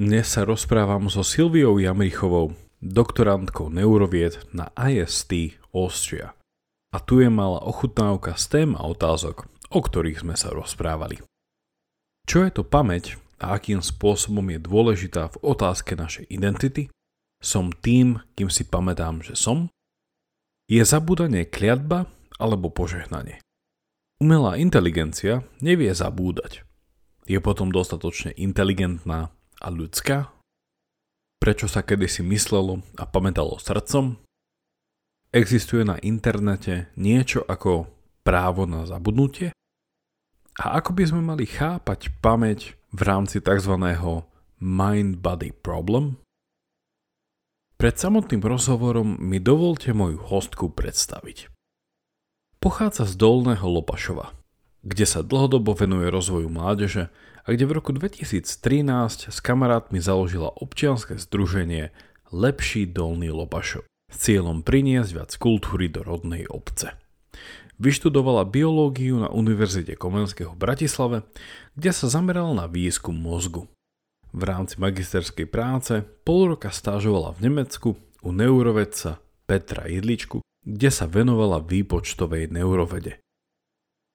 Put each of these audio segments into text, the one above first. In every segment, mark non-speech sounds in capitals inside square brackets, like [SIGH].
Dnes sa rozprávam so Silviou Jamrichovou, doktorantkou neurovied na IST Austria. A tu je malá ochutnávka z tém a otázok, o ktorých sme sa rozprávali. Čo je to pamäť a akým spôsobom je dôležitá v otázke našej identity? Som tým, kým si pamätám, že som? Je zabúdanie kliatba alebo požehnanie? Umelá inteligencia nevie zabúdať. Je potom dostatočne inteligentná a ľudská? Prečo sa kedysi myslelo a pamätalo srdcom? Existuje na internete niečo ako právo na zabudnutie? A ako by sme mali chápať pamäť v rámci tzv. mind-body problem? Pred samotným rozhovorom mi dovolte moju hostku predstaviť. Pochádza z Dolného Lopašova, kde sa dlhodobo venuje rozvoju mládeže a kde v roku 2013 s kamarátmi založila občianske združenie Lepší Dolný Lopašov s cieľom priniesť viac kultúry do rodnej obce. Vyštudovala biológiu na Univerzite Komenského v Bratislave, kde sa zamerala na výskum mozgu. V rámci magisterskej práce pol roka stážovala v Nemecku u neurovedca Petra Jedličku, kde sa venovala výpočtovej neurovede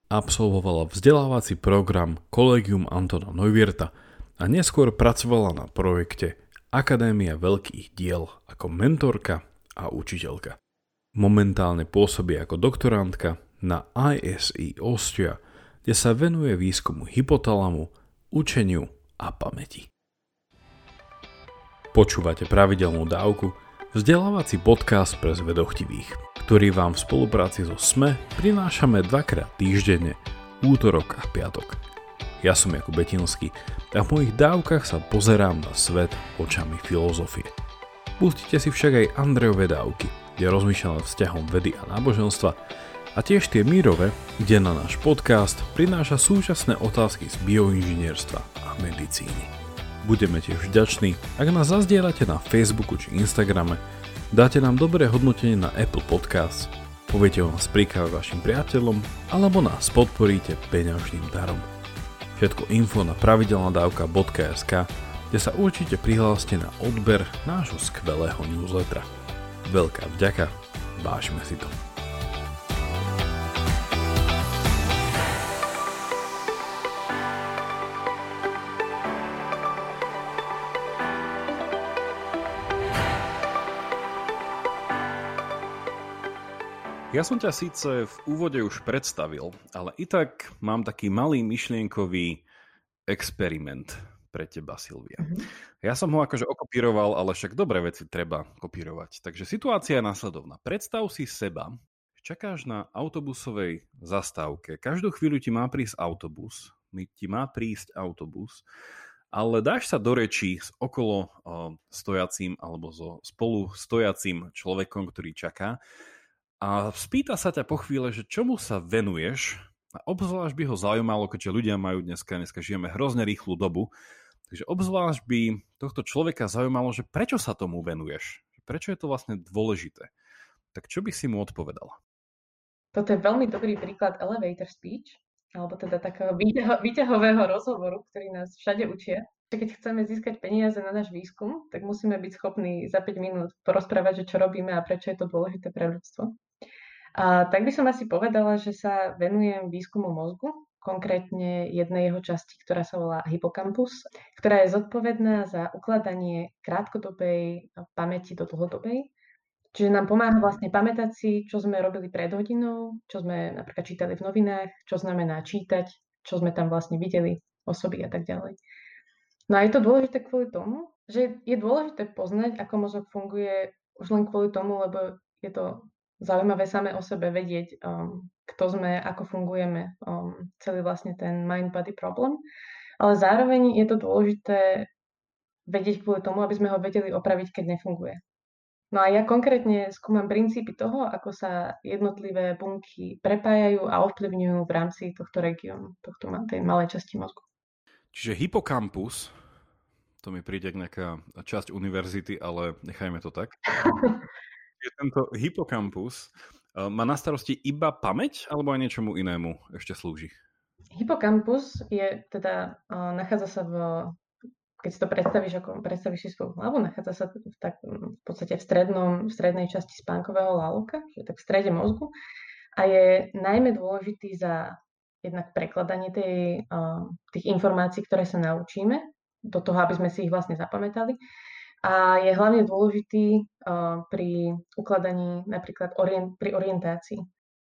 absolvovala vzdelávací program Collegium Antona Neuwirta a neskôr pracovala na projekte Akadémia veľkých diel ako mentorka a učiteľka. Momentálne pôsobí ako doktorantka na ISE Austria, kde sa venuje výskumu hypotalamu, učeniu a pamäti. Počúvate pravidelnú dávku, vzdelávací podcast pre zvedochtivých ktorý vám v spolupráci so SME prinášame dvakrát týždenne, útorok a piatok. Ja som Jakub Betinský a v mojich dávkach sa pozerám na svet očami filozofie. Pustite si však aj Andrejové dávky, kde rozmýšľam nad vzťahom vedy a náboženstva a tiež tie mírové, kde na náš podcast prináša súčasné otázky z bioinžinierstva a medicíny. Budeme tiež vďační, ak nás zazdielate na Facebooku či Instagrame Dáte nám dobré hodnotenie na Apple Podcast, poviete o nás príklad vašim priateľom alebo nás podporíte peňažným darom. Všetko info na pravidelnadavka.sk, kde sa určite prihláste na odber nášho skvelého newslettera. Veľká vďaka, vážime si to. Ja som ťa síce v úvode už predstavil, ale i tak mám taký malý myšlienkový experiment pre teba, Silvia. Mm-hmm. Ja som ho akože okopíroval, ale však dobré veci treba kopírovať. Takže situácia je následovná. Predstav si seba, čakáš na autobusovej zastávke, každú chvíľu ti má prísť autobus, ti má prísť autobus, ale dáš sa do rečí s okolo uh, stojacím alebo so spolu stojacím človekom, ktorý čaká a spýta sa ťa po chvíle, že čomu sa venuješ a obzvlášť by ho zaujímalo, keďže ľudia majú dneska, dneska žijeme hrozne rýchlu dobu, takže obzvlášť by tohto človeka zaujímalo, že prečo sa tomu venuješ, prečo je to vlastne dôležité. Tak čo by si mu odpovedala? Toto je veľmi dobrý príklad elevator speech, alebo teda takého výťahového rozhovoru, ktorý nás všade učia keď chceme získať peniaze na náš výskum, tak musíme byť schopní za 5 minút porozprávať, že čo robíme a prečo je to dôležité pre ľudstvo. A tak by som asi povedala, že sa venujem výskumu mozgu, konkrétne jednej jeho časti, ktorá sa volá hypokampus, ktorá je zodpovedná za ukladanie krátkodobej pamäti do dlhodobej. Čiže nám pomáha vlastne pamätať si, čo sme robili pred hodinou, čo sme napríklad čítali v novinách, čo znamená čítať, čo sme tam vlastne videli, osoby a tak ďalej. No a je to dôležité kvôli tomu, že je dôležité poznať, ako mozog funguje už len kvôli tomu, lebo je to zaujímavé samé o sebe vedieť, um, kto sme, ako fungujeme, um, celý vlastne ten mind-body problem. Ale zároveň je to dôležité vedieť kvôli tomu, aby sme ho vedeli opraviť, keď nefunguje. No a ja konkrétne skúmam princípy toho, ako sa jednotlivé bunky prepájajú a ovplyvňujú v rámci tohto regiónu, tohto tej malej časti mozgu. Čiže hypokampus, to mi príde nejaká časť univerzity, ale nechajme to tak. [LAUGHS] Je tento hypokampus eh, má na starosti iba pamäť alebo aj niečomu inému ešte slúži? Hypokampus je teda, eh, nachádza sa v keď si to predstavíš, ako predstavíš si svoju hlavu, nachádza sa v, tak, v podstate v, strednom, v strednej časti spánkového lalúka, že tak v strede mozgu a je najmä dôležitý za jednak prekladanie tej, tých informácií, ktoré sa naučíme, do toho, aby sme si ich vlastne zapamätali. A je hlavne dôležitý pri ukladaní napríklad orient, pri orientácii.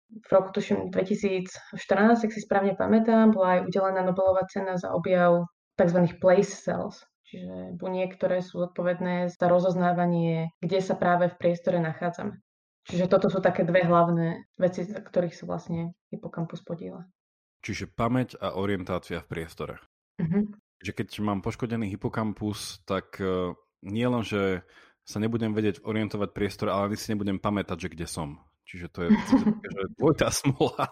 V roku tuším 2014, ak si správne pamätám, bola aj udelená Nobelová cena za objav tzv. place cells, čiže buniek, ktoré sú zodpovedné za rozoznávanie, kde sa práve v priestore nachádzame. Čiže toto sú také dve hlavné veci, za ktorých sa vlastne hypokampus podiela. Čiže pamäť a orientácia v priestore. Uh-huh. Že keď mám poškodený hypokampus, tak uh, nie len, že sa nebudem vedieť orientovať priestor, ale ani si nebudem pamätať, že kde som. Čiže to je že dvojitá smola.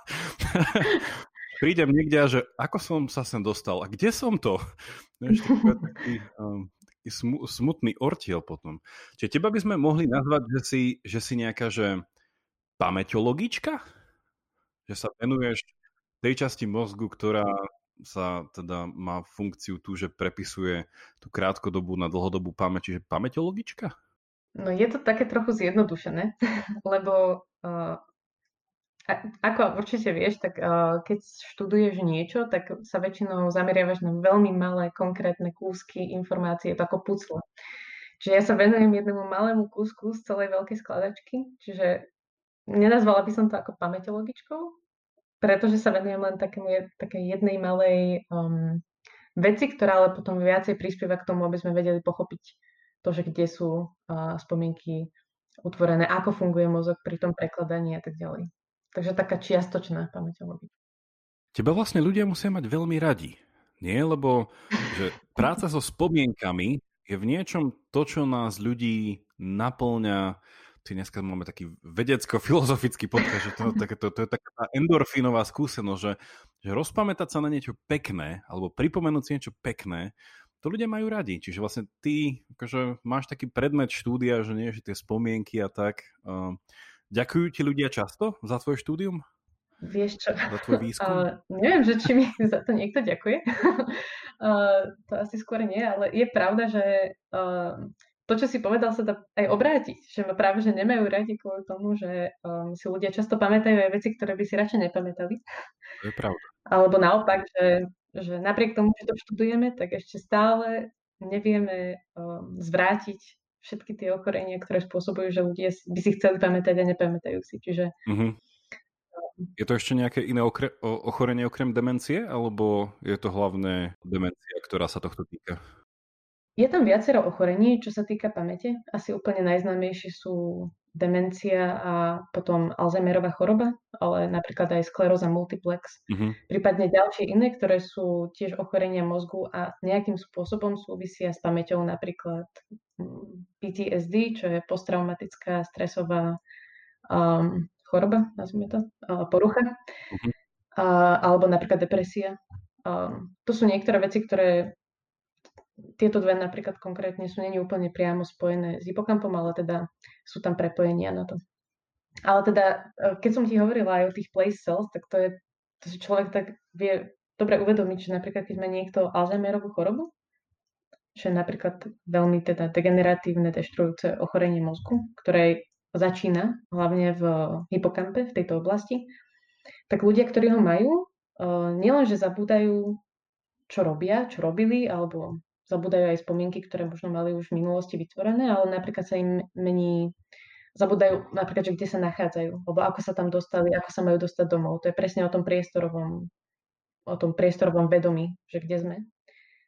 [LAUGHS] Prídem niekde a že ako som sa sem dostal a kde som to? Vieš, taký, um, taký smu, smutný ortiel potom. Čiže teba by sme mohli nazvať, že si, že si nejaká, že pamäťologička? Že sa venuješ tej časti mozgu, ktorá sa teda má funkciu tu, že prepisuje tú krátkodobú na dlhodobú pamäť, čiže pamäťologička? No je to také trochu zjednodušené, [LAUGHS] lebo uh, ako určite vieš, tak uh, keď študuješ niečo, tak sa väčšinou zameriavaš na veľmi malé konkrétne kúsky informácie, to ako pucle. Čiže ja sa venujem jednému malému kúsku z celej veľkej skladačky, čiže nenazvala by som to ako pamäťologičkou, pretože sa venujem len takému, také jednej malej um, veci, ktorá ale potom viacej prispieva k tomu, aby sme vedeli pochopiť to, že kde sú uh, spomienky utvorené, ako funguje mozog pri tom prekladaní a tak ďalej. Takže taká čiastočná pamäťologika. Teba vlastne ľudia musia mať veľmi radi. Nie? Lebo že práca so spomienkami je v niečom to, čo nás ľudí naplňa ty dneska máme taký vedecko-filozofický podcast, že to, to, to, to je taká endorfínová skúsenosť, že, že rozpamätať sa na niečo pekné, alebo pripomenúť si niečo pekné, to ľudia majú radi. Čiže vlastne ty akože máš taký predmet štúdia, že nie, že tie spomienky a tak. Uh, ďakujú ti ľudia často za tvoj štúdium? Vieš čo? Za tvoj výskum? Uh, [LAUGHS] neviem, že či mi [LAUGHS] za to niekto ďakuje. uh, [LAUGHS] to asi skôr nie, ale je pravda, že uh, to, čo si povedal, sa dá aj obrátiť. Že práve že nemajú radi kvôli tomu, že um, si ľudia často pamätajú aj veci, ktoré by si radšej nepamätali. To je pravda. [LAUGHS] Alebo naopak, že, že napriek tomu, že to študujeme, tak ešte stále nevieme um, zvrátiť všetky tie ochorenia, ktoré spôsobujú, že ľudia by si chceli pamätať a nepamätajú si. Čiže uh-huh. Je to ešte nejaké iné okre- ochorenie okrem demencie, alebo je to hlavné demencia, ktorá sa tohto týka? Je tam viacero ochorení, čo sa týka pamäte. Asi úplne najznámejšie sú demencia a potom Alzheimerová choroba, ale napríklad aj skleróza multiplex. Uh-huh. Prípadne ďalšie iné, ktoré sú tiež ochorenia mozgu a nejakým spôsobom súvisia s pamäťou, napríklad mm, PTSD, čo je posttraumatická stresová um, choroba, nazvime to, uh, porucha, uh-huh. uh, alebo napríklad depresia. Um, to sú niektoré veci, ktoré tieto dve napríklad konkrétne sú není úplne priamo spojené s hypokampom, ale teda sú tam prepojenia na to. Ale teda, e, keď som ti hovorila aj o tých place cells, tak to je, to si človek tak vie dobre uvedomiť, že napríklad keď má niekto Alzheimerovú chorobu, čo je napríklad veľmi teda degeneratívne, deštruujúce ochorenie mozgu, ktoré začína hlavne v hypokampe, v tejto oblasti, tak ľudia, ktorí ho majú, e, nielenže zabúdajú, čo robia, čo robili, alebo zabúdajú aj spomienky, ktoré možno mali už v minulosti vytvorené, ale napríklad sa im mení, zabúdajú napríklad, že kde sa nachádzajú, alebo ako sa tam dostali, ako sa majú dostať domov. To je presne o tom priestorovom, o tom priestorovom vedomí, že kde sme.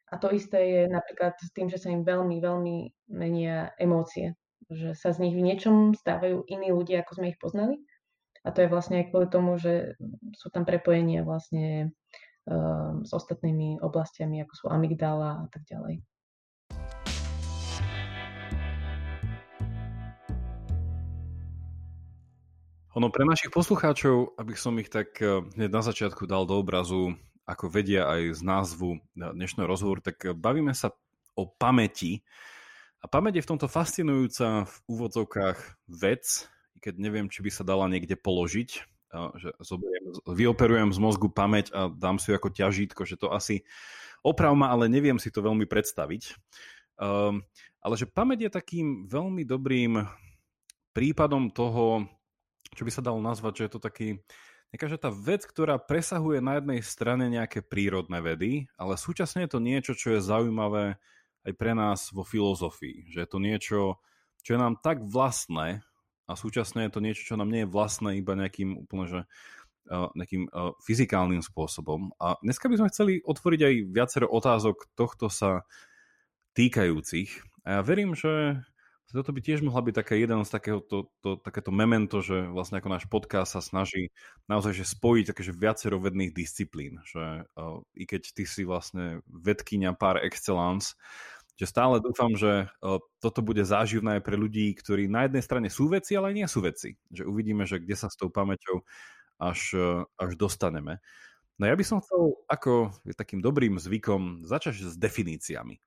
A to isté je napríklad s tým, že sa im veľmi, veľmi menia emócie. Že sa z nich v niečom stávajú iní ľudia, ako sme ich poznali. A to je vlastne aj kvôli tomu, že sú tam prepojenia vlastne s ostatnými oblastiami, ako sú amygdala a tak ďalej. Ono pre našich poslucháčov, aby som ich tak eh, hneď na začiatku dal do obrazu, ako vedia aj z názvu dnešného rozhovoru, tak eh, bavíme sa o pamäti. A pamäť je v tomto fascinujúca v úvodzovkách vec, keď neviem, či by sa dala niekde položiť. Že zoberiem, vyoperujem z mozgu pamäť a dám si ju ako ťažítko, že to asi oprav ma, ale neviem si to veľmi predstaviť. Um, ale že pamäť je takým veľmi dobrým prípadom toho, čo by sa dalo nazvať, že je to taký taká, že tá vec, ktorá presahuje na jednej strane nejaké prírodné vedy, ale súčasne je to niečo, čo je zaujímavé aj pre nás vo filozofii. Že je to niečo, čo je nám tak vlastné a súčasne je to niečo, čo nám nie je vlastné iba nejakým úplne, že nejakým fyzikálnym spôsobom. A dneska by sme chceli otvoriť aj viacero otázok tohto sa týkajúcich. A ja verím, že toto by tiež mohla byť také jeden z takého to, to, takéto memento, že vlastne ako náš podcast sa snaží naozaj že spojiť takéže viacero vedných disciplín. Že uh, i keď ty si vlastne vedkynia par excellence, že stále dúfam, že toto bude záživné pre ľudí, ktorí na jednej strane sú veci, ale aj nie sú veci. Že uvidíme, že kde sa s tou pamäťou až, uh, až dostaneme. No ja by som chcel ako takým dobrým zvykom začať s definíciami.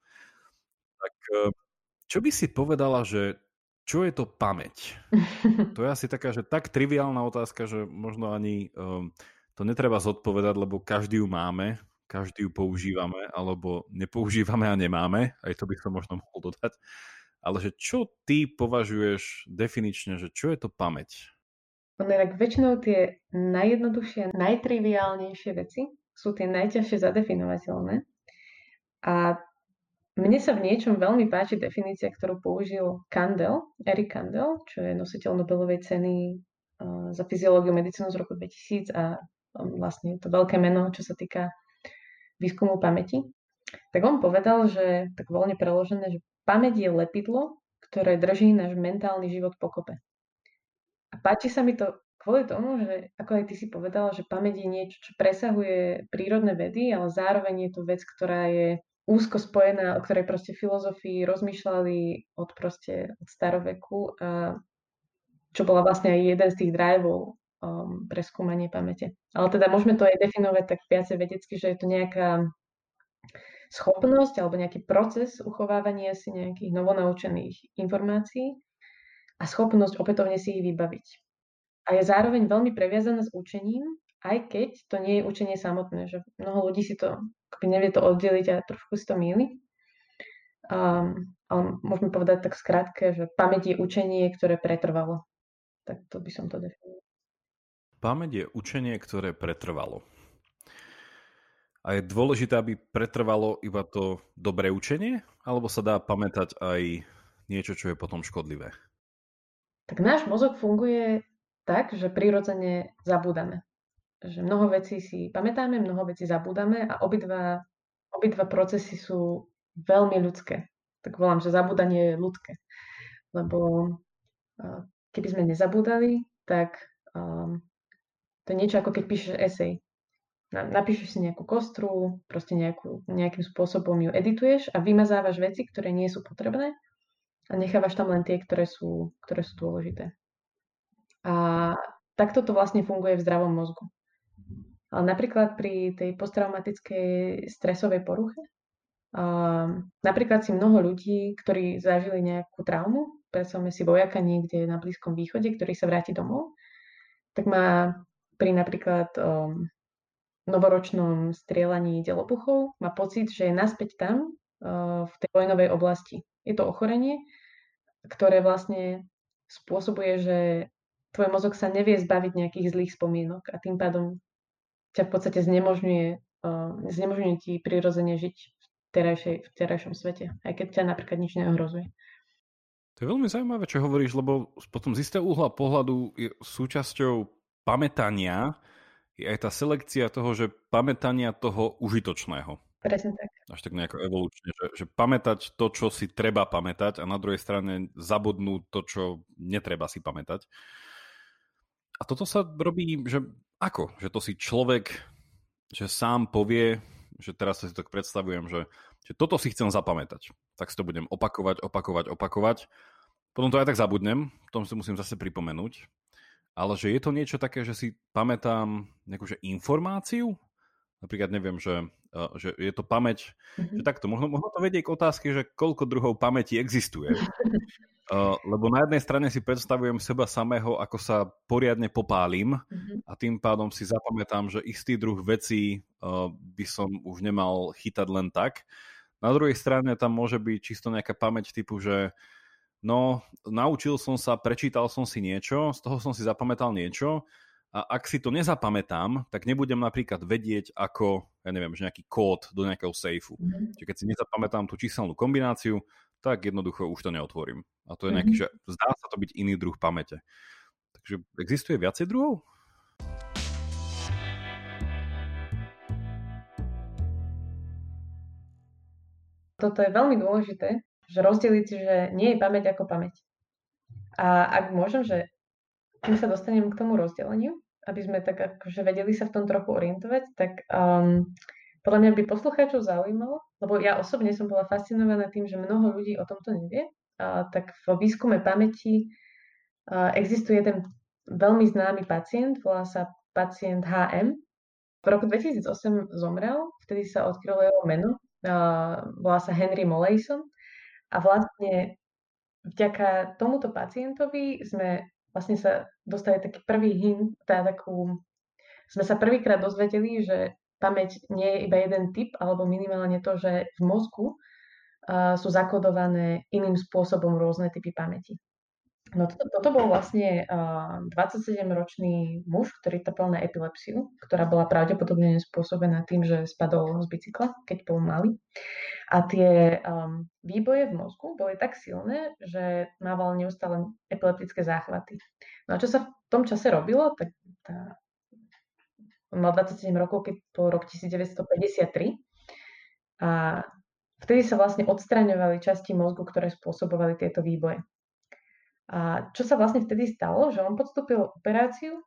Tak uh, čo by si povedala, že čo je to pamäť? [LAUGHS] To je asi taká, že tak triviálna otázka, že možno ani um, to netreba zodpovedať, lebo každý ju máme, každý ju používame, alebo nepoužívame a nemáme, aj to by som možno mohol dodať. Ale že čo ty považuješ definične, že čo je to pamäť? Ono tak väčšinou tie najjednoduchšie, najtriviálnejšie veci sú tie najťažšie zadefinovateľné. A mne sa v niečom veľmi páči definícia, ktorú použil Kandel, Eric Kandel, čo je nositeľ Nobelovej ceny uh, za fyziológiu medicínu z roku 2000 a um, vlastne to veľké meno, čo sa týka výskumu pamäti. Tak on povedal, že tak voľne preložené, že pamäť je lepidlo, ktoré drží náš mentálny život pokope. A páči sa mi to kvôli tomu, že ako aj ty si povedala, že pamäť je niečo, čo presahuje prírodné vedy, ale zároveň je to vec, ktorá je úzko spojená, o ktorej proste filozofii rozmýšľali od proste od staroveku a čo bola vlastne aj jeden z tých drivov um, pre skúmanie pamäte. Ale teda môžeme to aj definovať tak viacej vedecky, že je to nejaká schopnosť alebo nejaký proces uchovávania si nejakých novonaučených informácií a schopnosť opätovne si ich vybaviť. A je zároveň veľmi previazaná s učením, aj keď to nie je učenie samotné, že mnoho ľudí si to nevie to oddeliť a trošku si to míli. Um, ale môžeme povedať tak skrátke, že pamäť je učenie, ktoré pretrvalo. Tak to by som to definoval. Pamäť je učenie, ktoré pretrvalo. A je dôležité, aby pretrvalo iba to dobré učenie? Alebo sa dá pamätať aj niečo, čo je potom škodlivé? Tak náš mozog funguje tak, že prirodzene zabúdame že mnoho vecí si pamätáme, mnoho vecí zabúdame a obidva, obidva procesy sú veľmi ľudské. Tak volám, že zabúdanie je ľudské. Lebo keby sme nezabúdali, tak um, to je niečo ako keď píšeš esej. Napíšeš si nejakú kostru, proste nejakú, nejakým spôsobom ju edituješ a vymazávaš veci, ktoré nie sú potrebné a nechávaš tam len tie, ktoré sú, ktoré sú dôležité. A takto to vlastne funguje v zdravom mozgu. Ale napríklad pri tej posttraumatickej stresovej poruche, um, napríklad si mnoho ľudí, ktorí zažili nejakú traumu, predstavme si vojaka niekde na Blízkom východe, ktorý sa vráti domov, tak má pri napríklad um, novoročnom strieľaní delopuchov, má pocit, že je naspäť tam, uh, v tej vojnovej oblasti. Je to ochorenie, ktoré vlastne spôsobuje, že tvoj mozog sa nevie zbaviť nejakých zlých spomienok a tým pádom ťa v podstate znemožňuje, uh, znemožňuje ti prirodzene žiť v, terajšej, v terajšom svete, aj keď ťa napríklad nič neohrozuje. To je veľmi zaujímavé, čo hovoríš, lebo potom z istého uhla pohľadu je súčasťou pamätania je aj tá selekcia toho, že pamätania toho užitočného. Presne tak. Až tak nejako evolučne, že, že pamätať to, čo si treba pamätať a na druhej strane zabudnúť to, čo netreba si pamätať. A toto sa robí, že ako? Že to si človek, že sám povie, že teraz si tak predstavujem, že, že toto si chcem zapamätať. Tak si to budem opakovať, opakovať, opakovať. Potom to aj tak zabudnem, tom si musím zase pripomenúť. Ale že je to niečo také, že si pamätám nejakú že informáciu, napríklad neviem, že, že je to pamäť, mm-hmm. že takto, možno, možno to vedie k otázke, že koľko druhov pamäti existuje. Uh, [LAUGHS] lebo na jednej strane si predstavujem seba samého, ako sa poriadne popálim mm-hmm. a tým pádom si zapamätám, že istý druh vecí uh, by som už nemal chytať len tak. Na druhej strane tam môže byť čisto nejaká pamäť typu, že no, naučil som sa, prečítal som si niečo, z toho som si zapamätal niečo a ak si to nezapamätám, tak nebudem napríklad vedieť, ako, ja neviem, že nejaký kód do nejakého sejfu. Mm-hmm. Čiže keď si nezapamätám tú číselnú kombináciu, tak jednoducho už to neotvorím. A to je nejaký, mm-hmm. že zdá sa to byť iný druh pamäte. Takže existuje viacej druhov? Toto je veľmi dôležité, že rozdeliť, že nie je pamäť ako pamäť. A ak môžem, že kým sa dostanem k tomu rozdeleniu, aby sme tak akože vedeli sa v tom trochu orientovať, tak um, podľa mňa by poslucháčov zaujímalo, lebo ja osobne som bola fascinovaná tým, že mnoho ľudí o tomto nevie, a, tak v výskume pamäti a, existuje ten veľmi známy pacient, volá sa pacient HM. V roku 2008 zomrel, vtedy sa odkrylo jeho meno, a, volá sa Henry Molleyson a vlastne vďaka tomuto pacientovi sme vlastne sa dostali taký prvý hint, teda takú, sme sa prvýkrát dozvedeli, že pamäť nie je iba jeden typ, alebo minimálne to, že v mozgu uh, sú zakodované iným spôsobom rôzne typy pamäti. No toto, toto bol vlastne uh, 27-ročný muž, ktorý trpel na epilepsiu, ktorá bola pravdepodobne spôsobená tým, že spadol z bicykla, keď bol malý. A tie um, výboje v mozgu boli tak silné, že mával neustále epileptické záchvaty. No a čo sa v tom čase robilo, tak tá on mal 27 rokov, keď bol rok 1953. A vtedy sa vlastne odstraňovali časti mozgu, ktoré spôsobovali tieto výboje. A čo sa vlastne vtedy stalo, že on podstúpil operáciu,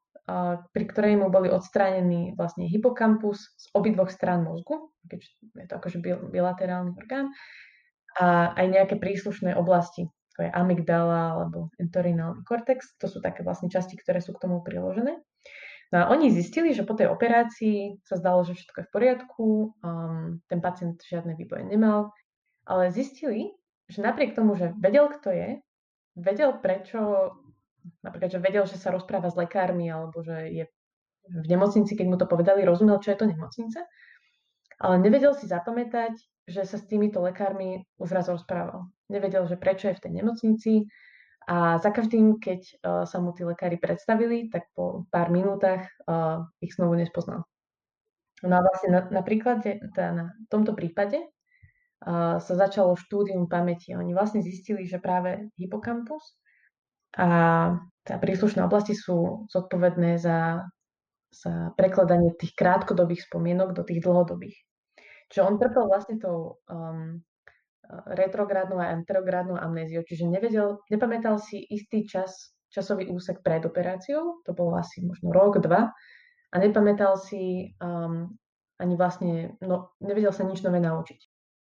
pri ktorej mu boli odstránení vlastne hypokampus z obidvoch strán mozgu, keďže je to akože bilaterálny orgán, a aj nejaké príslušné oblasti, ako je amygdala alebo entorhinálny kortex. To sú také vlastne časti, ktoré sú k tomu priložené. No a oni zistili, že po tej operácii sa zdalo, že všetko je v poriadku, um, ten pacient žiadne výboje nemal, ale zistili, že napriek tomu, že vedel, kto je, vedel prečo, napríklad, že vedel, že sa rozpráva s lekármi, alebo že je v nemocnici, keď mu to povedali, rozumel, čo je to nemocnica, ale nevedel si zapamätať, že sa s týmito lekármi už raz rozprával. Nevedel, že prečo je v tej nemocnici, a za každým, keď uh, sa mu tí lekári predstavili, tak po pár minútach uh, ich znovu nespoznal. No a vlastne na, na teda na tomto prípade sa začalo štúdium pamäti. Oni vlastne zistili, že práve hypokampus a tá príslušné oblasti sú zodpovedné za, za prekladanie tých krátkodobých spomienok do tých dlhodobých. Čiže on trpel vlastne tou um, retrográdnu a anterográdnu amnéziu, čiže nevedel, nepamätal si istý čas, časový úsek pred operáciou, to bolo asi možno rok, dva, a nepamätal si um, ani vlastne, no, nevedel sa nič nové naučiť.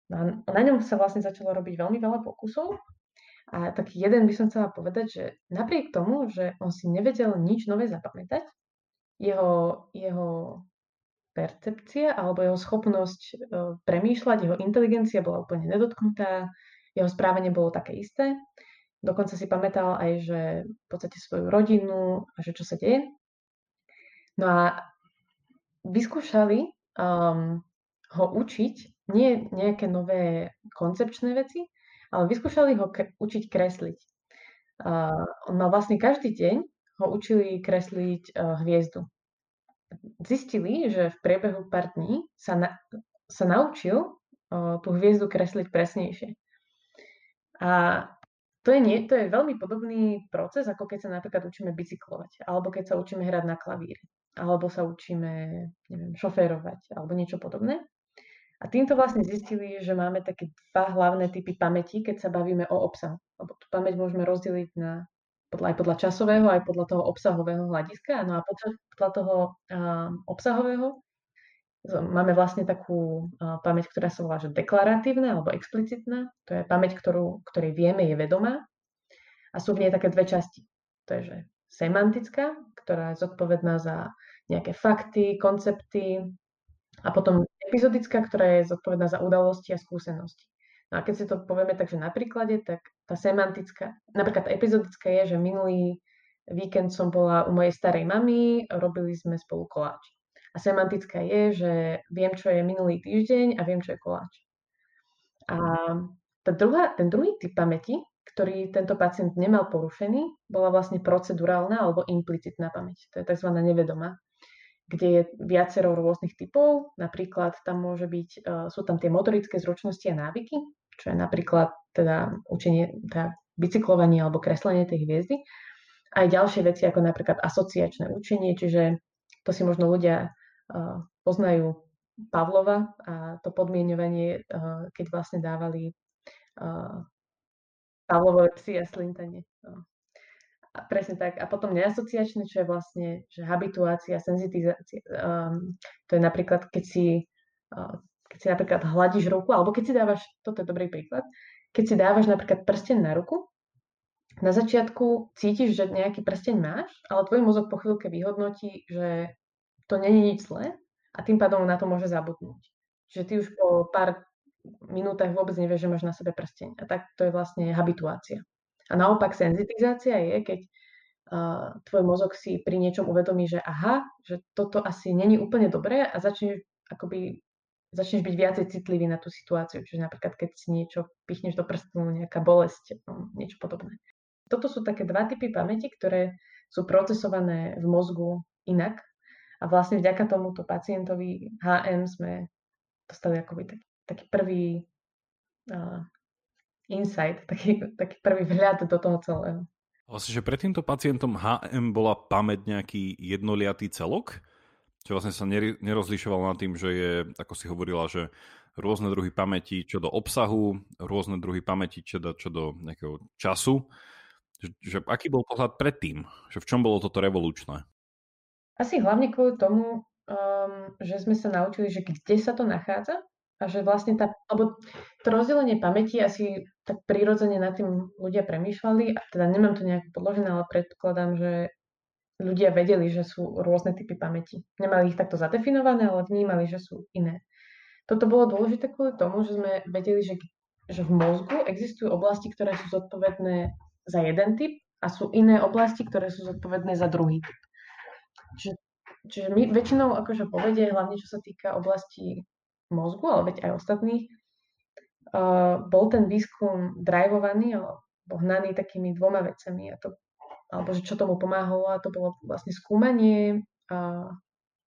Na, na ňom sa vlastne začalo robiť veľmi veľa pokusov a tak jeden by som chcela povedať, že napriek tomu, že on si nevedel nič nové zapamätať, jeho, jeho percepcia alebo jeho schopnosť e, premýšľať, jeho inteligencia bola úplne nedotknutá, jeho správanie bolo také isté. Dokonca si pamätal aj, že v podstate svoju rodinu a že čo sa deje. No a vyskúšali um, ho učiť nie nejaké nové koncepčné veci, ale vyskúšali ho ke- učiť kresliť. Uh, mal vlastne každý deň ho učili kresliť uh, hviezdu zistili, že v priebehu pár dní sa, na, sa naučil o, tú hviezdu kresliť presnejšie. A to je, nie, to je veľmi podobný proces, ako keď sa napríklad učíme bicyklovať, alebo keď sa učíme hrať na klavíri, alebo sa učíme neviem, šoférovať, alebo niečo podobné. A týmto vlastne zistili, že máme také dva hlavné typy pamäti, keď sa bavíme o obsahu. Lebo tú pamäť môžeme rozdeliť na podľa, aj podľa časového, aj podľa toho obsahového hľadiska. No a podľa, podľa toho uh, obsahového máme vlastne takú uh, pamäť, ktorá sa volá že deklaratívna alebo explicitná. To je pamäť, ktorú, ktorej vieme, je vedomá. A sú v nej také dve časti. To je že semantická, ktorá je zodpovedná za nejaké fakty, koncepty a potom epizodická, ktorá je zodpovedná za udalosti a skúsenosti. No a keď si to povieme takže na príklade, tak tá semantická, napríklad tá epizodická je, že minulý víkend som bola u mojej starej mamy, robili sme spolu koláč. A semantická je, že viem, čo je minulý týždeň a viem, čo je koláč. A tá druhá, ten druhý typ pamäti, ktorý tento pacient nemal porušený, bola vlastne procedurálna alebo implicitná pamäť. To je tzv. nevedomá kde je viacero rôznych typov. Napríklad tam môže byť, e, sú tam tie motorické zručnosti a návyky, čo je napríklad teda učenie, teda bicyklovanie alebo kreslenie tej hviezdy. Aj ďalšie veci ako napríklad asociačné učenie, čiže to si možno ľudia uh, poznajú Pavlova a to podmienovanie, uh, keď vlastne dávali Pavlovové psy a slintanie. A presne tak. A potom neasociačné, čo je vlastne že habituácia, senzitizácia. Um, to je napríklad, keď si, uh, keď si napríklad hladíš ruku, alebo keď si dávaš, toto je dobrý príklad, keď si dávaš napríklad prsteň na ruku, na začiatku cítiš, že nejaký prsteň máš, ale tvoj mozog po chvíľke vyhodnotí, že to není nič zlé a tým pádom na to môže zabudnúť. Čiže ty už po pár minútach vôbec nevieš, že máš na sebe prsteň. A tak to je vlastne habituácia. A naopak senzitizácia je, keď uh, tvoj mozog si pri niečom uvedomí, že aha, že toto asi není úplne dobré a začneš akoby začneš byť viacej citlivý na tú situáciu. Čiže napríklad, keď si niečo pichneš do prstu, nejaká bolesť, no, niečo podobné. Toto sú také dva typy pamäti, ktoré sú procesované v mozgu inak. A vlastne vďaka tomuto pacientovi HM sme dostali akoby taký, taký prvý insight, taký, taký prvý vhľad do toho celého. Vlastne, že pred týmto pacientom HM bola pamäť nejaký jednoliatý celok? Čo vlastne sa nerozlišoval nad tým, že je, ako si hovorila, že rôzne druhy pamäti čo do obsahu, rôzne druhy pamäti čo do, čo do nejakého času. Že, že aký bol pohľad predtým? Že v čom bolo toto revolučné? Asi hlavne kvôli tomu, um, že sme sa naučili, že kde sa to nachádza a že vlastne tá, alebo to rozdelenie pamäti asi tak prirodzene nad tým ľudia premýšľali, a teda nemám to nejak podložené, ale predpokladám, že ľudia vedeli, že sú rôzne typy pamäti. Nemali ich takto zadefinované, ale vnímali, že sú iné. Toto bolo dôležité kvôli tomu, že sme vedeli, že, že v mozgu existujú oblasti, ktoré sú zodpovedné za jeden typ a sú iné oblasti, ktoré sú zodpovedné za druhý typ. Čiže, čiže my väčšinou akože povedie, hlavne čo sa týka oblasti mozgu, ale veď aj ostatných, bol ten výskum drivovaný alebo hnaný takými dvoma vecami. A to, alebo že čo tomu pomáhalo, a to bolo vlastne skúmanie uh,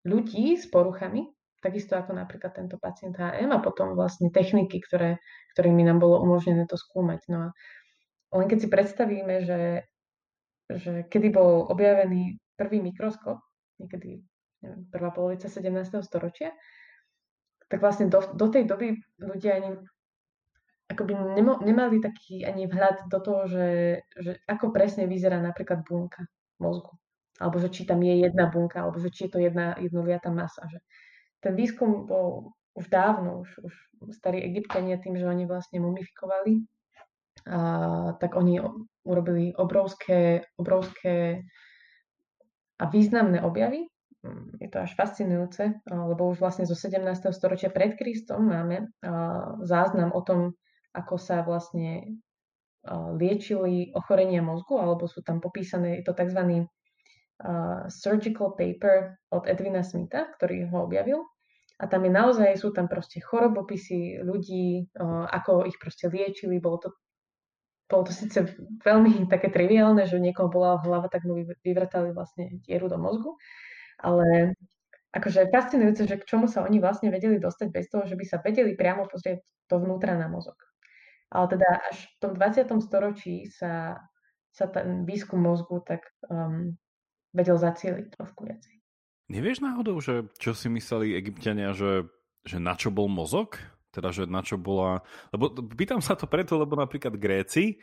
ľudí s poruchami, takisto ako napríklad tento pacient HM a potom vlastne techniky, ktoré, ktorými nám bolo umožnené to skúmať. No a len keď si predstavíme, že, že kedy bol objavený prvý mikroskop, niekedy neviem, prvá polovica 17. storočia, tak vlastne do, do tej doby ľudia ani akoby nemali taký ani vhľad do toho, že, že ako presne vyzerá napríklad bunka mozgu. Alebo že či tam je jedna bunka, alebo že či je to jedna jednoliatá masa. Že ten výskum bol už dávno, už, už starí egyptiania tým, že oni vlastne mumifikovali, a, tak oni urobili obrovské, obrovské a významné objavy je to až fascinujúce, lebo už vlastne zo 17. storočia pred Kristom máme záznam o tom, ako sa vlastne liečili ochorenia mozgu, alebo sú tam popísané, je to tzv. surgical paper od Edwina Smitha, ktorý ho objavil. A tam je naozaj, sú tam proste chorobopisy ľudí, ako ich proste liečili. Bolo to, bolo to síce veľmi [LAUGHS] také triviálne, že niekoho bola hlava, tak mu vyvrtali vlastne dieru do mozgu ale akože fascinujúce, že k čomu sa oni vlastne vedeli dostať bez toho, že by sa vedeli priamo pozrieť dovnútra na mozog. Ale teda až v tom 20. storočí sa, sa ten výskum mozgu tak um, vedel zacieliť trošku viacej. Nevieš náhodou, že čo si mysleli egyptiania, že, že na čo bol mozog? Teda, že na čo bola... Lebo pýtam sa to preto, lebo napríklad Gréci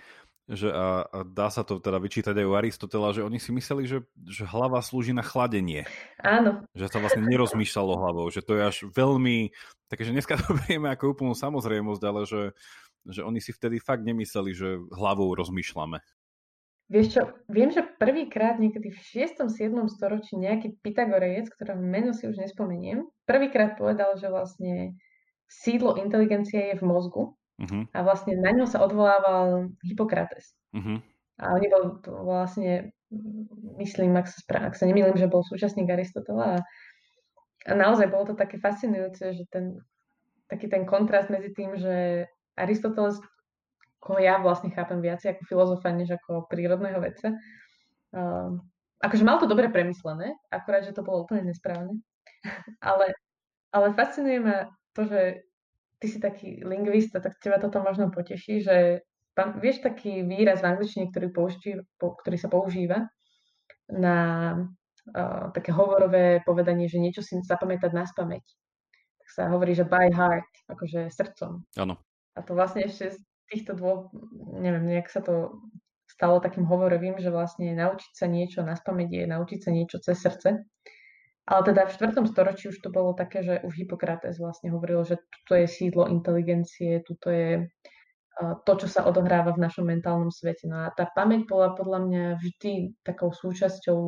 že a, a dá sa to teda vyčítať aj u Aristotela, že oni si mysleli, že, že hlava slúži na chladenie. Áno. Že sa vlastne nerozmýšľalo hlavou, že to je až veľmi, takže dneska to [LAUGHS] berieme ako úplnú samozrejmosť, ale že, že oni si vtedy fakt nemysleli, že hlavou rozmýšľame. Vieš čo, viem, že prvýkrát niekedy v 6. 7. storočí nejaký Pythagorejec, ktorého meno si už nespomeniem, prvýkrát povedal, že vlastne sídlo inteligencie je v mozgu Uh-huh. A vlastne na ňo sa odvolával Hippokrates. Uh-huh. A oni bol vlastne, myslím, ak sa, spra- ak sa nemýlim, že bol súčasník Aristotela a, a naozaj bolo to také fascinujúce, že ten, taký ten kontrast medzi tým, že Aristoteles, koho ja vlastne chápem viac ako filozofa, než ako prírodného vedca, uh, akože mal to dobre premyslené, akurát, že to bolo úplne nesprávne. [LAUGHS] ale, ale fascinuje ma to, že ty si taký lingvista, tak teba toto možno poteší, že vieš taký výraz v angličtine, ktorý, používa, ktorý sa používa na uh, také hovorové povedanie, že niečo si zapamätať na spameť. Tak sa hovorí, že by heart, akože srdcom. Áno. A to vlastne ešte z týchto dvoch, neviem, nejak sa to stalo takým hovorovým, že vlastne naučiť sa niečo na spameť je naučiť sa niečo cez srdce. Ale teda v 4. storočí už to bolo také, že už Hippokrates vlastne hovoril, že toto je sídlo inteligencie, tuto je to, čo sa odohráva v našom mentálnom svete. No a tá pamäť bola podľa mňa vždy takou súčasťou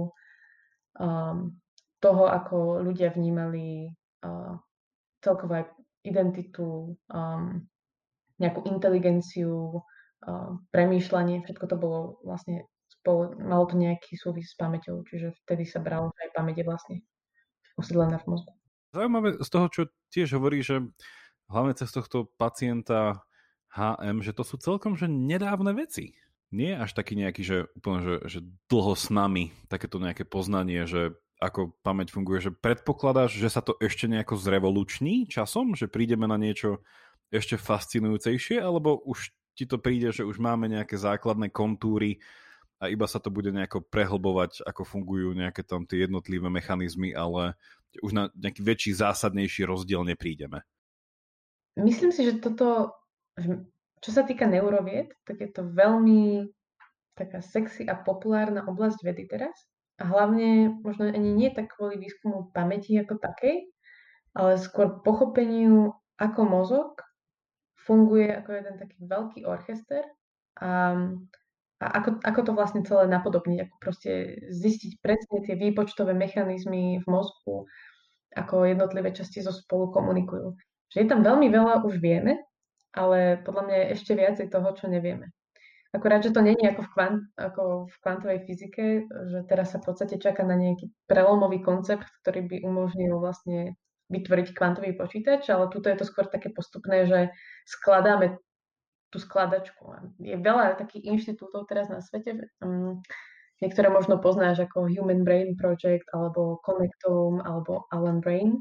um, toho, ako ľudia vnímali uh, celkovú identitu, um, nejakú inteligenciu, uh, premýšľanie, všetko to bolo vlastne spolu, malo to nejaký súvis s pamäťou, čiže vtedy sa bralo, že aj pamäť je vlastne usídlená v mozgu. Zaujímavé z toho, čo tiež hovorí, že hlavne cez tohto pacienta HM, že to sú celkom že nedávne veci. Nie až taký nejaký, že úplne, že, že dlho s nami, takéto nejaké poznanie, že ako pamäť funguje, že predpokladáš, že sa to ešte nejako zrevoluční časom, že prídeme na niečo ešte fascinujúcejšie, alebo už ti to príde, že už máme nejaké základné kontúry a iba sa to bude nejako prehlbovať, ako fungujú nejaké tam tie jednotlivé mechanizmy, ale už na nejaký väčší, zásadnejší rozdiel neprídeme. Myslím si, že toto, čo sa týka neurovied, tak je to veľmi taká sexy a populárna oblasť vedy teraz. A hlavne možno ani nie tak kvôli výskumu pamäti ako takej, ale skôr pochopeniu, ako mozog funguje ako jeden taký veľký orchester a a ako, ako to vlastne celé napodobniť, ako proste zistiť presne tie výpočtové mechanizmy v mozgu, ako jednotlivé časti zo spolu komunikujú. Že je tam veľmi veľa už vieme, ale podľa mňa je ešte viacej toho, čo nevieme. Akurát, že to je ako v, kvant, ako v kvantovej fyzike, že teraz sa v podstate čaká na nejaký prelomový koncept, ktorý by umožnil vlastne vytvoriť kvantový počítač, ale tuto je to skôr také postupné, že skladáme tú skladačku. Je veľa takých inštitútov teraz na svete, um, niektoré možno poznáš ako Human Brain Project, alebo Connectome, alebo Alan Brain,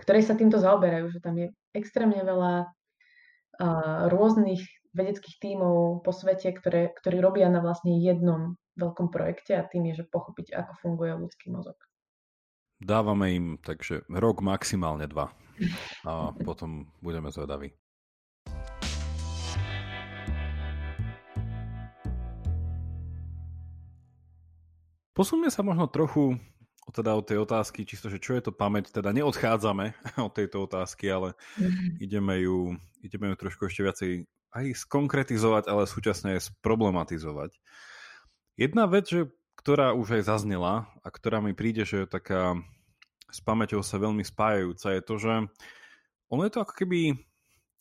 ktoré sa týmto zaoberajú, že tam je extrémne veľa uh, rôznych vedeckých tímov po svete, ktoré, ktorí robia na vlastne jednom veľkom projekte a tým je, že pochopiť, ako funguje ľudský mozog. Dávame im takže rok maximálne dva a potom budeme zvedaví. Posuňme sa možno trochu teda od tej otázky, čisto, že čo je to pamäť, teda neodchádzame [LAUGHS] od tejto otázky, ale mm-hmm. ideme, ju, ideme ju trošku ešte viacej aj skonkretizovať, ale súčasne aj sproblematizovať. Jedna vec, že, ktorá už aj zaznela a ktorá mi príde, že je taká s pamäťou sa veľmi spájajúca, je to, že ono je to ako keby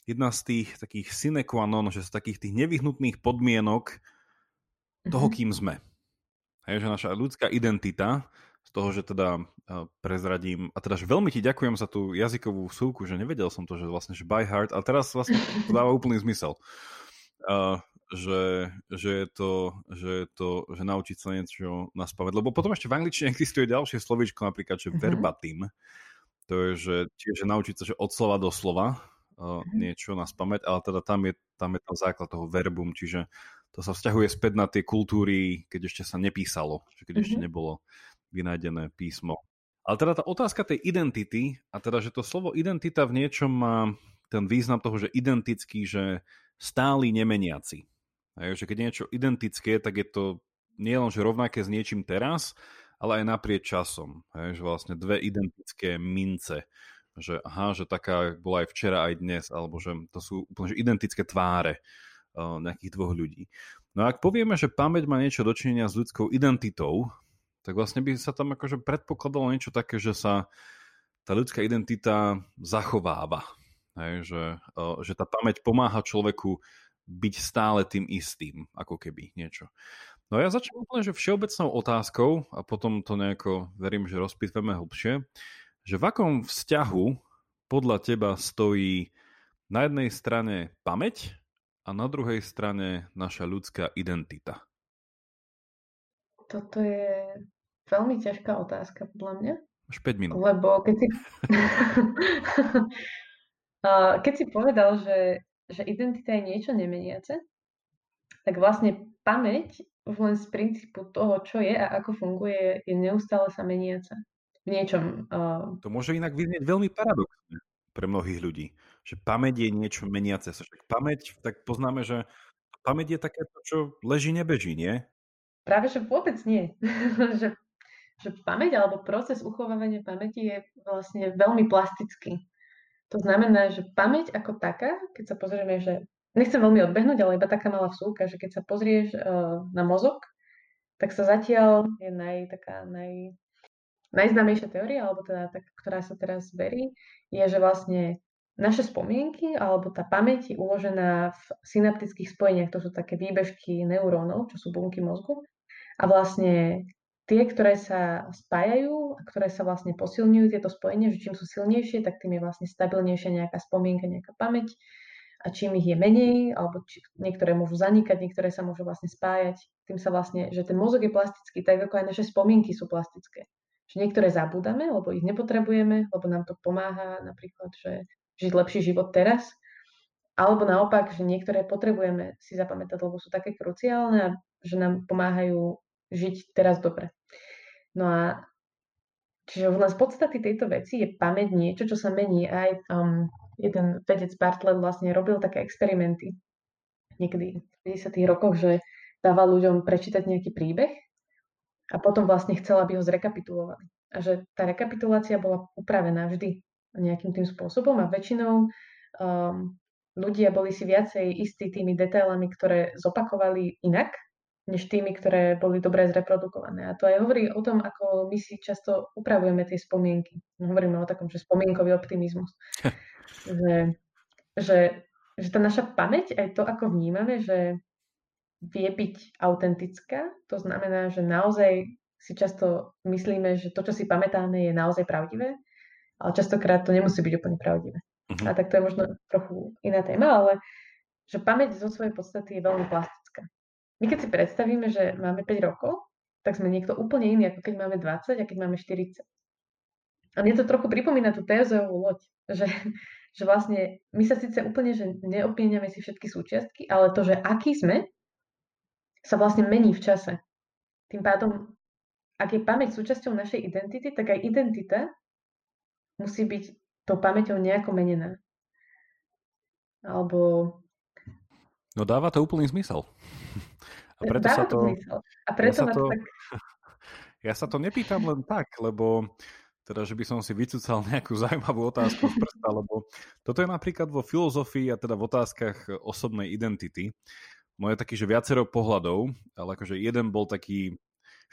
jedna z tých takých sine qua non, že z takých tých nevyhnutných podmienok toho, mm-hmm. kým sme. Hej, že naša ľudská identita, z toho, že teda prezradím, a teda, že veľmi ti ďakujem za tú jazykovú súku, že nevedel som to, že vlastne, že by heart, ale teraz vlastne to dáva úplný zmysel. Uh, že, že, je to, že je to, že naučiť sa niečo naspávať. Lebo potom ešte v angličtine existuje ďalšie slovíčko, napríklad, že mm-hmm. verbatim. To je, že čiže naučiť sa, že od slova do slova uh, niečo na spamäť, ale teda tam je, tam je tam základ toho verbum, čiže to sa vzťahuje späť na tie kultúry, keď ešte sa nepísalo, že keď mm-hmm. ešte mhm. nebolo vynájdené písmo. Ale teda tá otázka tej identity, a teda, že to slovo identita v niečom má ten význam toho, že identický, že stály nemeniaci. Hej, že keď je niečo identické, tak je to nie len že rovnaké s niečím teraz, ale aj naprieč časom. Hej, že vlastne dve identické mince. Že aha, že taká bola aj včera, aj dnes, alebo že to sú úplne že identické tváre nejakých dvoch ľudí. No a ak povieme, že pamäť má niečo dočinenia s ľudskou identitou, tak vlastne by sa tam akože predpokladalo niečo také, že sa tá ľudská identita zachováva. Hej, že, že tá pamäť pomáha človeku byť stále tým istým, ako keby niečo. No ja začnem úplne, že všeobecnou otázkou a potom to nejako, verím, že rozpitveme hlbšie, že v akom vzťahu podľa teba stojí na jednej strane pamäť a na druhej strane naša ľudská identita? Toto je veľmi ťažká otázka podľa mňa. Až 5 minút. Lebo keď si, [LAUGHS] keď si povedal, že, že identita je niečo nemeniace, tak vlastne pamäť už len z princípu toho, čo je a ako funguje, je neustále sa meniaca. V niečom. Uh... To môže inak vyznieť veľmi paradoxne pre mnohých ľudí. Že pamäť je niečo meniace sa. Však pamäť, tak poznáme, že pamäť je také, čo leží, nebeží, nie? Práve, že vôbec nie. [LAUGHS] že, že pamäť alebo proces uchovávania pamäti je vlastne veľmi plastický. To znamená, že pamäť ako taká, keď sa pozrieme, že nechcem veľmi odbehnúť, ale iba taká malá vsúka, že keď sa pozrieš uh, na mozog, tak sa zatiaľ je naj, taká naj, najznámejšia teória, alebo teda tak, ktorá sa teraz verí, je, že vlastne naše spomienky alebo tá pamäť je uložená v synaptických spojeniach, to sú také výbežky neurónov, čo sú bunky mozgu. A vlastne tie, ktoré sa spájajú a ktoré sa vlastne posilňujú, tieto spojenia, že čím sú silnejšie, tak tým je vlastne stabilnejšia nejaká spomienka, nejaká pamäť. A čím ich je menej, alebo či, niektoré môžu zanikať, niektoré sa môžu vlastne spájať, tým sa vlastne, že ten mozog je plastický, tak ako aj naše spomienky sú plastické. Že niektoré zabúdame, lebo ich nepotrebujeme, lebo nám to pomáha napríklad, že žiť lepší život teraz, alebo naopak, že niektoré potrebujeme si zapamätať, lebo sú také kruciálne a že nám pomáhajú žiť teraz dobre. No a čiže v z podstaty tejto veci je pamäť niečo, čo sa mení. Aj um, jeden vedec Bartlett vlastne robil také experimenty niekedy v 50. rokoch, že dával ľuďom prečítať nejaký príbeh a potom vlastne chcel, aby ho zrekapitulovali. A že tá rekapitulácia bola upravená vždy nejakým tým spôsobom a väčšinou um, ľudia boli si viacej istí tými detailami, ktoré zopakovali inak, než tými, ktoré boli dobre zreprodukované. A to aj hovorí o tom, ako my si často upravujeme tie spomienky. Hovoríme o takom, že spomienkový optimizmus. [LAUGHS] že, že, že tá naša pamäť, aj to, ako vnímame, že vie byť autentická, to znamená, že naozaj si často myslíme, že to, čo si pamätáme, je naozaj pravdivé, ale častokrát to nemusí byť úplne pravdivé. Uh-huh. A tak to je možno trochu iná téma, ale že pamäť zo svojej podstaty je veľmi plastická. My keď si predstavíme, že máme 5 rokov, tak sme niekto úplne iný, ako keď máme 20 a keď máme 40. A mne to trochu pripomína tú tézovú loď, že, [LAUGHS] že vlastne my sa síce úplne že neopíňame si všetky súčiastky, ale to, že aký sme, sa vlastne mení v čase. Tým pádom, ak je pamäť súčasťou našej identity, tak aj identita musí byť tou pamäťou nejako menená. Alebo... No dáva to úplný zmysel. [LAUGHS] A preto Dáva sa to... A preto ja sa to, tak... [LAUGHS] ja sa to nepýtam len tak, lebo teda, že by som si vycúcal [LAUGHS] nejakú zaujímavú otázku z prsta, lebo toto je napríklad vo filozofii a teda v otázkach osobnej identity. Moje taký, že viacero pohľadov, ale akože jeden bol taký,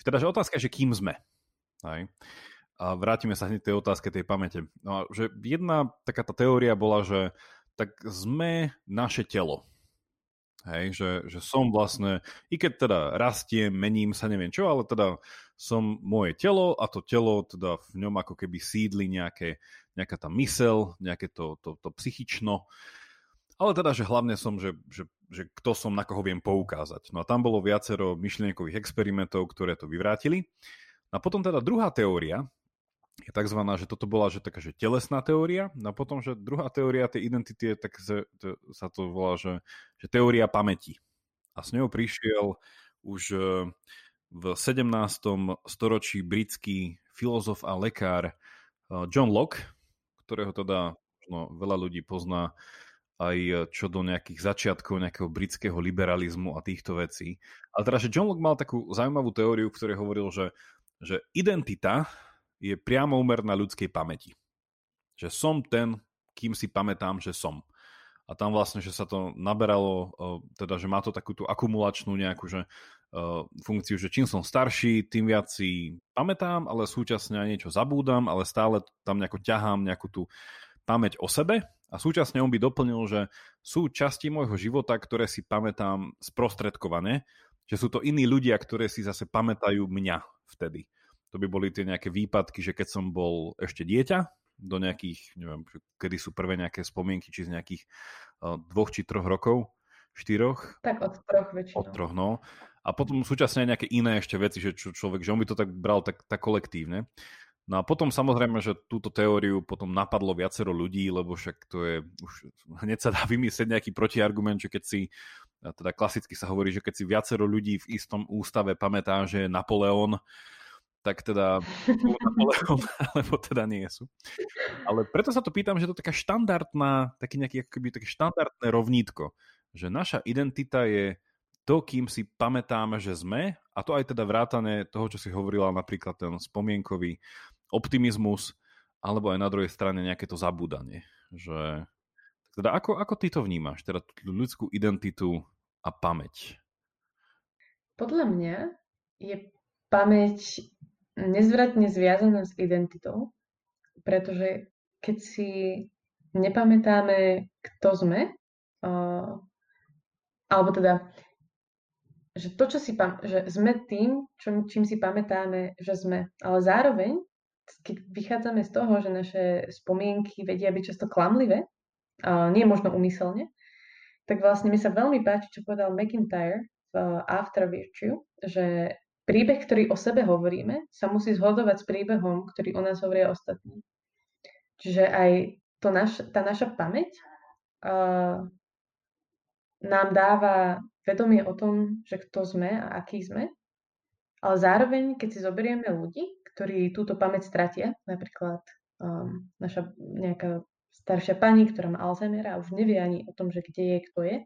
teda, že otázka, že kým sme. Aj. A vrátime sa hneď tej otázke tej pamäte. No a že jedna taká tá teória bola, že tak sme naše telo. Hej, že, že som vlastne, i keď teda rastiem, mením sa, neviem čo, ale teda som moje telo a to telo teda v ňom ako keby sídli nejaké, nejaká tá mysel, nejaké to, to, to psychično. Ale teda, že hlavne som, že, že, že kto som, na koho viem poukázať. No a tam bolo viacero myšlienkových experimentov, ktoré to vyvrátili. A potom teda druhá teória, je tzv. že toto bola že taká že telesná teória, no a potom, že druhá teória tej identity je tak, že, to, sa to volá, že, že teória pamäti. A s ňou prišiel už e, v 17. storočí britský filozof a lekár e, John Locke, ktorého teda no, veľa ľudí pozná aj e, čo do nejakých začiatkov nejakého britského liberalizmu a týchto vecí. Ale teda, že John Locke mal takú zaujímavú teóriu, v ktorej hovoril, že, že identita je priamo úmerná ľudskej pamäti. Že som ten, kým si pamätám, že som. A tam vlastne, že sa to naberalo, teda, že má to takú tú akumulačnú nejakú že, funkciu, že čím som starší, tým viac si pamätám, ale súčasne aj niečo zabúdam, ale stále tam nejako ťahám nejakú tú pamäť o sebe A súčasne on by doplnil, že sú časti môjho života, ktoré si pamätám sprostredkovane, že sú to iní ľudia, ktoré si zase pamätajú mňa vtedy. To by boli tie nejaké výpadky, že keď som bol ešte dieťa, do nejakých, neviem, kedy sú prvé nejaké spomienky, či z nejakých uh, dvoch či troch rokov, štyroch. Tak od troch väčšinou. Od troch, no. A potom súčasne aj nejaké iné ešte veci, že čo človek, že on by to tak bral tak, tak kolektívne. No a potom samozrejme, že túto teóriu potom napadlo viacero ľudí, lebo však to je, už hneď sa dá vymyslieť nejaký protiargument, že keď si, teda klasicky sa hovorí, že keď si viacero ľudí v istom ústave pamätá, že Napoleon, tak teda sú Napoleon, [LAUGHS] alebo teda nie sú. Ale preto sa to pýtam, že to je taká štandardná, taký nejaký akoby také štandardné rovnítko, že naša identita je to, kým si pamätáme, že sme, a to aj teda vrátane toho, čo si hovorila napríklad ten spomienkový optimizmus, alebo aj na druhej strane nejaké to zabúdanie. Že... Teda ako, ako ty to vnímaš, teda tú ľudskú identitu a pamäť? Podľa mňa je pamäť nezvratne zviazaná s identitou, pretože keď si nepamätáme, kto sme, uh, alebo teda že to, čo si pam- že sme tým, čo, čím si pamätáme, že sme. Ale zároveň, keď vychádzame z toho, že naše spomienky vedia byť často klamlivé, a nie možno umyselne, tak vlastne mi sa veľmi páči, čo povedal McIntyre v After Virtue, že príbeh, ktorý o sebe hovoríme, sa musí zhodovať s príbehom, ktorý o nás hovoria ostatní. Čiže aj to naš, tá naša pamäť uh, nám dáva vedomie o tom, že kto sme a aký sme, ale zároveň, keď si zoberieme ľudí, ktorí túto pamäť stratia, napríklad um, naša nejaká staršia pani, ktorá má Alzheimera a už nevie ani o tom, že kde je, kto je,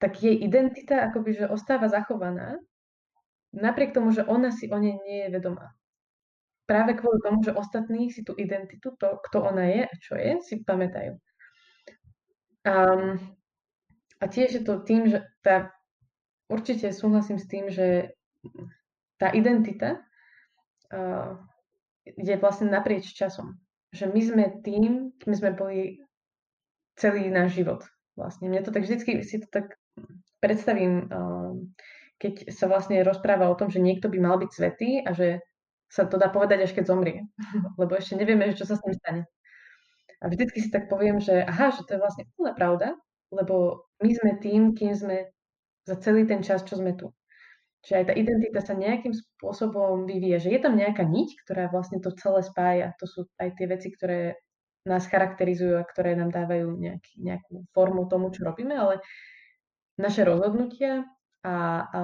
tak jej identita akoby, že ostáva zachovaná, napriek tomu, že ona si o nej nie je vedomá. Práve kvôli tomu, že ostatní si tú identitu, to, kto ona je a čo je, si pamätajú. Um, a tiež je to tým, že tá, určite súhlasím s tým, že tá identita uh, je vlastne naprieč časom. Že my sme tým, kým sme boli celý náš život. Vlastne. Mne to tak vždycky si to tak predstavím, uh, keď sa vlastne rozpráva o tom, že niekto by mal byť svetý a že sa to dá povedať až keď zomrie. [LAUGHS] Lebo ešte nevieme, čo sa s ním stane. A vždycky si tak poviem, že aha, že to je vlastne úplná pravda, lebo my sme tým, kým sme za celý ten čas, čo sme tu. Čiže aj tá identita sa nejakým spôsobom vyvíja, že je tam nejaká niť, ktorá vlastne to celé spája. To sú aj tie veci, ktoré nás charakterizujú a ktoré nám dávajú nejaký, nejakú formu tomu, čo robíme, ale naše rozhodnutia a, a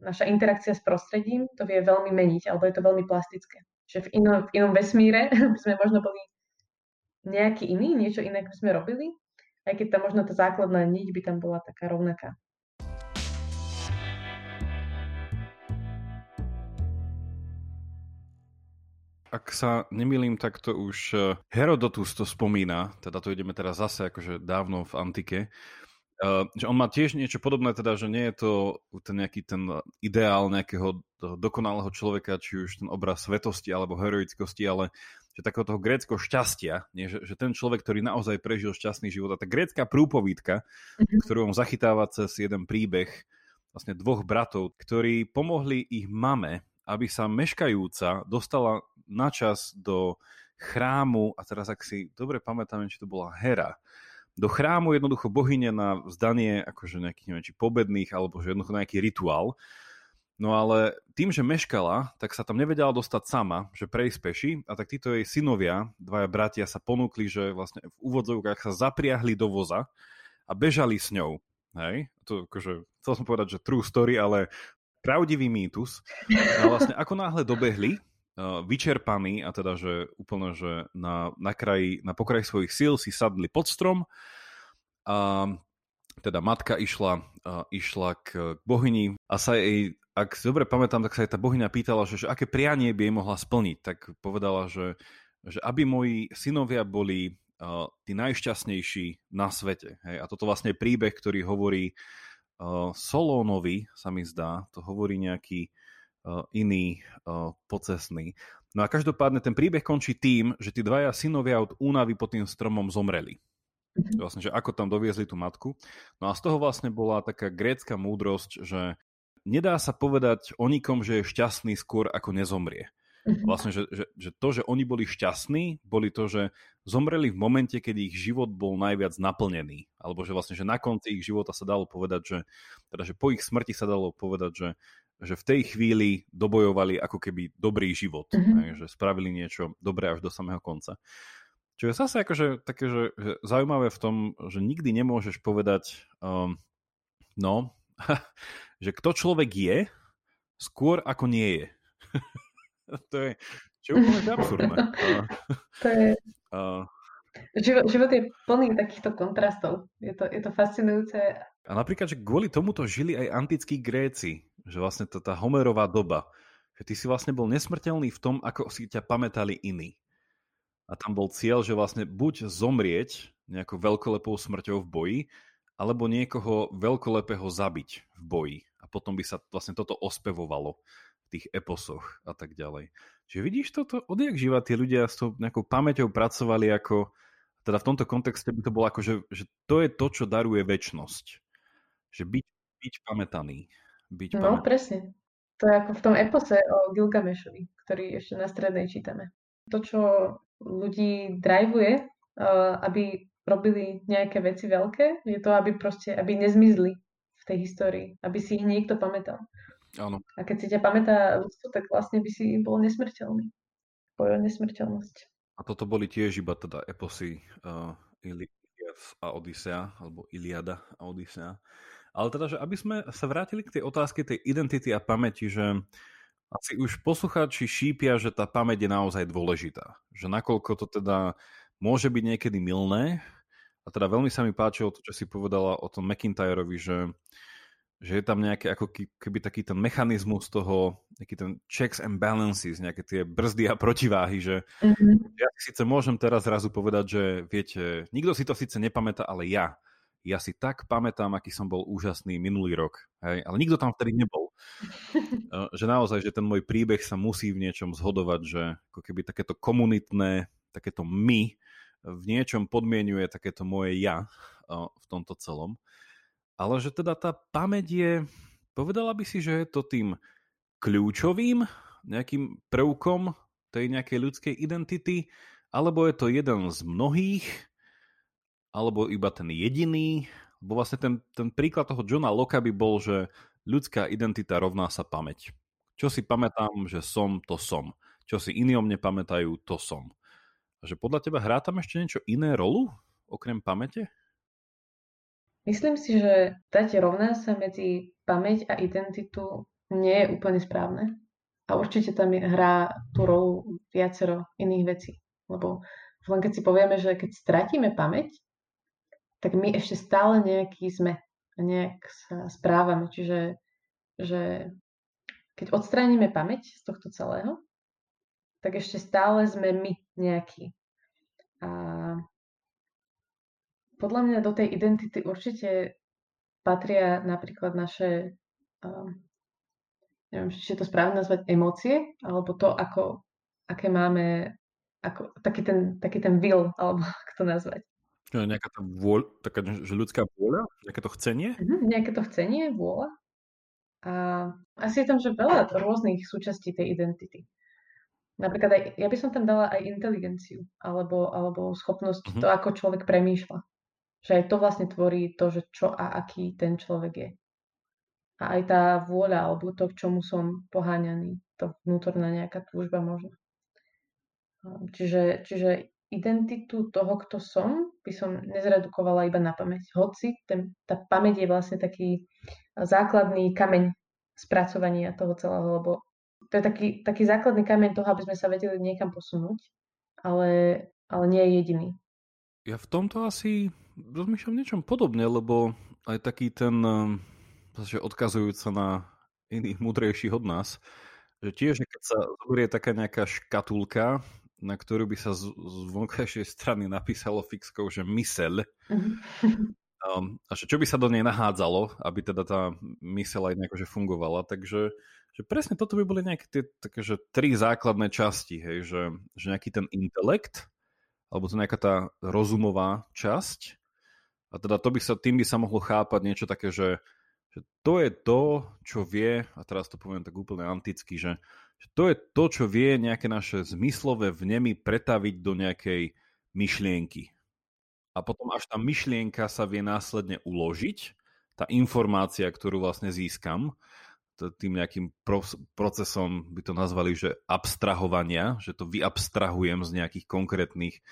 naša interakcia s prostredím to vie veľmi meniť, alebo je to veľmi plastické. Že v inom, v inom vesmíre [LAUGHS] by sme možno boli nejaký iný, niečo iné by sme robili, aj keď tam možno tá základná niť by tam bola taká rovnaká. Ak sa nemýlim, tak to už eh, Herodotus to spomína, teda to ideme teraz zase akože dávno v antike, Uh, že on má tiež niečo podobné, teda, že nie je to ten nejaký ten ideál nejakého dokonalého človeka, či už ten obraz svetosti alebo heroickosti, ale že takého toho gréckého šťastia, nie? Že, že ten človek, ktorý naozaj prežil šťastný život. A tá grécka prúpovídka, mm-hmm. ktorú on zachytáva cez jeden príbeh vlastne dvoch bratov, ktorí pomohli ich mame, aby sa meškajúca dostala na čas do chrámu, a teraz ak si dobre pamätám, či to bola Hera, do chrámu jednoducho bohyne na vzdanie akože nejakých, neviem, či pobedných, alebo že jednoducho nejaký rituál. No ale tým, že meškala, tak sa tam nevedela dostať sama, že prejsť peši a tak títo jej synovia, dvaja bratia sa ponúkli, že vlastne v úvodzovkách sa zapriahli do voza a bežali s ňou. Hej? To akože, chcel som povedať, že true story, ale pravdivý mýtus. A vlastne ako náhle dobehli, vyčerpaní a teda, že úplne, že na, na, kraji, na pokraji svojich síl si sadli pod strom a teda matka išla, uh, išla k, k bohyni a sa jej ak si dobre pamätám, tak sa aj tá bohyňa pýtala, že, že aké prianie by jej mohla splniť. Tak povedala, že, že aby moji synovia boli uh, tí najšťastnejší na svete. Hej? A toto vlastne je príbeh, ktorý hovorí uh, Solónovi, sa mi zdá, to hovorí nejaký iný uh, pocesný. No a každopádne ten príbeh končí tým, že tí dvaja synovia od únavy pod tým stromom zomreli. Mm-hmm. Vlastne, že ako tam doviezli tú matku. No a z toho vlastne bola taká grécka múdrosť, že nedá sa povedať o nikom, že je šťastný skôr ako nezomrie. Mm-hmm. Vlastne, že, že, že to, že oni boli šťastní, boli to, že zomreli v momente, keď ich život bol najviac naplnený. Alebo že vlastne, že na konci ich života sa dalo povedať, že, teda, že po ich smrti sa dalo povedať, že že v tej chvíli dobojovali ako keby dobrý život, mm-hmm. že spravili niečo dobré až do samého konca. Čo je zase akože také, že, že zaujímavé v tom, že nikdy nemôžeš povedať, um, no, [LAUGHS] že kto človek je, skôr ako nie je. [LAUGHS] to je, čo je úplne absurdné. [LAUGHS] to je... Uh, život, život je plný takýchto kontrastov. Je to, je to fascinujúce. A napríklad, že kvôli tomuto žili aj antickí Gréci že vlastne to tá Homerová doba, že ty si vlastne bol nesmrteľný v tom, ako si ťa pamätali iní. A tam bol cieľ, že vlastne buď zomrieť nejakou veľkolepou smrťou v boji, alebo niekoho veľkolepého zabiť v boji. A potom by sa vlastne toto ospevovalo v tých eposoch a tak ďalej. Čiže vidíš toto, odjak živa tí ľudia s tou nejakou pamäťou pracovali ako, teda v tomto kontexte by to bolo ako, že, že to je to, čo daruje väčnosť. Že byť, byť pamätaný byť No, pamätný. presne. To je ako v tom epose o Gilgamešovi, ktorý ešte na strednej čítame. To, čo ľudí drivuje, aby robili nejaké veci veľké, je to, aby proste, aby nezmizli v tej histórii, aby si ich niekto pamätal. Áno. A keď si ťa pamätá ľudstvo, tak vlastne by si bol nesmrteľný. Boj o nesmrteľnosť. A toto boli tiež iba teda eposy uh, Iliad a Odisea, alebo Iliada a Odisea. Ale teda, že aby sme sa vrátili k tej otázke tej identity a pamäti, že asi už poslucháči šípia, že tá pamäť je naozaj dôležitá. Že nakoľko to teda môže byť niekedy milné. A teda veľmi sa mi páčilo to, čo si povedala o tom McIntyrovi, že, že je tam nejaký ako keby taký ten mechanizmus toho, nejaký ten checks and balances, nejaké tie brzdy a protiváhy, že mm-hmm. ja síce môžem teraz zrazu povedať, že viete, nikto si to síce nepamätá, ale ja ja si tak pamätám, aký som bol úžasný minulý rok, hej, ale nikto tam vtedy nebol. [LAUGHS] Eh, že naozaj, že ten môj príbeh sa musí v niečom zhodovať, že ako keby takéto komunitné, takéto my v niečom podmienuje takéto moje ja eh, v tomto celom. Ale že teda tá pamäť je, povedala by si, že je to tým kľúčovým nejakým prvkom tej nejakej ľudskej identity, alebo je to jeden z mnohých, alebo iba ten jediný, lebo vlastne ten, ten príklad toho Johna Locke by bol, že ľudská identita rovná sa pamäť. Čo si pamätám, že som, to som. Čo si iní o mne pamätajú, to som. A že podľa teba hrá tam ešte niečo iné rolu, okrem pamäte? Myslím si, že dať rovná sa medzi pamäť a identitu nie je úplne správne. A určite tam hrá tú rolu viacero iných vecí. Lebo len keď si povieme, že keď stratíme pamäť, tak my ešte stále nejaký sme a nejak sa správame. Čiže že keď odstránime pamäť z tohto celého, tak ešte stále sme my nejakí. A podľa mňa do tej identity určite patria napríklad naše, um, neviem, či je to správne nazvať, emócie, alebo to, ako, aké máme, ako, taký, ten, taký ten will, alebo [LAUGHS] ako to nazvať. Nejaká tá vôľ, taká, že ľudská vôľa? Nejaké to chcenie? Mm-hmm, nejaké to chcenie, vôľa. A asi je tam, že veľa rôznych súčastí tej identity. Napríklad aj, ja by som tam dala aj inteligenciu, alebo, alebo schopnosť mm-hmm. to, ako človek premýšľa. Že aj to vlastne tvorí to, že čo a aký ten človek je. A aj tá vôľa, alebo to, k čomu som poháňaný, to vnútorná nejaká túžba možno. Čiže, čiže identitu toho, kto som, by som nezredukovala iba na pamäť. Hoci ten, tá pamäť je vlastne taký základný kameň spracovania toho celého, lebo to je taký, taký základný kameň toho, aby sme sa vedeli niekam posunúť, ale, ale nie je jediný. Ja v tomto asi rozmýšľam niečom podobne, lebo aj taký ten, zase odkazujúca na iných múdrejších od nás, že tiež, keď sa zoberie taká nejaká škatulka, na ktorú by sa z, z vonkajšej strany napísalo fixkou, že mysel. Um, a že čo by sa do nej nahádzalo, aby teda tá mysel aj nejako fungovala. Takže že že presne toto by boli nejaké tie také, že tri základné časti, hej, že, že nejaký ten intelekt, alebo to nejaká tá rozumová časť, a teda to by sa, tým by sa mohlo chápať niečo také, že, že to je to, čo vie, a teraz to poviem tak úplne anticky, že, že to je to, čo vie nejaké naše zmyslové vnemy pretaviť do nejakej myšlienky. A potom až tá myšlienka sa vie následne uložiť, tá informácia, ktorú vlastne získam, tým nejakým procesom by to nazvali, že abstrahovania, že to vyabstrahujem z nejakých konkrétnych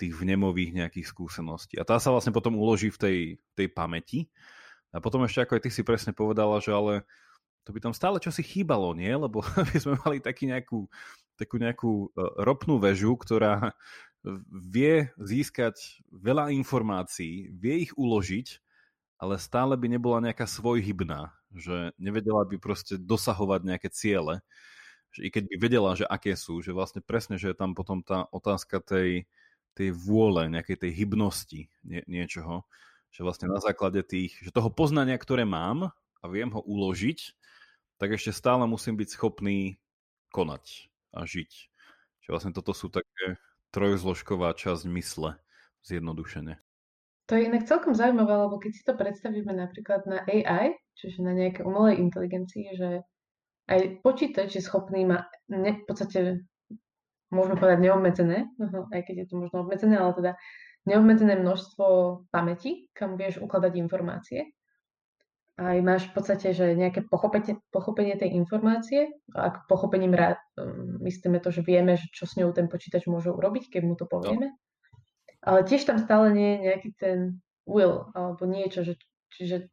tých vnemových nejakých skúseností. A tá sa vlastne potom uloží v tej, tej pamäti. A potom ešte, ako aj ty si presne povedala, že ale to by tam stále čosi chýbalo, nie? Lebo [LAUGHS] by sme mali taký nejakú, takú nejakú e, ropnú väžu, ktorá vie získať veľa informácií, vie ich uložiť, ale stále by nebola nejaká svojhybná, že nevedela by proste dosahovať nejaké ciele, že i keď by vedela, že aké sú, že vlastne presne, že je tam potom tá otázka tej, tej vôle, nejakej tej hybnosti nie, niečoho, že vlastne na základe tých, že toho poznania, ktoré mám a viem ho uložiť, tak ešte stále musím byť schopný konať a žiť. Že vlastne toto sú také trojzložková časť mysle, zjednodušene. To je inak celkom zaujímavé, lebo keď si to predstavíme napríklad na AI, čiže na nejaké umelej inteligencii, že aj počítač je schopný ma ne, v podstate môžeme povedať neobmedzené, aj keď je to možno obmedzené, ale teda neobmedzené množstvo pamäti, kam vieš ukladať informácie. Aj máš v podstate, že nejaké pochopenie, pochopenie tej informácie, ak pochopením rád, um, myslíme to, že vieme, že čo s ňou ten počítač môže urobiť, keď mu to povieme. No ale tiež tam stále nie je nejaký ten will alebo niečo, že, čiže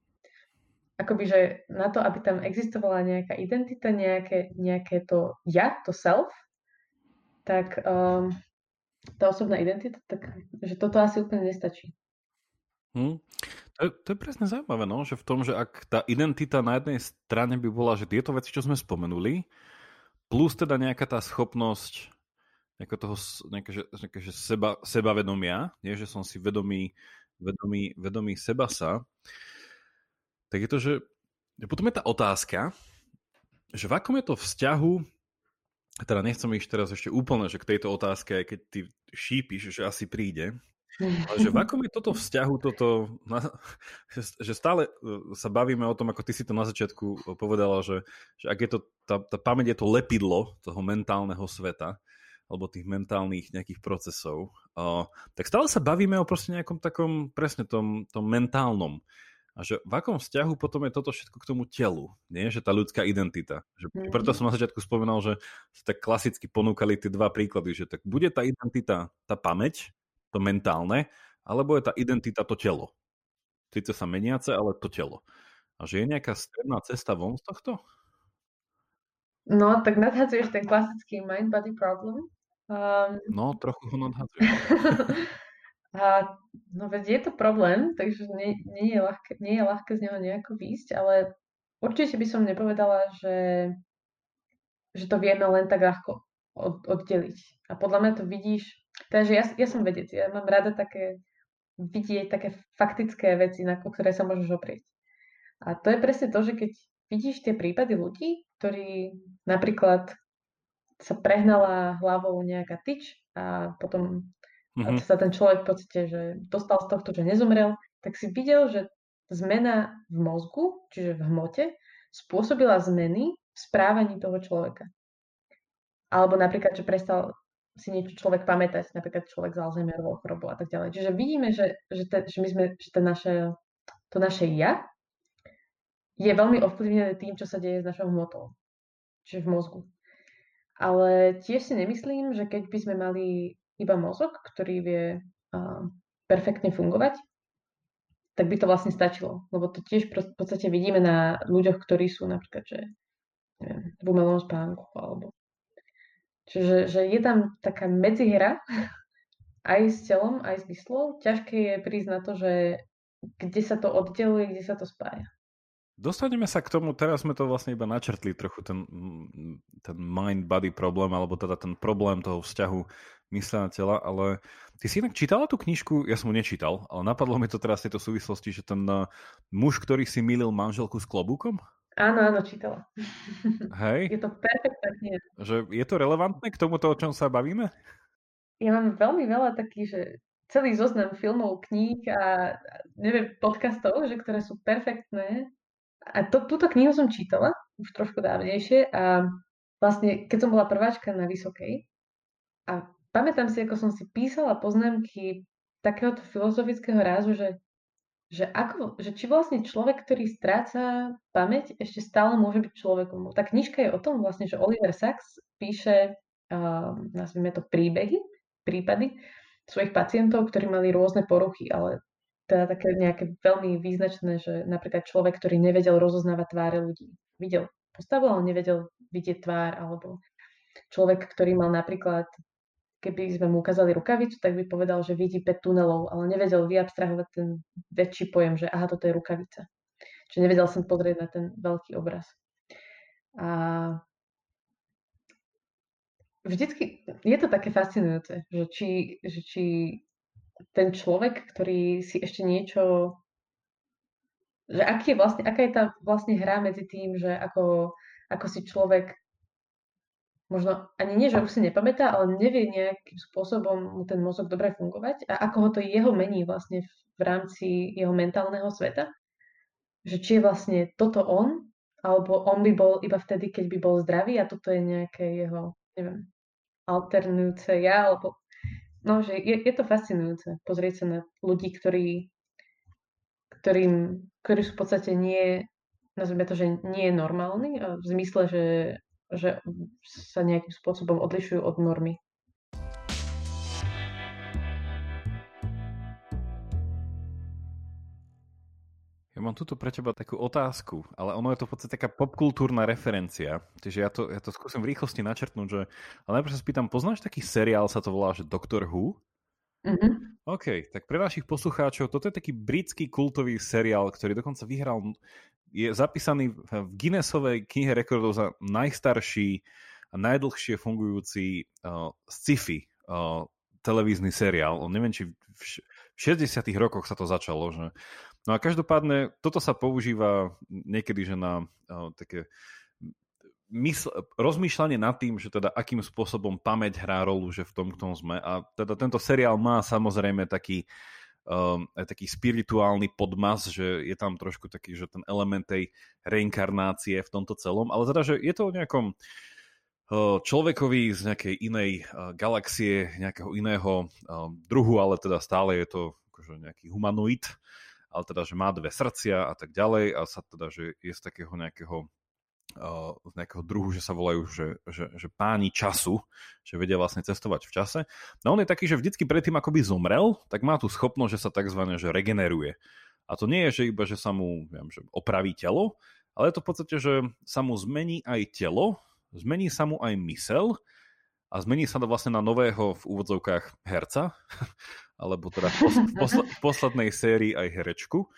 akoby, že na to, aby tam existovala nejaká identita, nejaké, nejaké to ja, to self, tak um, tá osobná identita, tak že toto asi úplne nestačí. Hmm. To, je, to je presne zaujímavé, no? že v tom, že ak tá identita na jednej strane by bola, že tieto veci, čo sme spomenuli, plus teda nejaká tá schopnosť toho nejaké, že, nejaké, že seba, sebavedomia, nie, že som si vedomý, vedomý, vedomý seba sa, tak je to, že potom je tá otázka, že v akom je to vzťahu, teda nechcem ísť teraz ešte úplne, že k tejto otázke, aj keď ty šípiš, že asi príde, ale že v akom je toto vzťahu, toto, že stále e, sa bavíme o tom, ako ty si to na začiatku povedala, že, že ak je to, tá, tá pamäť je to lepidlo toho mentálneho sveta, alebo tých mentálnych nejakých procesov, uh, tak stále sa bavíme o proste nejakom takom presne tom, tom mentálnom. A že v akom vzťahu potom je toto všetko k tomu telu, nie? Že tá ľudská identita. Že mm-hmm. Preto som na začiatku spomenal, že sa tak klasicky ponúkali tie dva príklady, že tak bude tá identita tá pamäť, to mentálne, alebo je tá identita to telo. Sice sa meniace, ale to telo. A že je nejaká stredná cesta von z tohto? No, tak nadhadzuješ ten klasický mind-body problem, Um, no, trochu ho nadhadzuje. [LAUGHS] a, no veď je to problém, takže nie, nie, je ľahké, nie je ľahké z neho nejako výjsť, ale určite by som nepovedala, že, že to vieme len tak ľahko od, oddeliť. A podľa mňa to vidíš, takže ja, ja som vedec, ja mám rada také vidieť také faktické veci, na ktoré sa môžeš oprieť. A to je presne to, že keď vidíš tie prípady ľudí, ktorí napríklad sa prehnala hlavou nejaká tyč a potom mm-hmm. sa ten človek v podstate, že dostal z tohto, že nezomrel, tak si videl, že zmena v mozgu, čiže v hmote, spôsobila zmeny v správaní toho človeka. Alebo napríklad, že prestal si niečo človek pamätať, napríklad človek z Alzheimerovou chorobou a tak ďalej. Čiže vidíme, že, že, te, že my sme, že to naše, to naše ja je veľmi ovplyvnené tým, čo sa deje s našou hmotou, čiže v mozgu. Ale tiež si nemyslím, že keď by sme mali iba mozog, ktorý vie uh, perfektne fungovať, tak by to vlastne stačilo. Lebo to tiež v podstate vidíme na ľuďoch, ktorí sú napríklad, že neviem, v umelom spánku alebo Čiže že je tam taká medzihra [LAUGHS] aj s telom, aj s myslou. Ťažké je prísť na to, že kde sa to oddeluje, kde sa to spája. Dostaneme sa k tomu, teraz sme to vlastne iba načrtli trochu ten, ten mind-body problém, alebo teda ten problém toho vzťahu mysle na tela, ale ty si inak čítala tú knižku, ja som ju nečítal, ale napadlo mi to teraz v tejto súvislosti, že ten uh, muž, ktorý si milil manželku s klobúkom? Áno, áno, čítala. [LAUGHS] Hej. Je to perfektná kniha. Že je to relevantné k tomuto, o čom sa bavíme? Ja mám veľmi veľa takých, že celý zoznam filmov, kníh a neviem, podcastov, že ktoré sú perfektné. A to, túto knihu som čítala už trošku dávnejšie a vlastne, keď som bola prváčka na Vysokej a pamätám si, ako som si písala poznámky takéhoto filozofického rázu, že, že, ako, že či vlastne človek, ktorý stráca pamäť, ešte stále môže byť človekom. Tá knižka je o tom vlastne, že Oliver Sacks píše, uh, nazvime to príbehy, prípady svojich pacientov, ktorí mali rôzne poruchy, ale teda také nejaké veľmi význačné, že napríklad človek, ktorý nevedel rozoznávať tváre ľudí. Videl postavu, ale nevedel vidieť tvár, alebo človek, ktorý mal napríklad keby sme mu ukázali rukavicu, tak by povedal, že vidí 5 tunelov, ale nevedel vyabstrahovať ten väčší pojem, že aha, toto je rukavica. Čiže nevedel som pozrieť na ten veľký obraz. A vždycky je to také fascinujúce, že či, že či ten človek, ktorý si ešte niečo že aký je vlastne, aká je tá vlastne hra medzi tým, že ako, ako si človek možno ani nie, že už si nepamätá, ale nevie nejakým spôsobom mu ten mozog dobre fungovať a ako ho to jeho mení vlastne v rámci jeho mentálneho sveta. Že či je vlastne toto on, alebo on by bol iba vtedy, keď by bol zdravý a toto je nejaké jeho, neviem, alternujúce ja, alebo no, že je, je to fascinujúce pozrieť sa na ľudí, ktorí, ktorým, ktorí sú v podstate nie, nazvime to, že nie je normálny, v zmysle, že že sa nejakým spôsobom odlišujú od normy. Ja mám tuto pre teba takú otázku, ale ono je to v podstate taká popkultúrna referencia. Čiže ja to, ja to skúsim v rýchlosti načrtnúť, že... Ale najprv sa spýtam, poznáš taký seriál, sa to volá, že Doctor Who? Mm-hmm. OK, tak pre našich poslucháčov, toto je taký britský kultový seriál, ktorý dokonca vyhral je zapísaný v Guinnessovej knihe rekordov za najstarší a najdlhšie fungujúci uh, sci-fi uh, televízny seriál. Neviem, či v 60 rokoch sa to začalo. Že... No a každopádne, toto sa používa niekedy, že na uh, také mysl- rozmýšľanie nad tým, že teda akým spôsobom pamäť hrá rolu, že v tom, tom sme. A teda tento seriál má samozrejme taký um, taký spirituálny podmas, že je tam trošku taký, že ten element tej reinkarnácie v tomto celom, ale teda, že je to o nejakom uh, človekovi z nejakej inej uh, galaxie, nejakého iného um, druhu, ale teda stále je to akože nejaký humanoid, ale teda, že má dve srdcia a tak ďalej a sa teda, že je z takého nejakého z nejakého druhu, že sa volajú, že, že, že páni času, že vedia vlastne cestovať v čase. No on je taký, že vždycky predtým, ako by zomrel, tak má tú schopnosť, že sa tzv. Že regeneruje. A to nie je, že iba, že sa mu neviem, že opraví telo, ale je to v podstate, že sa mu zmení aj telo, zmení sa mu aj mysel a zmení sa to vlastne na nového v úvodzovkách herca, [LAUGHS] alebo teda v, posl- v, posl- v poslednej sérii aj herečku.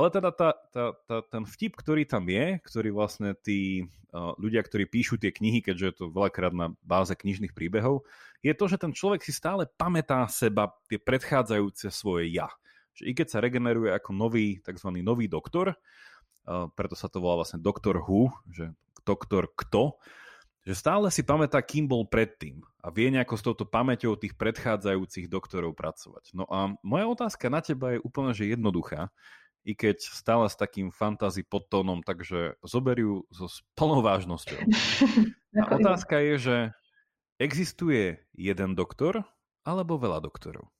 Ale teda tá, tá, tá, ten vtip, ktorý tam je, ktorý vlastne tí uh, ľudia, ktorí píšu tie knihy, keďže je to veľakrát na báze knižných príbehov, je to, že ten človek si stále pamätá seba tie predchádzajúce svoje ja. Že i keď sa regeneruje ako nový, tzv. nový doktor, uh, preto sa to volá vlastne doktor Who, že doktor kto, že stále si pamätá, kým bol predtým a vie nejako s touto pamäťou tých predchádzajúcich doktorov pracovať. No a moja otázka na teba je úplne že jednoduchá i keď stále s takým fantasy podtónom, takže zoberú so plnou vážnosťou. [LAUGHS] A otázka je, že existuje jeden doktor alebo veľa doktorov?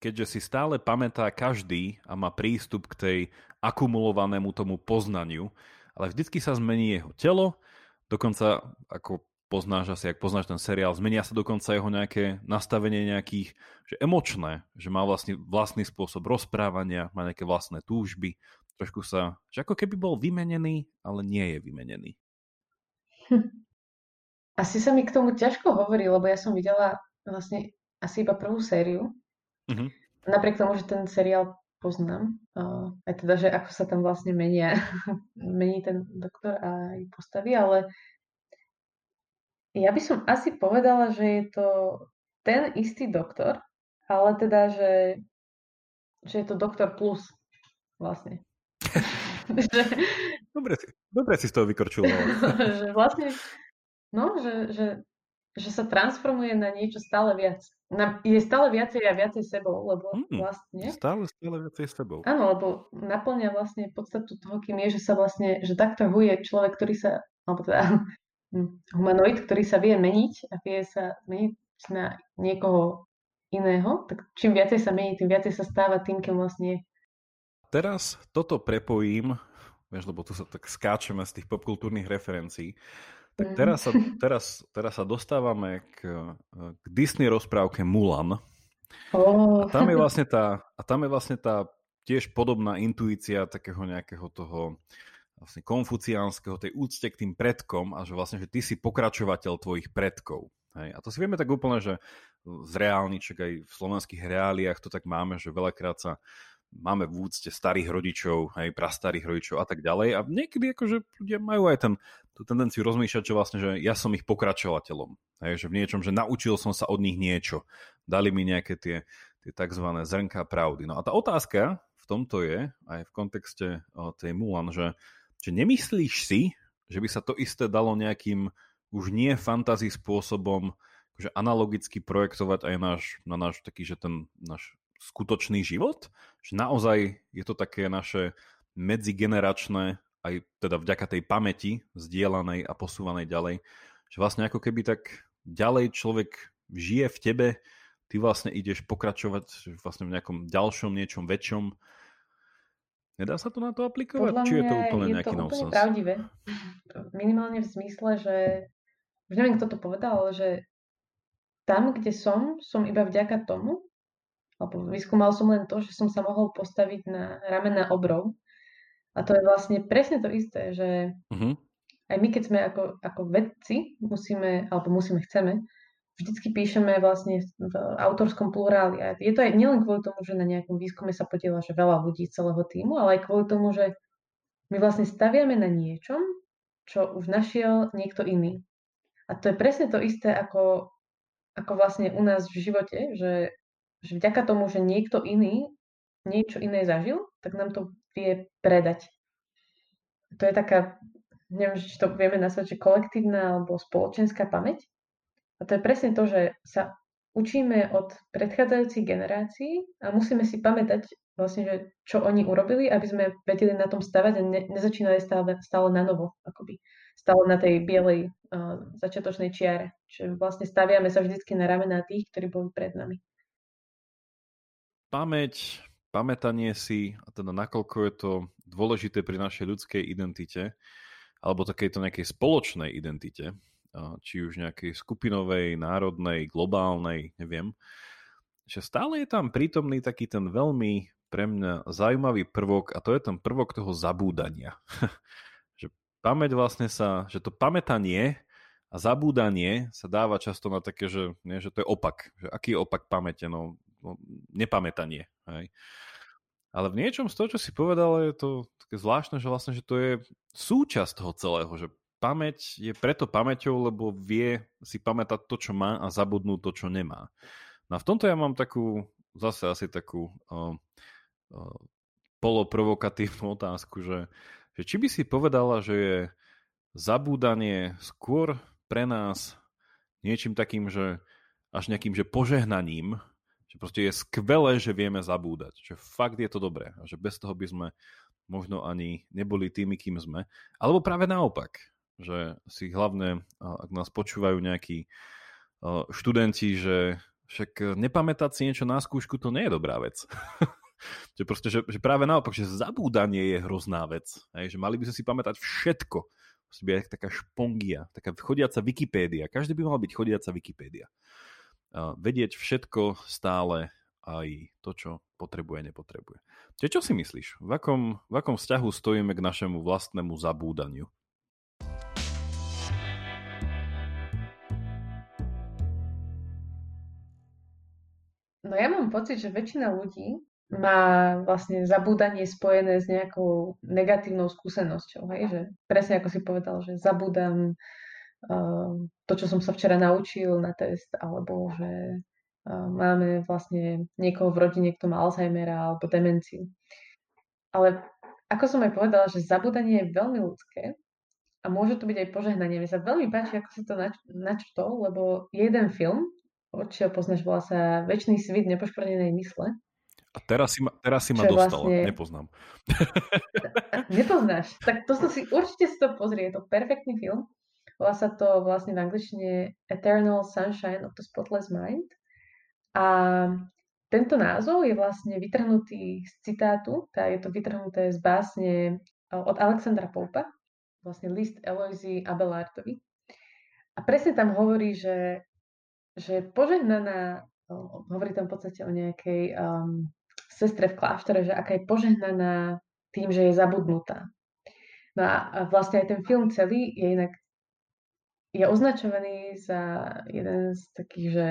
Keďže si stále pamätá každý a má prístup k tej akumulovanému tomu poznaniu, ale vždycky sa zmení jeho telo, dokonca ako poznáš asi, ak poznáš ten seriál, zmenia sa dokonca jeho nejaké nastavenie nejakých, že emočné, že má vlastne vlastný spôsob rozprávania, má nejaké vlastné túžby, trošku sa, že ako keby bol vymenený, ale nie je vymenený. Hm. [LAUGHS] Asi sa mi k tomu ťažko hovorí, lebo ja som videla vlastne asi iba prvú sériu. Mm-hmm. Napriek tomu, že ten seriál poznám, uh, aj teda, že ako sa tam vlastne menia, [LAUGHS] mení ten doktor a aj postavy, ale ja by som asi povedala, že je to ten istý doktor, ale teda, že, že je to doktor plus vlastne. [LAUGHS] dobre, si, dobre si z toho vykorčuloval. [LAUGHS] že vlastne, no, že, že, že sa transformuje na niečo stále viac. Na, je stále viacej a viacej sebou, lebo mm, vlastne... Stále, stále viacej sebou. Áno, lebo naplňa vlastne podstatu toho, kým je, že sa vlastne, že takto huje človek, ktorý sa, alebo teda humanoid, ktorý sa vie meniť a vie sa meniť na niekoho iného, tak čím viacej sa mení, tým viacej sa stáva tým, kým vlastne. Teraz toto prepojím, vieš, lebo tu sa tak skáčeme z tých popkultúrnych referencií, tak mm. teraz sa, [LAUGHS] teraz, teraz sa dostávame k, k Disney rozprávke Mulan. Oh. A tam je [LAUGHS] vlastne tá, a tam je vlastne tá tiež podobná intuícia takého nejakého toho vlastne konfuciánskeho, tej úcte k tým predkom a že vlastne, že ty si pokračovateľ tvojich predkov. Hej. A to si vieme tak úplne, že z reálniček aj v slovenských reáliách to tak máme, že veľakrát sa máme v úcte starých rodičov, aj prastarých rodičov a tak ďalej. A niekedy akože ľudia majú aj ten, tú tendenciu rozmýšľať, že vlastne, že ja som ich pokračovateľom. Hej, že v niečom, že naučil som sa od nich niečo. Dali mi nejaké tie, tie tzv. zrnká pravdy. No a tá otázka v tomto je, aj v kontexte tej Mulan, že, že nemyslíš si, že by sa to isté dalo nejakým už nie fantasy spôsobom akože analogicky projektovať aj náš, na náš taký, že ten náš skutočný život, že naozaj je to také naše medzigeneračné, aj teda vďaka tej pamäti zdieľanej a posúvanej ďalej, že vlastne ako keby tak ďalej človek žije v tebe, ty vlastne ideš pokračovať vlastne v nejakom ďalšom, niečom väčšom. Nedá sa to na to aplikovať? Podľa Či je to úplne je nejaký to úplne pravdivé. Minimálne v zmysle, že už neviem, kto to povedal, ale že tam, kde som, som iba vďaka tomu, alebo vyskúmal som len to, že som sa mohol postaviť na ramena obrov. A to je vlastne presne to isté, že uh-huh. aj my, keď sme ako, ako vedci, musíme, alebo musíme, chceme, vždycky píšeme vlastne v autorskom pluráli. A je to aj nielen kvôli tomu, že na nejakom výskume sa podiela, že veľa ľudí celého týmu, ale aj kvôli tomu, že my vlastne staviame na niečom, čo už našiel niekto iný. A to je presne to isté ako, ako vlastne u nás v živote, že, že vďaka tomu, že niekto iný niečo iné zažil, tak nám to vie predať. To je taká, neviem, či to vieme nazvať, že kolektívna alebo spoločenská pamäť. A to je presne to, že sa učíme od predchádzajúcich generácií a musíme si pamätať vlastne, že čo oni urobili, aby sme vedeli na tom stavať a ne, nezačínali stále, stále na novo, akoby stále na tej bielej uh, začiatočnej čiare. Čiže vlastne staviame sa vždycky na ramená tých, ktorí boli pred nami. Pamäť, pamätanie si, a teda nakoľko je to dôležité pri našej ľudskej identite, alebo takejto nejakej spoločnej identite, či už nejakej skupinovej, národnej, globálnej, neviem, že stále je tam prítomný taký ten veľmi pre mňa zaujímavý prvok a to je ten prvok toho zabúdania. [LAUGHS] pamäť vlastne sa, že to pamätanie a zabúdanie sa dáva často na také, že, nie, že to je opak. Že aký je opak pamäte? No, no nepamätanie. Hej. Ale v niečom z toho, čo si povedal, je to také zvláštne, že vlastne, že to je súčasť toho celého, že pamäť je preto pamäťou, lebo vie si pamätať to, čo má a zabudnúť to, čo nemá. No a v tomto ja mám takú, zase asi takú uh, uh, poloprovokatívnu [LAUGHS] otázku, že že či by si povedala, že je zabúdanie skôr pre nás niečím takým, že až nejakým, že požehnaním, že proste je skvelé, že vieme zabúdať, že fakt je to dobré a že bez toho by sme možno ani neboli tými, kým sme. Alebo práve naopak, že si hlavne, ak nás počúvajú nejakí študenti, že však nepamätať si niečo na skúšku, to nie je dobrá vec. [LAUGHS] že proste, že, že práve naopak, že zabúdanie je hrozná vec. Hej, že mali by sme si pamätať všetko. Musí byť taká špongia, taká chodiaca Wikipédia. Každý by mal byť chodiaca Wikipédia. Vedieť všetko stále, aj to, čo potrebuje, nepotrebuje. Čiže čo si myslíš? V akom, v akom vzťahu stojíme k našemu vlastnému zabúdaniu? No ja mám pocit, že väčšina ľudí má vlastne zabúdanie spojené s nejakou negatívnou skúsenosťou. Hej? Že presne ako si povedal, že zabúdam uh, to, čo som sa včera naučil na test, alebo že uh, máme vlastne niekoho v rodine, kto má Alzheimera alebo demenciu. Ale ako som aj povedala, že zabudanie je veľmi ľudské a môže to byť aj požehnanie. Mne sa veľmi páči, ako si to nač- načtol, lebo je jeden film, ho poznáš, volá sa Večný svit nepoškvrnenej mysle. A teraz si ma, teraz si ma dostala, vlastne... nepoznám. [LAUGHS] Nepoznáš? Tak to si určite si to pozrie, je to perfektný film. Volá sa to vlastne v angličtine Eternal Sunshine of the Spotless Mind. A tento názov je vlastne vytrhnutý z citátu, tá je to vytrhnuté z básne od Alexandra Poupa, vlastne list Eloisy Abelardovi. A presne tam hovorí, že, že požehnaná, hovorí tam v podstate o nejakej um, sestre v kláštore, že aká je požehnaná tým, že je zabudnutá. No a vlastne aj ten film celý je inak je označovaný za jeden z takých, že,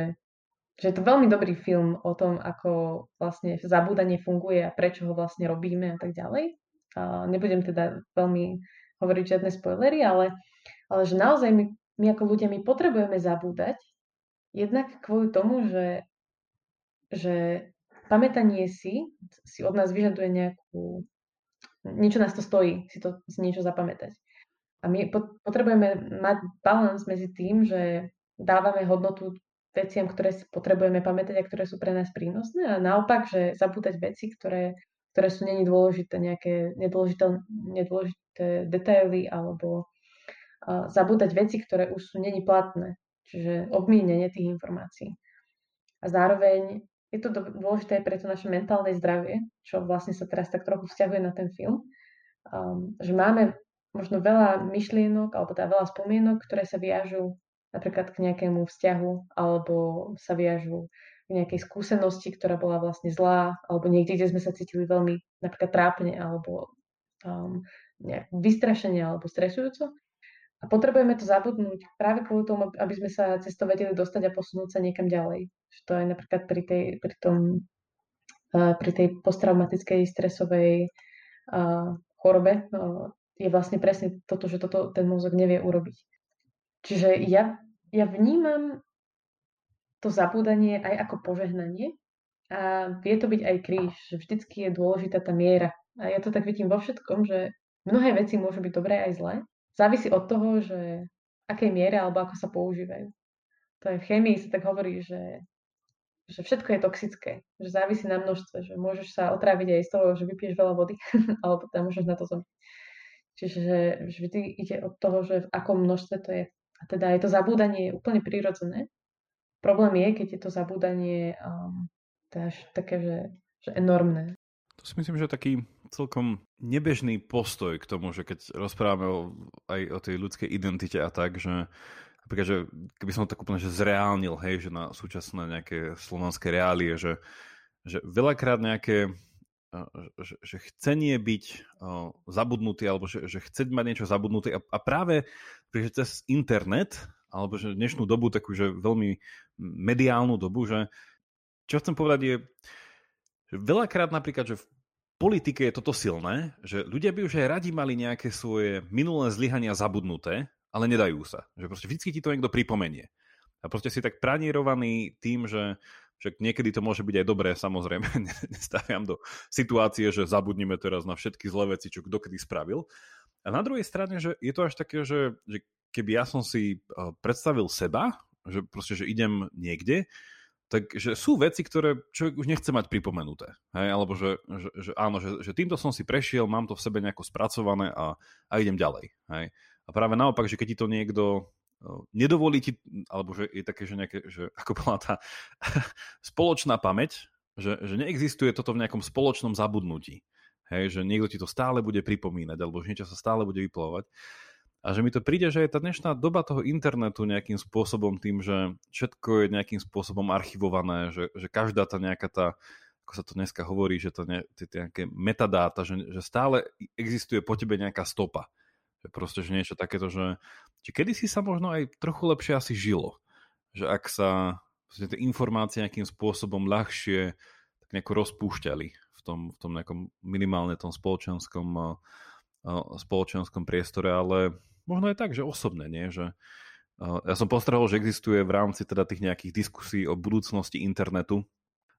že je to veľmi dobrý film o tom, ako vlastne zabúdanie funguje a prečo ho vlastne robíme a tak ďalej. A nebudem teda veľmi hovoriť žiadne spoilery, ale, ale že naozaj my, my ako ľudia my potrebujeme zabúdať, jednak kvôli tomu, že, že pamätanie si, si od nás vyžaduje nejakú, niečo nás to stojí, si to si niečo zapamätať. A my potrebujeme mať balans medzi tým, že dávame hodnotu veciam, ktoré si potrebujeme pamätať a ktoré sú pre nás prínosné a naopak, že zabúdať veci, ktoré, ktoré sú není dôležité, nejaké nedôležité, nedôležité detaily alebo uh, zabúdať veci, ktoré už sú není platné, čiže obmínenie tých informácií. A zároveň je to dôležité pre to naše mentálne zdravie, čo vlastne sa teraz tak trochu vzťahuje na ten film, um, že máme možno veľa myšlienok alebo teda veľa spomienok, ktoré sa viažú napríklad k nejakému vzťahu alebo sa viažú k nejakej skúsenosti, ktorá bola vlastne zlá alebo niekde, kde sme sa cítili veľmi napríklad trápne alebo um, nejak vystrašenie alebo stresujúco. A potrebujeme to zabudnúť práve kvôli tomu, aby sme sa cez vedeli dostať a posunúť sa niekam ďalej. Že to je napríklad pri tej, pri tom, uh, pri tej posttraumatickej stresovej uh, chorobe uh, je vlastne presne toto, že toto ten mozog nevie urobiť. Čiže ja, ja vnímam to zabúdanie aj ako požehnanie a vie to byť aj kríž, že vždycky je dôležitá tá miera. A ja to tak vidím vo všetkom, že mnohé veci môžu byť dobré aj zlé, závisí od toho, že akej miere alebo ako sa používajú. To je v chémii sa tak hovorí, že, že všetko je toxické, že závisí na množstve, že môžeš sa otráviť aj z toho, že vypiješ veľa vody, [LAUGHS] alebo tam môžeš na to zomrieť. Čiže vždy ide od toho, že v akom množstve to je. A teda je to zabúdanie úplne prirodzené. Problém je, keď je to zabúdanie um, teda také, že, že enormné. To si myslím, že taký celkom nebežný postoj k tomu, že keď rozprávame o, aj o tej ľudskej identite a tak, že napríklad, že keby som to tak úplne že zreálnil, hej, že na súčasné nejaké slovanské reálie, že, že veľakrát nejaké že, že chcenie byť uh, zabudnutý alebo že, že chceť mať niečo zabudnuté a, a práve že cez internet alebo že dnešnú dobu takú, že veľmi mediálnu dobu, že čo chcem povedať je, Veľakrát napríklad, že v politike je toto silné, že ľudia by už aj radi mali nejaké svoje minulé zlyhania zabudnuté, ale nedajú sa. Že proste vždy ti to niekto pripomenie. A proste si tak pranierovaný tým, že však niekedy to môže byť aj dobré, samozrejme, [LAUGHS] nestaviam do situácie, že zabudnime teraz na všetky zlé veci, čo kto kedy spravil. A na druhej strane, že je to až také, že, že keby ja som si eh, predstavil seba, že proste, že idem niekde, Takže sú veci, ktoré človek už nechce mať pripomenuté. Hej? Alebo že, že, že áno, že, že týmto som si prešiel, mám to v sebe nejako spracované a, a idem ďalej. Hej? A práve naopak, že keď ti to niekto nedovolí ti, alebo že je také, že nejaké, že ako bola tá [LAUGHS] spoločná pamäť, že, že neexistuje toto v nejakom spoločnom zabudnutí. Hej, že niekto ti to stále bude pripomínať, alebo že niečo sa stále bude vyplovať. A že mi to príde, že je tá dnešná doba toho internetu nejakým spôsobom tým, že všetko je nejakým spôsobom archivované, že, že každá tá nejaká tá, ako sa to dneska hovorí, že to ne, tie, nejaké metadáta, že, že stále existuje po tebe nejaká stopa. Že proste, že niečo takéto, že, že kedysi sa možno aj trochu lepšie asi žilo. Že ak sa tie informácie nejakým spôsobom ľahšie tak nejako rozpúšťali v tom, v tom nejakom minimálne tom spoločenskom spoločenskom priestore, ale možno je tak, že osobné, nie? Že, ja som postrehol, že existuje v rámci teda tých nejakých diskusí o budúcnosti internetu,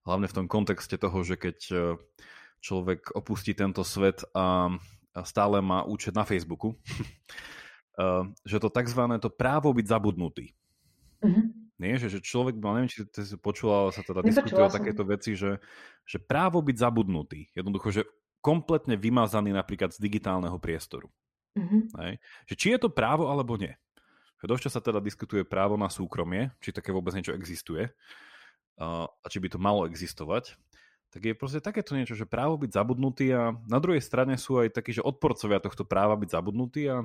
hlavne v tom kontexte toho, že keď človek opustí tento svet a, a stále má účet na Facebooku, [LAUGHS] že to tzv. to právo byť zabudnutý. Uh-huh. Nie, že, že človek, no neviem, či si počula, ale sa teda diskutuje o takéto veci, že, že právo byť zabudnutý, jednoducho, že kompletne vymazaný napríklad z digitálneho priestoru. Uh-huh. Hej? Že či je to právo alebo nie. Dosť sa teda diskutuje právo na súkromie, či také vôbec niečo existuje a, a či by to malo existovať tak je proste takéto niečo, že právo byť zabudnutý a na druhej strane sú aj takí, že odporcovia tohto práva byť zabudnutí a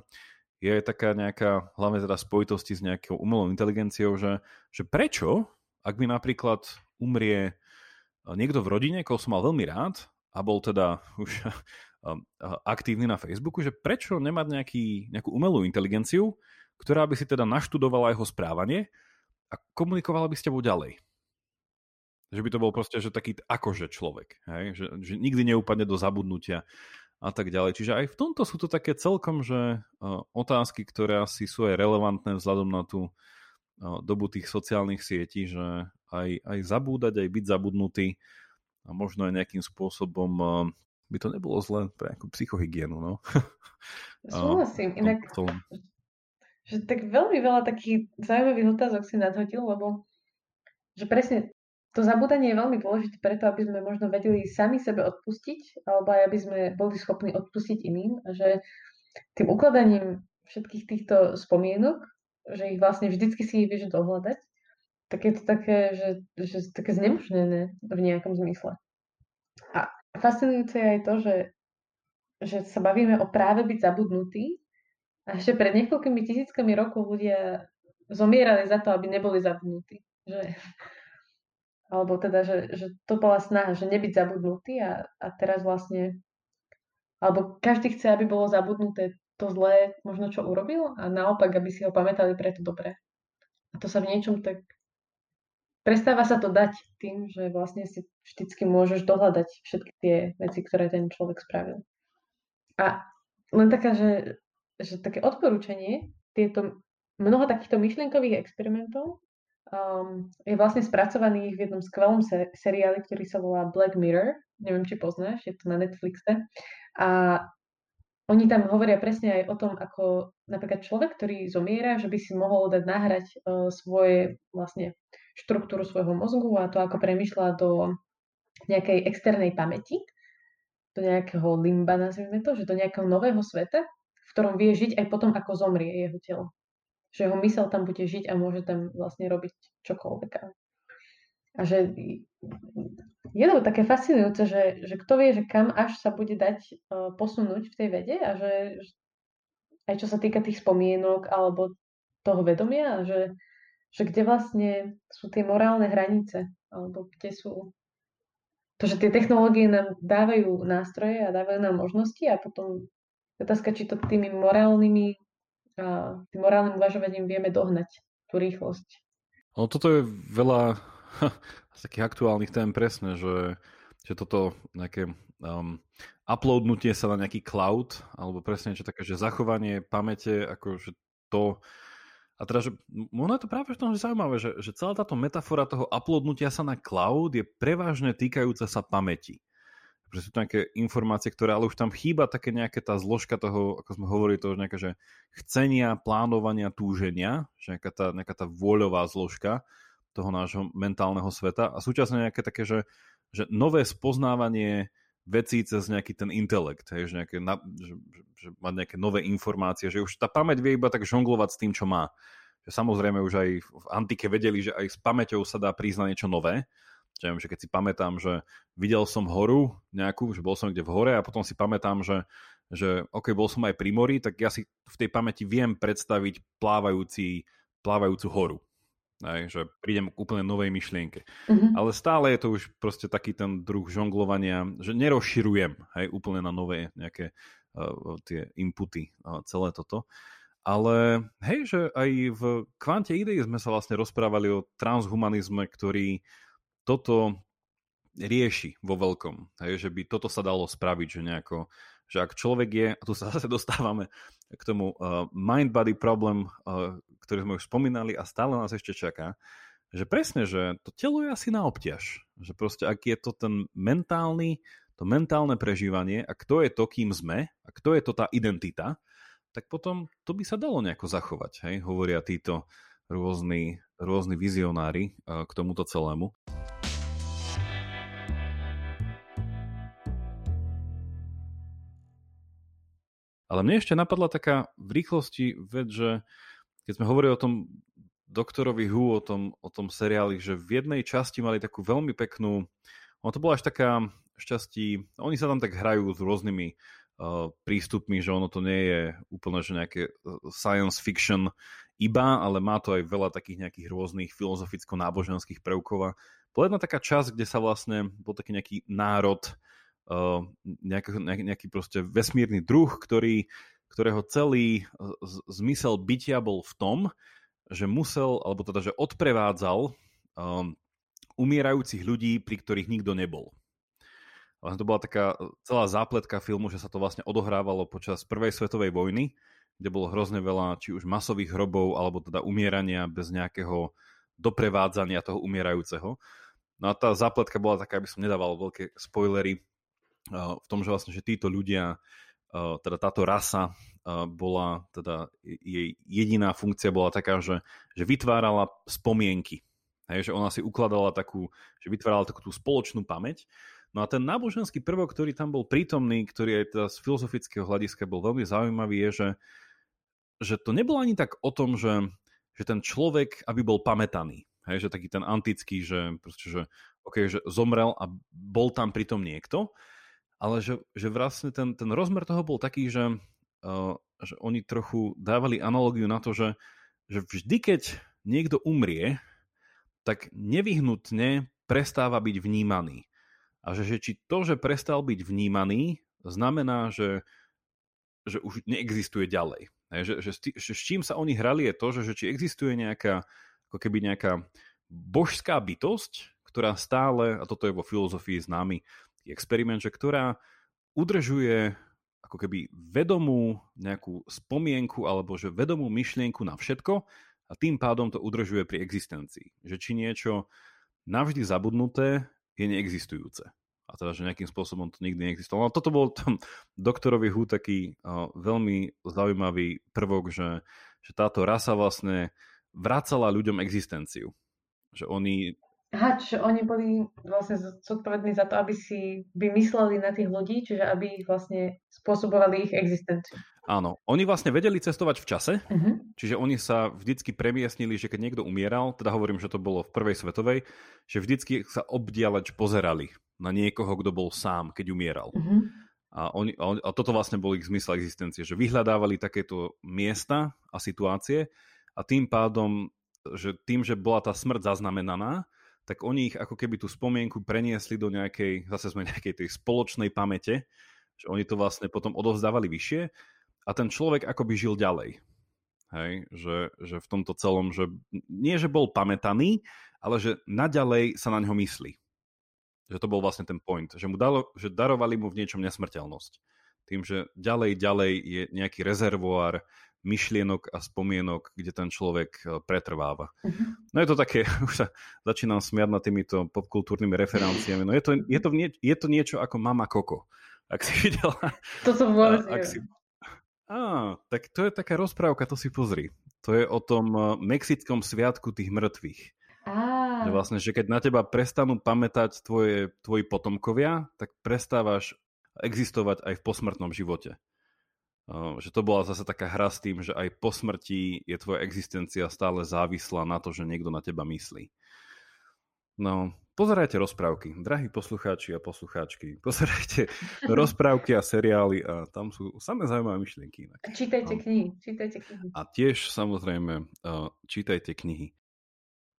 je aj taká nejaká, hlavne teda spojitosti s nejakou umelou inteligenciou, že, že prečo, ak mi napríklad umrie niekto v rodine, koho som mal veľmi rád a bol teda [LAUGHS] už aktívny na Facebooku, že prečo nemať nejaký, nejakú umelú inteligenciu, ktorá by si teda naštudovala jeho správanie a komunikovala by s tebou ďalej. Že by to bol proste že taký akože človek, hej? Že, že nikdy neúpadne do zabudnutia a tak ďalej. Čiže aj v tomto sú to také celkom, že uh, otázky, ktoré asi sú aj relevantné vzhľadom na tú uh, dobu tých sociálnych sietí, že aj, aj zabúdať, aj byť zabudnutý a možno aj nejakým spôsobom uh, by to nebolo zlé pre nejakú psychohygienu, no. [LAUGHS] Súhlasím, inak, že tak veľmi veľa takých zaujímavých otázok si nadhodil, lebo že presne to zabúdanie je veľmi dôležité preto, aby sme možno vedeli sami sebe odpustiť, alebo aj aby sme boli schopní odpustiť iným. A že tým ukladaním všetkých týchto spomienok, že ich vlastne vždycky si ich vieš dohľadať, tak je to také, že, že také znemožnené v nejakom zmysle. A fascinujúce je aj to, že, že sa bavíme o práve byť zabudnutý a ešte pred niekoľkými tisíckami rokov ľudia zomierali za to, aby neboli zabudnutí. Že, [LAUGHS] alebo teda, že, že to bola snaha, že nebyť zabudnutý a, a teraz vlastne, alebo každý chce, aby bolo zabudnuté to zlé, možno čo urobil a naopak, aby si ho pamätali pre to dobré. A to sa v niečom tak prestáva sa to dať tým, že vlastne si vždycky môžeš dohľadať všetky tie veci, ktoré ten človek spravil. A len taká, že, že také odporúčanie, tieto mnoho takýchto myšlienkových experimentov um, je vlastne spracovaný v jednom skvelom se- seriáli, ktorý sa volá Black Mirror. Neviem, či poznáš, je to na Netflixe. A oni tam hovoria presne aj o tom, ako napríklad človek, ktorý zomiera, že by si mohol dať nahrať uh, svoje vlastne štruktúru svojho mozgu a to, ako premyšľa do nejakej externej pamäti, do nejakého limba, nazvime to, že do nejakého nového sveta, v ktorom vie žiť aj potom, ako zomrie jeho telo že jeho mysel tam bude žiť a môže tam vlastne robiť čokoľvek. A že je to také fascinujúce, že, že kto vie, že kam až sa bude dať uh, posunúť v tej vede a že, aj čo sa týka tých spomienok alebo toho vedomia, že, že kde vlastne sú tie morálne hranice alebo kde sú to, že tie technológie nám dávajú nástroje a dávajú nám možnosti a potom otázka, či to tými morálnymi a tým morálnym uvažovaním vieme dohnať tú rýchlosť. No toto je veľa [LAUGHS] z takých aktuálnych tém presne, že, že toto nejaké um, uploadnutie sa na nejaký cloud, alebo presne niečo také, že zachovanie pamäte, akože to. A teda, že ono je to práve v tom, že zaujímavé, že, že celá táto metafora toho uploadnutia sa na cloud je prevažne týkajúca sa pamäti. Že sú to nejaké informácie, ktoré, ale už tam chýba také nejaké tá zložka toho, ako sme hovorili, toho nejaké, že chcenia, plánovania, túženia, že nejaká tá, nejaká tá vôľová zložka toho nášho mentálneho sveta a súčasne nejaké také, že, že nové spoznávanie vecí cez nejaký ten intelekt, hej, že, nejaké, že, že, že mať nejaké nové informácie, že už tá pamäť vie iba tak žonglovať s tým, čo má. Že samozrejme už aj v antike vedeli, že aj s pamäťou sa dá priznať niečo nové, že, viem, že keď si pamätám, že videl som horu nejakú, že bol som kde v hore a potom si pamätám, že, že ok, bol som aj pri mori, tak ja si v tej pamäti viem predstaviť plávajúci, plávajúcu horu. Aj, že prídem k úplne novej myšlienke. Mm-hmm. Ale stále je to už proste taký ten druh žonglovania, že nerozširujem hej, úplne na nové nejaké uh, tie inputy, uh, celé toto. Ale hej, že aj v kvante idei sme sa vlastne rozprávali o transhumanizme, ktorý toto rieši vo veľkom. Hej, že by toto sa dalo spraviť, že nejako, že ak človek je, a tu sa [LAUGHS] zase dostávame k tomu uh, mind-body problem, uh, ktorý sme už spomínali a stále nás ešte čaká, že presne, že to telo je asi na obťaž. Že proste, ak je to ten mentálny to mentálne prežívanie a kto je to, kým sme a kto je to tá identita, tak potom to by sa dalo nejako zachovať, hej? hovoria títo rôzni, rôzni vizionári k tomuto celému. Ale mne ešte napadla taká v rýchlosti vec, že keď sme hovorili o tom doktorovi Hu, o tom, o tom seriáli, že v jednej časti mali takú veľmi peknú, ono to bola až taká šťastí, oni sa tam tak hrajú s rôznymi uh, prístupmi, že ono to nie je úplne že nejaké uh, science fiction iba, ale má to aj veľa takých nejakých rôznych filozoficko-náboženských prvkov. A bola jedna taká časť, kde sa vlastne bol taký nejaký národ, nejaký, nejaký, nejaký proste vesmírny druh, ktorý, ktorého celý zmysel bytia bol v tom, že musel, alebo teda, že odprevádzal um, umierajúcich ľudí, pri ktorých nikto nebol. Vlastne to bola taká celá zápletka filmu, že sa to vlastne odohrávalo počas Prvej svetovej vojny, kde bolo hrozne veľa či už masových hrobov, alebo teda umierania bez nejakého doprevádzania toho umierajúceho. No a tá zápletka bola taká, aby som nedával veľké spoilery, v tom, že vlastne, že títo ľudia, uh, teda táto rasa bola, teda jej jediná funkcia bola taká, že, že vytvárala spomienky. Hej, že ona si ukladala takú, že vytvárala takú tú spoločnú pamäť. No a ten náboženský prvok, ktorý tam bol prítomný, ktorý aj teda z filozofického hľadiska bol veľmi zaujímavý, je, že, že to nebolo ani tak o tom, že, že ten človek, aby bol pamätaný. Hej, že taký ten antický, že, proste, že, okay, že zomrel a bol tam pritom niekto, ale že, že vlastne ten, ten rozmer toho bol taký, že že oni trochu dávali analogiu na to, že, že vždy, keď niekto umrie, tak nevyhnutne prestáva byť vnímaný. A že, že či to, že prestal byť vnímaný, znamená, že, že už neexistuje ďalej. Že, že, že s čím sa oni hrali je to, že, že či existuje nejaká, ako keby nejaká božská bytosť, ktorá stále, a toto je vo filozofii známy experiment, že ktorá udržuje ako keby vedomú nejakú spomienku alebo že vedomú myšlienku na všetko a tým pádom to udržuje pri existencii. Že či niečo navždy zabudnuté je neexistujúce. A teda, že nejakým spôsobom to nikdy neexistovalo. No toto bol tam doktorovi Hu taký uh, veľmi zaujímavý prvok, že, že táto rasa vlastne vracala ľuďom existenciu. Že oni Aha, čiže oni boli vlastne zodpovední za to, aby si vymysleli na tých ľudí, čiže aby ich vlastne spôsobovali ich existenciu. Áno, oni vlastne vedeli cestovať v čase, uh-huh. čiže oni sa vždycky premiesnili, že keď niekto umieral, teda hovorím, že to bolo v prvej svetovej, že vždycky sa obdialeč pozerali na niekoho, kto bol sám, keď umieral. Uh-huh. A, oni, a, a toto vlastne bol ich zmysel existencie, že vyhľadávali takéto miesta a situácie a tým pádom, že tým, že bola tá smrť zaznamenaná, tak oni ich ako keby tú spomienku preniesli do nejakej, zase sme nejakej tej spoločnej pamäte, že oni to vlastne potom odovzdávali vyššie a ten človek akoby žil ďalej. Hej, že, že v tomto celom, že nie, že bol pamätaný, ale že naďalej sa na ňo myslí. Že to bol vlastne ten point, že mu dalo, že darovali mu v niečom nesmrteľnosť. Tým, že ďalej, ďalej je nejaký rezervoár myšlienok a spomienok, kde ten človek e, pretrváva. Uh-huh. No je to také, [LAUGHS] už sa začínam smiať nad týmito popkultúrnymi referenciami, no je to, je to, nie, je to niečo ako Mama Koko, ak si [LAUGHS] videla. To som vôbec ak si... Á, tak to je taká rozprávka, to si pozri. To je o tom e, mexickom sviatku tých mŕtvych. Á. Že vlastne, že keď na teba prestanú pamätať tvoje, tvoji potomkovia, tak prestávaš existovať aj v posmrtnom živote že to bola zase taká hra s tým, že aj po smrti je tvoja existencia stále závislá na to, že niekto na teba myslí. No, pozerajte rozprávky, drahí poslucháči a poslucháčky. [LAUGHS] Pozerajte rozprávky a seriály a tam sú samé zaujímavé myšlienky. Inak. Čítajte no. knihy, čítajte knihy. A tiež samozrejme čítajte knihy.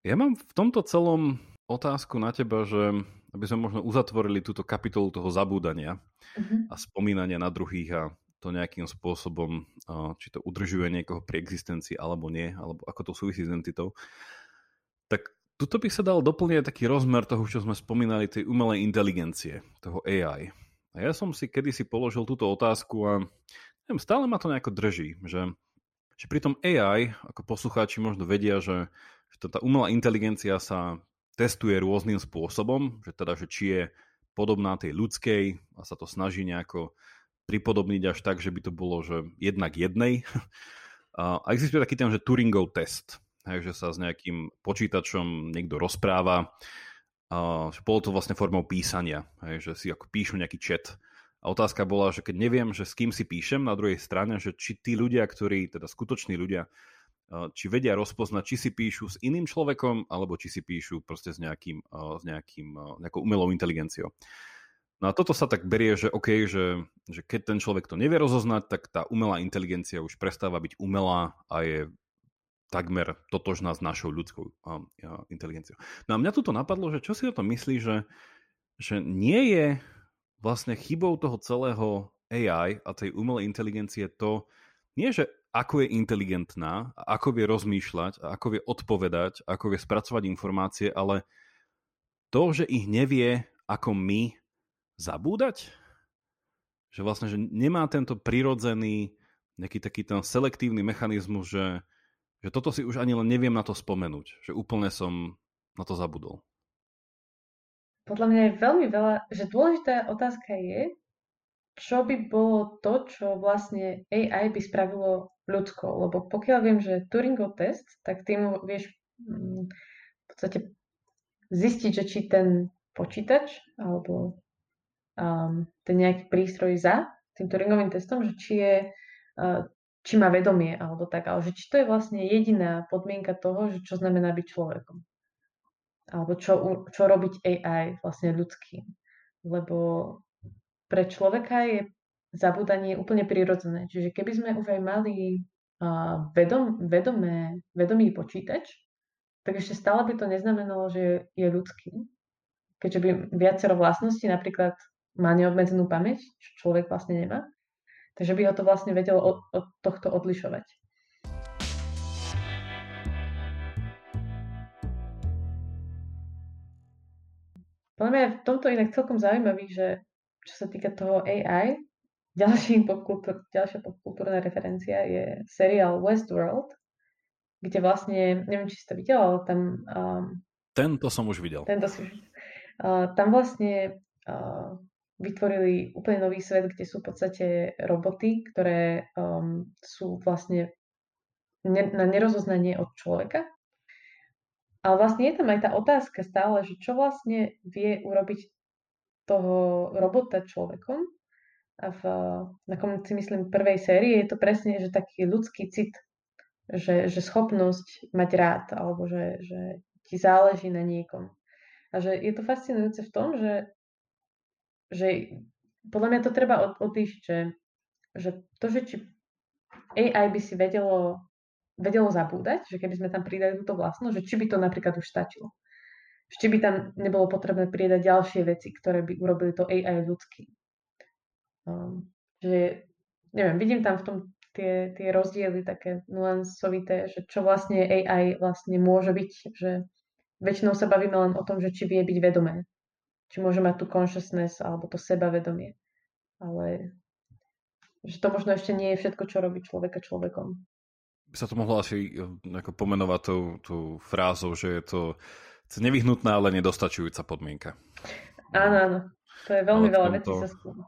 Ja mám v tomto celom otázku na teba, že aby sme možno uzatvorili túto kapitolu toho zabúdania uh-huh. a spomínania na druhých a to nejakým spôsobom, či to udržuje niekoho pri existencii alebo nie, alebo ako to súvisí s identitou, tak tuto by sa dal doplniť taký rozmer toho, čo sme spomínali, tej umelej inteligencie, toho AI. A ja som si kedysi položil túto otázku a neviem, stále ma to nejako drží, že, že pri tom AI, ako poslucháči možno vedia, že, že tá umelá inteligencia sa testuje rôznym spôsobom, že teda, že či je podobná tej ľudskej a sa to snaží nejako pripodobniť až tak, že by to bolo že jednak jednej. A existuje taký ten, že Turingov test, že sa s nejakým počítačom niekto rozpráva. A, bolo to vlastne formou písania, že si ako píšu nejaký chat. A otázka bola, že keď neviem, že s kým si píšem na druhej strane, že či tí ľudia, ktorí, teda skutoční ľudia, či vedia rozpoznať, či si píšu s iným človekom, alebo či si píšu proste s nejakým, s nejakým, nejakou umelou inteligenciou. No a toto sa tak berie, že OK, že, že keď ten človek to nevie rozoznať, tak tá umelá inteligencia už prestáva byť umelá a je takmer totožná s našou ľudskou a inteligenciou. No a mňa tuto napadlo, že čo si o tom myslí, že, že nie je vlastne chybou toho celého AI a tej umelej inteligencie to, nie že ako je inteligentná, ako vie rozmýšľať, ako vie odpovedať, ako vie spracovať informácie, ale to, že ich nevie ako my zabúdať? Že vlastne, že nemá tento prirodzený nejaký taký ten selektívny mechanizmus, že, že toto si už ani len neviem na to spomenúť. Že úplne som na to zabudol. Podľa mňa je veľmi veľa, že dôležitá otázka je, čo by bolo to, čo vlastne AI by spravilo ľudskou. Lebo pokiaľ viem, že Turingov test, tak tým vieš mm, v podstate zistiť, že či ten počítač alebo um, ten nejaký prístroj za tým Turingovým testom, že či je uh, či má vedomie alebo tak, ale že či to je vlastne jediná podmienka toho, že čo znamená byť človekom. Alebo čo, čo robiť AI vlastne ľudským. Lebo pre človeka je zabúdanie úplne prirodzené. Čiže keby sme už aj mali uh, vedom, vedomé, vedomý počítač, tak ešte stále by to neznamenalo, že je ľudský. Keďže by viacero vlastností, napríklad má neobmedzenú pamäť, čo človek vlastne nemá. Takže by ho to vlastne vedelo od, od tohto odlišovať. Podľa mňa je v tomto inak celkom zaujímavý, že čo sa týka toho AI, [LAUGHS] ďalší popkultúr, ďalšia popkultúrna referencia je seriál Westworld, kde vlastne, neviem, či si to videl, ale tam... Um, tento som už videl. Tento si už uh, Tam vlastne uh, vytvorili úplne nový svet, kde sú v podstate roboty, ktoré um, sú vlastne ne, na nerozoznanie od človeka. Ale vlastne je tam aj tá otázka stále, že čo vlastne vie urobiť toho robota človekom. A v, na konci, myslím, prvej série je to presne, že taký ľudský cit, že, že schopnosť mať rád, alebo že, že ti záleží na niekom. A že je to fascinujúce v tom, že že podľa mňa to treba od, odlíšiť, že, že to, že či AI by si vedelo, vedelo zabúdať, že keby sme tam pridali túto vlastnosť, že či by to napríklad už stačilo. Či by tam nebolo potrebné pridať ďalšie veci, ktoré by urobili to AI ľudský. Um, že, neviem, vidím tam v tom tie, tie rozdiely také nuansovité, že čo vlastne AI vlastne môže byť, že väčšinou sa bavíme len o tom, že či vie byť vedomé či môže mať tú consciousness alebo to sebavedomie. Ale že to možno ešte nie je všetko, čo robí človeka človekom. By sa to mohlo asi eh, ako pomenovať tou, tou frázou, že je to nevyhnutná, ale nedostačujúca podmienka. Áno, áno. To je veľmi veľa vecí sa skúma.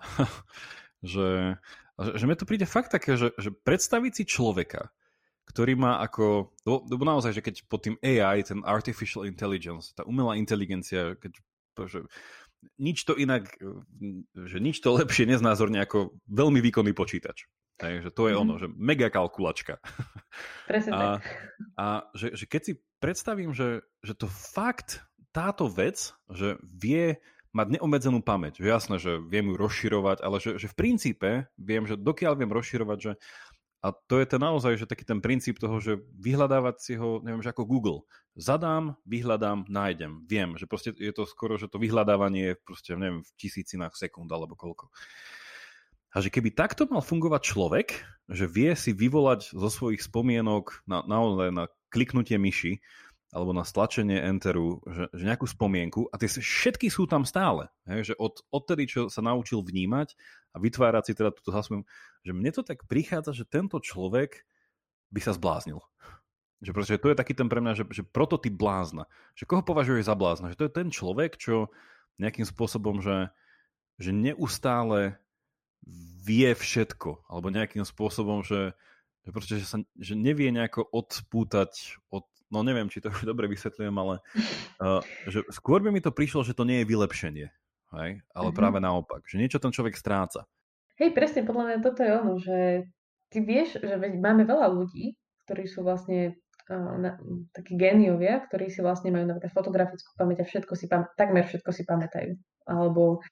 [LAUGHS] že, že, že mi to príde fakt také, že, že predstaviť si človeka, ktorý má ako, lebo naozaj, že keď pod tým AI, ten artificial intelligence, tá umelá inteligencia, keď že nič to inak, že nič to lepšie neznázorne ako veľmi výkonný počítač. Takže to je mm. ono, že mega kalkulačka. Presne [LAUGHS] a, tak. A že, že keď si predstavím, že, že to fakt táto vec, že vie mať neobmedzenú pamäť. Že jasné, že viem ju rozširovať, ale že, že v princípe viem, že dokiaľ viem rozširovať, že a to je ten naozaj, že taký ten princíp toho, že vyhľadávať si ho, neviem, že ako Google. Zadám, vyhľadám, nájdem. Viem, že proste je to skoro, že to vyhľadávanie je proste, neviem, v tisícinách sekúnd alebo koľko. A že keby takto mal fungovať človek, že vie si vyvolať zo svojich spomienok na, naozaj na kliknutie myši, alebo na stlačenie enteru, že, že nejakú spomienku a tie všetky sú tam stále. Hej, že od, odtedy, čo sa naučil vnímať a vytvárať si teda túto hasmu, že mne to tak prichádza, že tento človek by sa zbláznil. Že proste, to je taký ten pre mňa, že, že prototyp blázna. Že koho považuje za blázna? Že to je ten človek, čo nejakým spôsobom, že, že neustále vie všetko, alebo nejakým spôsobom, že, že, proste, že, sa, že nevie nejako odpútať od, no neviem, či to už [LAUGHS] dobre vysvetľujem, ale uh, [LAUGHS] že skôr by mi to prišlo, že to nie je vylepšenie, hej? ale mm-hmm. práve naopak, že niečo ten človek stráca. Hej, presne, podľa mňa toto je ono, že ty vieš, že máme veľa ľudí, ktorí sú vlastne uh, na, takí géniovia, ktorí si vlastne majú napríklad fotografickú pamäť a všetko si pam- takmer všetko si pamätajú. Alebo,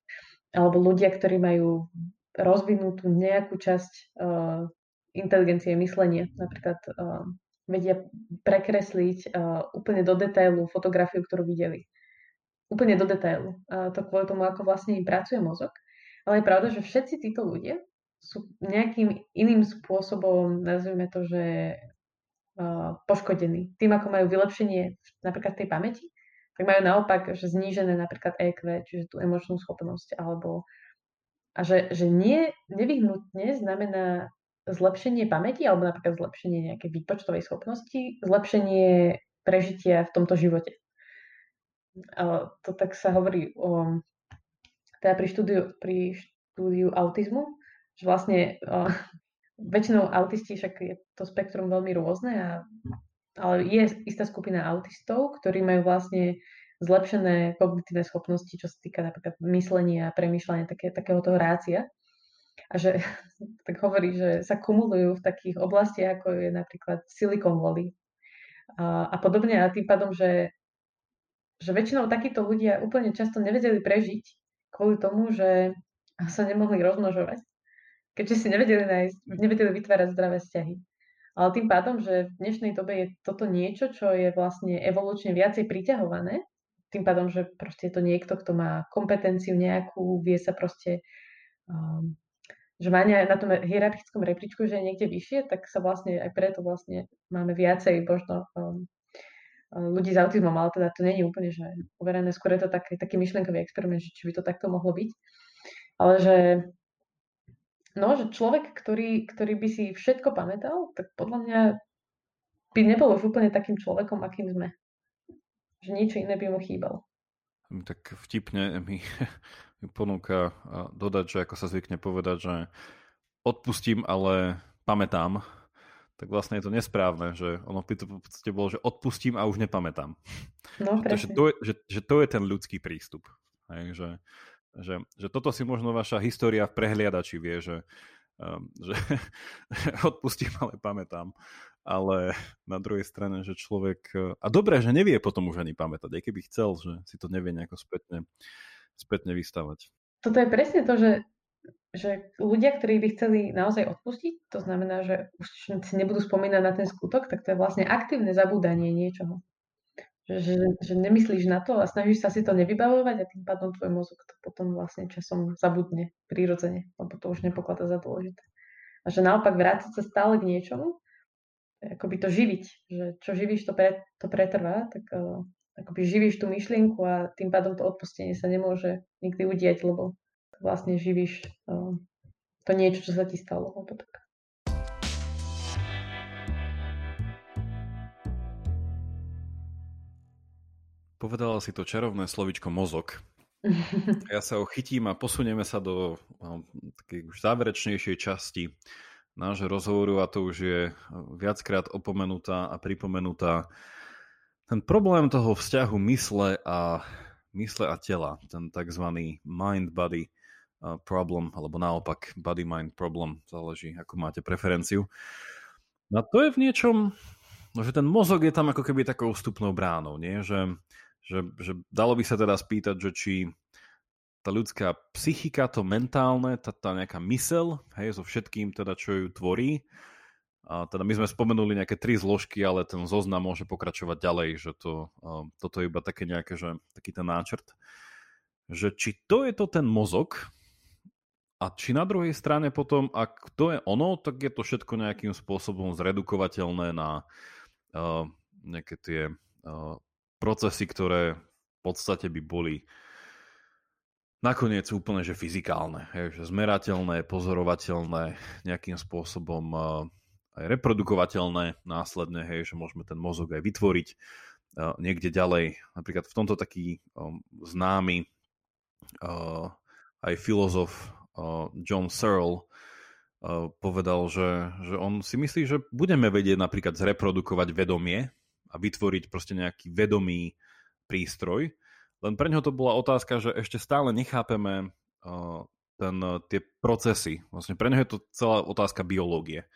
alebo ľudia, ktorí majú rozvinutú nejakú časť uh, inteligencie myslenia. Napríklad uh, vedia prekresliť uh, úplne do detailu fotografiu, ktorú videli. Úplne do detailu. Uh, to kvôli tomu, ako vlastne im pracuje mozog. Ale je pravda, že všetci títo ľudia sú nejakým iným spôsobom, nazvime to, že uh, poškodení. Tým, ako majú vylepšenie napríklad tej pamäti, tak majú naopak, že znížené napríklad EQ, čiže tú emočnú schopnosť, alebo a že, že nie, nevyhnutne znamená zlepšenie pamäti alebo napríklad zlepšenie nejakej výpočtovej schopnosti, zlepšenie prežitia v tomto živote. A to tak sa hovorí o, teda pri štúdiu, pri štúdiu autizmu, že vlastne o, väčšinou autisti, však je to spektrum veľmi rôzne, a, ale je istá skupina autistov, ktorí majú vlastne zlepšené kognitívne schopnosti, čo sa týka napríklad myslenia, premýšľania, také, takého toho rácia. A že [LAUGHS] tak hovorí, že sa kumulujú v takých oblastiach, ako je napríklad Silicon Valley a, a podobne. A tým pádom, že, že väčšinou takíto ľudia úplne často nevedeli prežiť kvôli tomu, že sa nemohli rozmnožovať, keďže si nevedeli, nájsť, nevedeli vytvárať zdravé vzťahy. Ale tým pádom, že v dnešnej dobe je toto niečo, čo je vlastne evolučne viacej priťahované, tým pádom, že proste je to niekto, kto má kompetenciu nejakú, vie sa proste, um, že má na tom hierarchickom rebríčku, že je niekde vyššie, tak sa vlastne aj preto vlastne máme viacej možno um, ľudí s autizmom, ale teda to je úplne, že uverené, skôr je to taký, taký myšlenkový experiment, že či by to takto mohlo byť. Ale že no, že človek, ktorý, ktorý by si všetko pamätal, tak podľa mňa by nebol už úplne takým človekom, akým sme že niečo iné by mu chýbalo. Tak vtipne mi, [LAUGHS] mi ponúka dodať, že ako sa zvykne povedať, že odpustím, ale pamätám, tak vlastne je to nesprávne, že ono to v podstate bolo, že odpustím a už nepamätám. No, [LAUGHS] že, že, to je, že, že to je ten ľudský prístup. Hej, že, že, že toto si možno vaša história v prehliadači vie, že, um, že [LAUGHS] odpustím, ale pamätám ale [LAUGHS] na druhej strane, že človek... E, a dobré, že nevie potom už ani pamätať, aj keby chcel, že si to nevie nejako spätne, spätne vystavať. Toto je presne to, že, že ľudia, ktorí by chceli naozaj odpustiť, to znamená, že už si nebudú spomínať na ten skutok, tak to je vlastne aktívne zabúdanie niečoho. Že, že, nemyslíš na to a snažíš sa si to nevybavovať a tým pádom tvoj mozog to potom vlastne časom zabudne prirodzene, lebo to už nepokladá za dôležité. A že naopak vrátiť sa stále k niečomu, akoby to živiť, že čo živíš, to, pre, to pretrvá, tak uh, akoby živíš tú myšlienku a tým pádom to odpustenie sa nemôže nikdy udieť, lebo vlastne živíš uh, to niečo, čo sa ti stalo. Alebo tak. Povedala si to čarovné slovičko mozog. [LAUGHS] Ja sa ho chytím a posunieme sa do no, takej už záverečnejšej časti nášho rozhovoru a to už je viackrát opomenutá a pripomenutá. Ten problém toho vzťahu mysle a, mysle a tela, ten tzv. mind-body problem, alebo naopak body-mind problem, záleží, ako máte preferenciu. No to je v niečom, no, že ten mozog je tam ako keby takou vstupnou bránou, nie? Že, že, že dalo by sa teda spýtať, že či tá ľudská psychika, to mentálne, tá, tá nejaká mysel, hej, so všetkým teda, čo ju tvorí. A teda my sme spomenuli nejaké tri zložky, ale ten zoznam môže pokračovať ďalej, že to, um, toto je iba také nejaké, že taký ten náčrt. Že či to je to ten mozog, a či na druhej strane potom, ak to je ono, tak je to všetko nejakým spôsobom zredukovateľné na uh, nejaké tie uh, procesy, ktoré v podstate by boli nakoniec úplne, že fyzikálne, že zmerateľné, pozorovateľné, nejakým spôsobom uh, aj reprodukovateľné následne, hej, že môžeme ten mozog aj vytvoriť uh, niekde ďalej. Napríklad v tomto taký um, známy aj filozof John Searle povedal, že, že on si myslí, že budeme vedieť napríklad zreprodukovať vedomie a vytvoriť proste nejaký vedomý prístroj. Len pre neho to bola otázka, že ešte stále nechápeme uh, ten, tie procesy. Vlastne pre neho je to celá otázka biológie.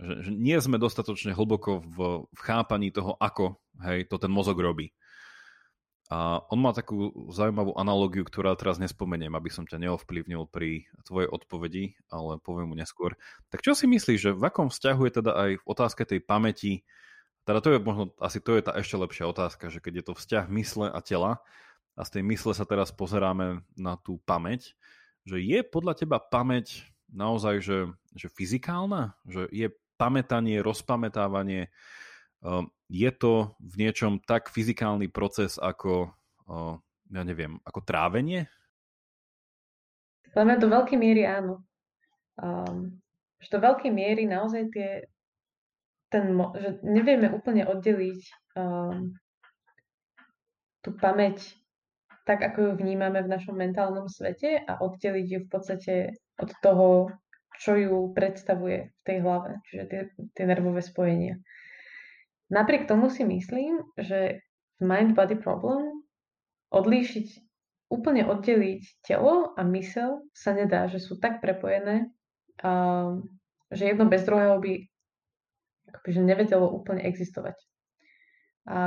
Že, že nie sme dostatočne hlboko v, v chápaní toho, ako hej, to ten mozog robí. A on má takú zaujímavú analogiu, ktorá teraz nespomeniem, aby som ťa neovplyvnil pri tvojej odpovedi, ale poviem mu neskôr. Tak čo si myslíš, že v akom vzťahu je teda aj v otázke tej pamäti, teda to je možno, asi to je tá ešte lepšia otázka, že keď je to vzťah mysle a tela a z tej mysle sa teraz pozeráme na tú pamäť, že je podľa teba pamäť naozaj, že, že fyzikálna? Že je pamätanie, rozpamätávanie Ehm, je to v niečom tak fyzikálny proces ako, ja neviem, ako trávenie? Podľa do veľkej miery áno. Um, že do veľkej miery naozaj tie, ten, že nevieme úplne oddeliť um, tú pamäť tak, ako ju vnímame v našom mentálnom svete a oddeliť ju v podstate od toho, čo ju predstavuje v tej hlave, čiže tie, tie nervové spojenia. Napriek tomu si myslím, že mind-body problem odlíšiť, úplne oddeliť telo a mysel sa nedá, že sú tak prepojené, a, že jedno bez druhého by akoby, nevedelo úplne existovať. A,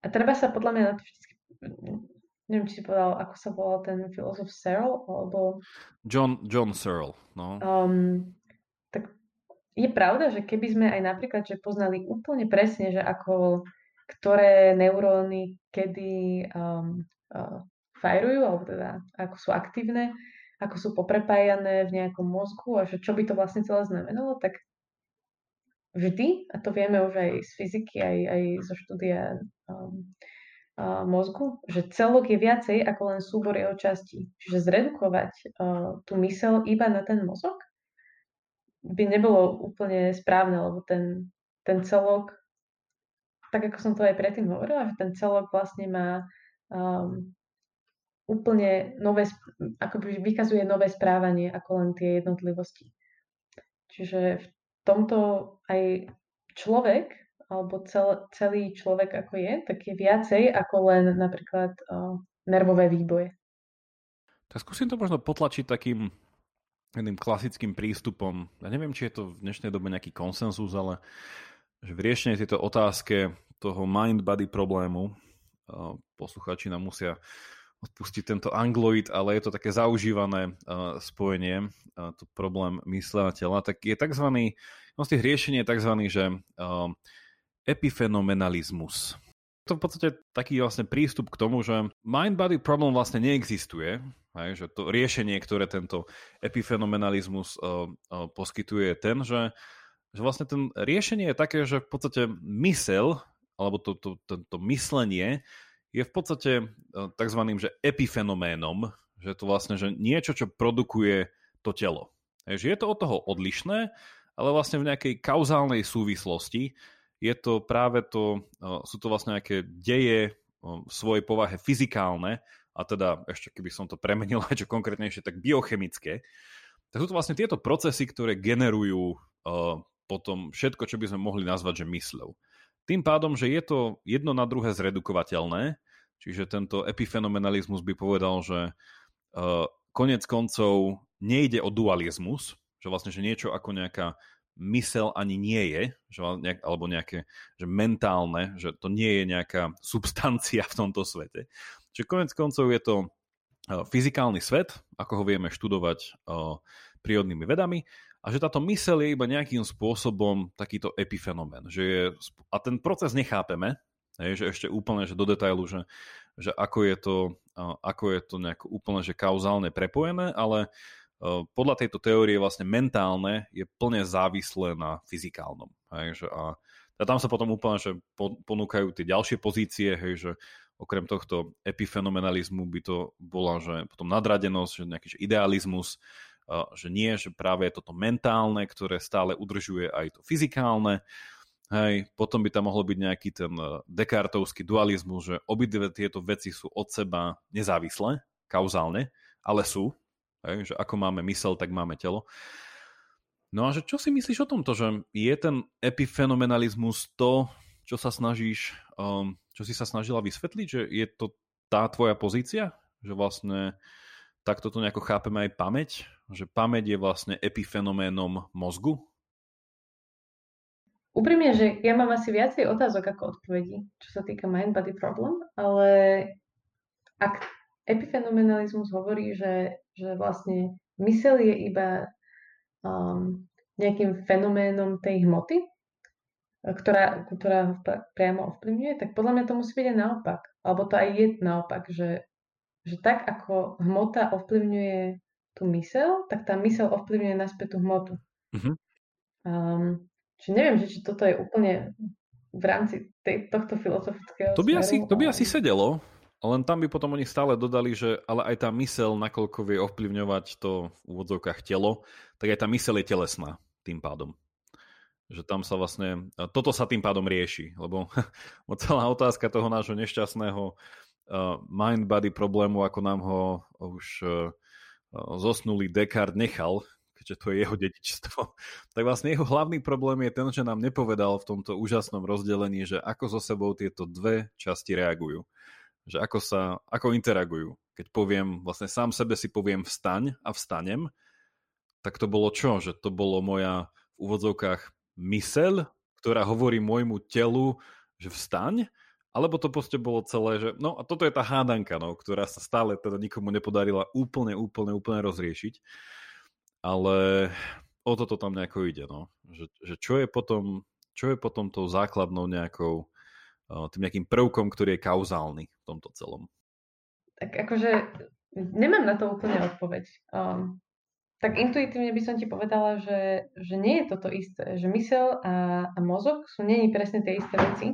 a treba sa podľa mňa na to vždy neviem, či si povedal, ako sa volal ten filozof Searle, alebo... John, John Searle, no. Um, je pravda, že keby sme aj napríklad že poznali úplne presne, že ako ktoré neuróny kedy um, uh, fajrujú, alebo teda ako sú aktívne, ako sú poprepájané v nejakom mozgu a že čo by to vlastne celé znamenalo, tak vždy, a to vieme už aj z fyziky, aj, aj zo štúdia um, mozgu, že celok je viacej ako len súbor jeho častí. Čiže zredukovať uh, tú mysel iba na ten mozog by nebolo úplne správne, lebo ten, ten celok, tak ako som to aj predtým hovorila, že ten celok vlastne má um, úplne nové, akoby vykazuje nové správanie ako len tie jednotlivosti. Čiže v tomto aj človek, alebo cel, celý človek ako je, tak je viacej ako len napríklad uh, nervové výboje. Tak skúsim to možno potlačiť takým jedným klasickým prístupom. Ja neviem, či je to v dnešnej dobe nejaký konsenzus, ale že v riešení tejto otázke toho mind-body problému posluchači nám musia odpustiť tento angloid, ale je to také zaužívané uh, spojenie, uh, to problém mysle a tela, tak je tzv. No z tých riešení je tzv. že uh, epifenomenalizmus. To v podstate taký vlastne prístup k tomu, že mind-body problem vlastne neexistuje, Hej, že to riešenie, ktoré tento epifenomenalizmus uh, uh, poskytuje, je ten, že, že vlastne ten riešenie je také, že v podstate mysel, alebo to, to, to, myslenie je v podstate uh, tzv. Že epifenoménom, že to vlastne že niečo, čo produkuje to telo. Hej, že je to od toho odlišné, ale vlastne v nejakej kauzálnej súvislosti je to práve to, sú to vlastne nejaké deje v svojej povahe fyzikálne, a teda ešte keby som to premenil [LAUGHS] aj čo konkrétnejšie, tak biochemické, tak sú to vlastne tieto procesy, ktoré generujú potom všetko, čo by sme mohli nazvať, že mysľou. Tým pádom, že je to jedno na druhé zredukovateľné, čiže tento epifenomenalizmus by povedal, že uh, konec koncov nejde o dualizmus, že vlastne, že niečo ako nejaká mysel ani nie je, že nejak, alebo nejaké že mentálne, že to nie je nejaká [LAUGHS] substancia v tomto svete, Čiže konec koncov je to e, fyzikálny svet, ako ho vieme študovať e, prírodnými vedami, a že táto mysel je iba nejakým spôsobom takýto epifenomén. Že je, a ten proces nechápeme, hej, že ešte úplne že do detailu, že, že ako, je to, e, ako je to nejak úplne že kauzálne prepojené, ale podľa tejto teórie vlastne mentálne je plne závislé na fyzikálnom. Hej, že a, a tam sa potom úplne že ponúkajú tie ďalšie pozície, hej, že okrem tohto epifenomenalizmu by to bola, že potom nadradenosť, že nejaký že idealizmus, že nie, že práve je toto mentálne, ktoré stále udržuje aj to fyzikálne. Hej, potom by tam mohol byť nejaký ten eh, dekartovský dualizmus, že obidve tieto veci sú od seba nezávislé, kauzálne, ale sú. Že ako máme mysel, tak máme telo. No a že čo si myslíš o tomto, že je ten epifenomenalizmus to, čo sa snažíš, um, čo si sa snažila vysvetliť, že je to tá tvoja pozícia? Že vlastne takto to nejako chápeme aj pamäť? Že pamäť je vlastne epifenoménom mozgu? Úprimne, že ja mám asi viacej otázok ako odpovedí, čo sa týka mind-body problem, ale ak epifenomenalizmus hovorí, že, že vlastne mysel je iba um, nejakým fenoménom tej hmoty, ktorá, ktorá ho priamo ovplyvňuje, tak podľa mňa to musí byť aj naopak. Alebo to aj je naopak, že, že tak ako hmota ovplyvňuje tú mysel, tak tá mysel ovplyvňuje naspäť tú hmotu. Uh-huh. Um, Čiže neviem, že či toto je úplne v rámci tej, tohto filozofického to by, smeru, asi, to by ale... asi sedelo, len tam by potom oni stále dodali, že ale aj tá mysel, nakoľko vie ovplyvňovať to v úvodzovkách telo, tak aj tá mysel je telesná tým pádom. Že tam sa vlastne, toto sa tým pádom rieši, lebo [LAUGHS] celá otázka toho nášho nešťastného mind-body problému, ako nám ho už uh, zosnulý Descartes nechal, keďže to je jeho dedičstvo, [LAUGHS] tak vlastne jeho hlavný problém je ten, že nám nepovedal v tomto úžasnom rozdelení, že ako so sebou tieto dve časti reagujú. Že ako sa, ako interagujú. Keď poviem, vlastne sám sebe si poviem vstaň a vstanem, tak to bolo čo? Že to bolo moja v úvodzovkách mysel, ktorá hovorí môjmu telu, že vstaň, alebo to proste bolo celé, že no a toto je tá hádanka, no, ktorá sa stále teda nikomu nepodarila úplne, úplne, úplne rozriešiť ale o toto tam nejako ide, no. Že, že čo, je potom, čo je potom tou základnou nejakou, tým nejakým prvkom, ktorý je kauzálny v tomto celom? Tak akože nemám na to úplne odpoveď. Um, tak intuitívne by som ti povedala, že, že nie je toto isté. Že mysel a, a mozog sú není presne tie isté veci,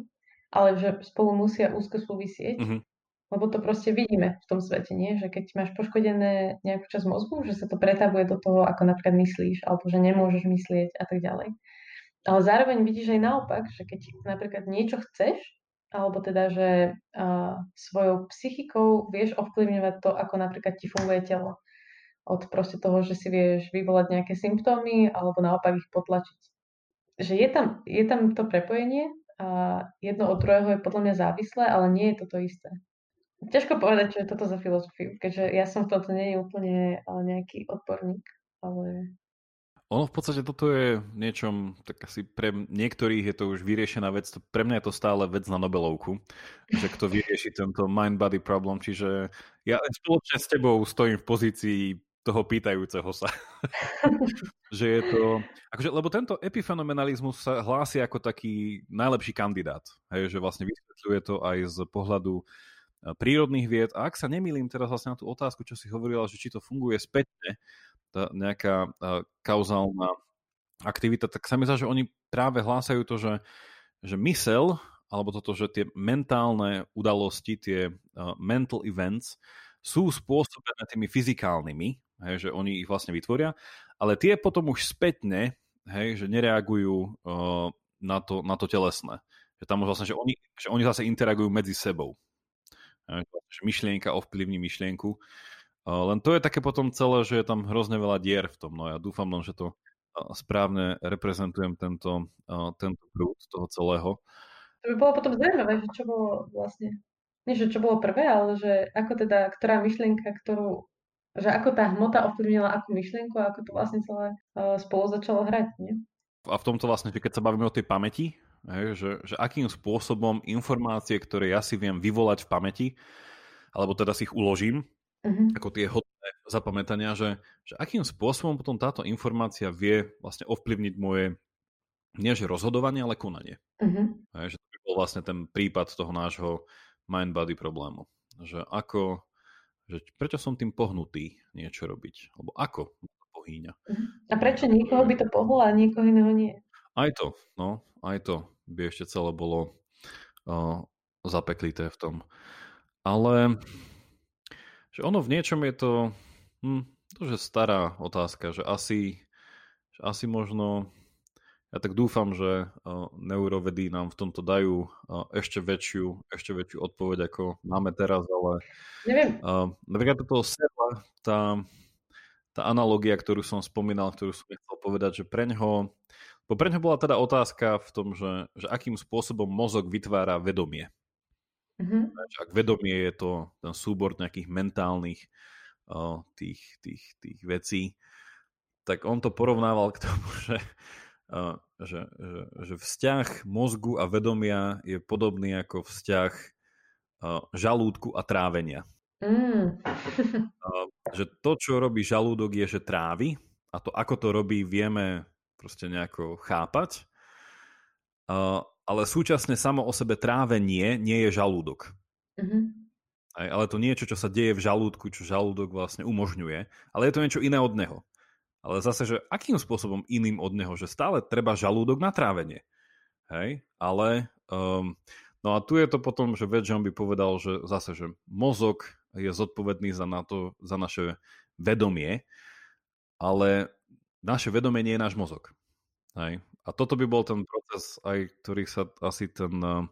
ale že spolu musia úzko súvisieť. Uh-huh. Lebo to proste vidíme v tom svete, nie? Že keď máš poškodené nejakú časť mozgu, že sa to pretavuje do toho, ako napríklad myslíš, alebo že nemôžeš myslieť a tak ďalej. Ale zároveň vidíš aj naopak, že keď napríklad niečo chceš, alebo teda, že uh, svojou psychikou vieš ovplyvňovať to, ako napríklad ti funguje telo. Od proste toho, že si vieš vyvolať nejaké symptómy, alebo naopak ich potlačiť. Že je tam, je tam to prepojenie a jedno od druhého je podľa mňa závislé, ale nie je to to isté. Ťažko povedať, čo je toto za filozofiu, keďže ja som v tomto nie je úplne nejaký odborník, ale... Ono v podstate toto je niečom, tak asi pre niektorých je to už vyriešená vec, pre mňa je to stále vec na Nobelovku, že kto vyrieši tento mind-body problem, čiže ja spoločne s tebou stojím v pozícii toho pýtajúceho sa. [LAUGHS] že je to... Akože, lebo tento epifenomenalizmus sa hlási ako taký najlepší kandidát. Hej, že vlastne vysvetľuje to aj z pohľadu prírodných vied. A ak sa nemýlim teraz vlastne na tú otázku, čo si hovorila, že či to funguje spätne, tá nejaká kauzálna aktivita, tak sa mi zdá, že oni práve hlásajú to, že, že mysel, alebo toto, že tie mentálne udalosti, tie mental events, sú spôsobené tými fyzikálnymi, hej, že oni ich vlastne vytvoria, ale tie potom už spätne, hej, že nereagujú uh, na, to, na to telesné. Že tam už vlastne, že oni, že oni zase interagujú medzi sebou že myšlienka ovplyvní myšlienku. Len to je také potom celé, že je tam hrozne veľa dier v tom. No ja dúfam len, že to správne reprezentujem tento, tento prúd toho celého. To by bolo potom zaujímavé, že čo bolo vlastne, nie že čo bolo prvé, ale že ako teda, ktorá myšlienka, ktorú, že ako tá hmota ovplyvnila akú myšlienku a ako to vlastne celé spolu začalo hrať, nie? A v tomto vlastne, keď sa bavíme o tej pamäti, že, že akým spôsobom informácie, ktoré ja si viem vyvolať v pamäti, alebo teda si ich uložím, uh-huh. ako tie hodné zapamätania, že, že akým spôsobom potom táto informácia vie vlastne ovplyvniť moje nie že rozhodovanie, ale konanie. Uh-huh. Hej, že to by bol vlastne ten prípad toho nášho mind-body problému. Že ako, že prečo som tým pohnutý niečo robiť? Alebo ako pohýňa. Uh-huh. A prečo niekoho by to pohlo a niekoho iného nie? Aj to, no, aj to by ešte celé bolo uh, zapeklité v tom. Ale že ono v niečom je to, hm, to že stará otázka, že asi, že asi možno, ja tak dúfam, že neurovedy nám v tomto dajú ešte väčšiu, ešte väčšiu odpoveď, ako máme teraz, ale Neviem. napríklad toto Serla, tá, tá analogia, ktorú som spomínal, ktorú som chcel povedať, že pre ňoho, bo pre ňoho bola teda otázka v tom, že, že akým spôsobom mozog vytvára vedomie. Mm-hmm. Ak vedomie je to ten súbor nejakých mentálnych uh, tých, tých, tých vecí, tak on to porovnával k tomu, [LAUGHS] že že, že, že vzťah mozgu a vedomia je podobný ako vzťah žalúdku a trávenia. Mm. že to, čo robí žalúdok, je, že trávi a to, ako to robí, vieme proste nejako chápať, ale súčasne samo o sebe trávenie nie je žalúdok. Mm-hmm. ale to niečo, čo sa deje v žalúdku, čo žalúdok vlastne umožňuje, ale je to niečo iné od neho. Ale zase, že akým spôsobom iným od neho, že stále treba žalúdok na trávenie. Hej, ale um, no a tu je to potom, že on by povedal, že zase, že mozog je zodpovedný za, na to, za naše vedomie, ale naše vedomie nie je náš mozog. Hej. A toto by bol ten proces, aj ktorý sa asi ten uh,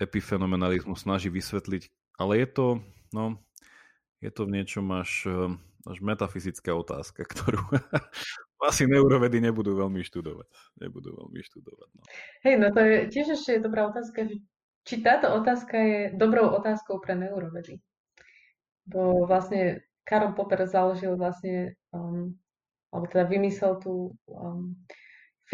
epifenomenalizmus snaží vysvetliť, ale je to, no, je to v niečom až uh, až metafyzická otázka, [LAUGHS] ktorú asi neurovedy nebudú veľmi študovať. Nebudú veľmi študovať. No. Hej, no to je tiež ešte je dobrá otázka, že či táto otázka je dobrou otázkou pre neurovedy. Bo vlastne Karol Popper založil vlastne, um, alebo teda vymyslel tú um,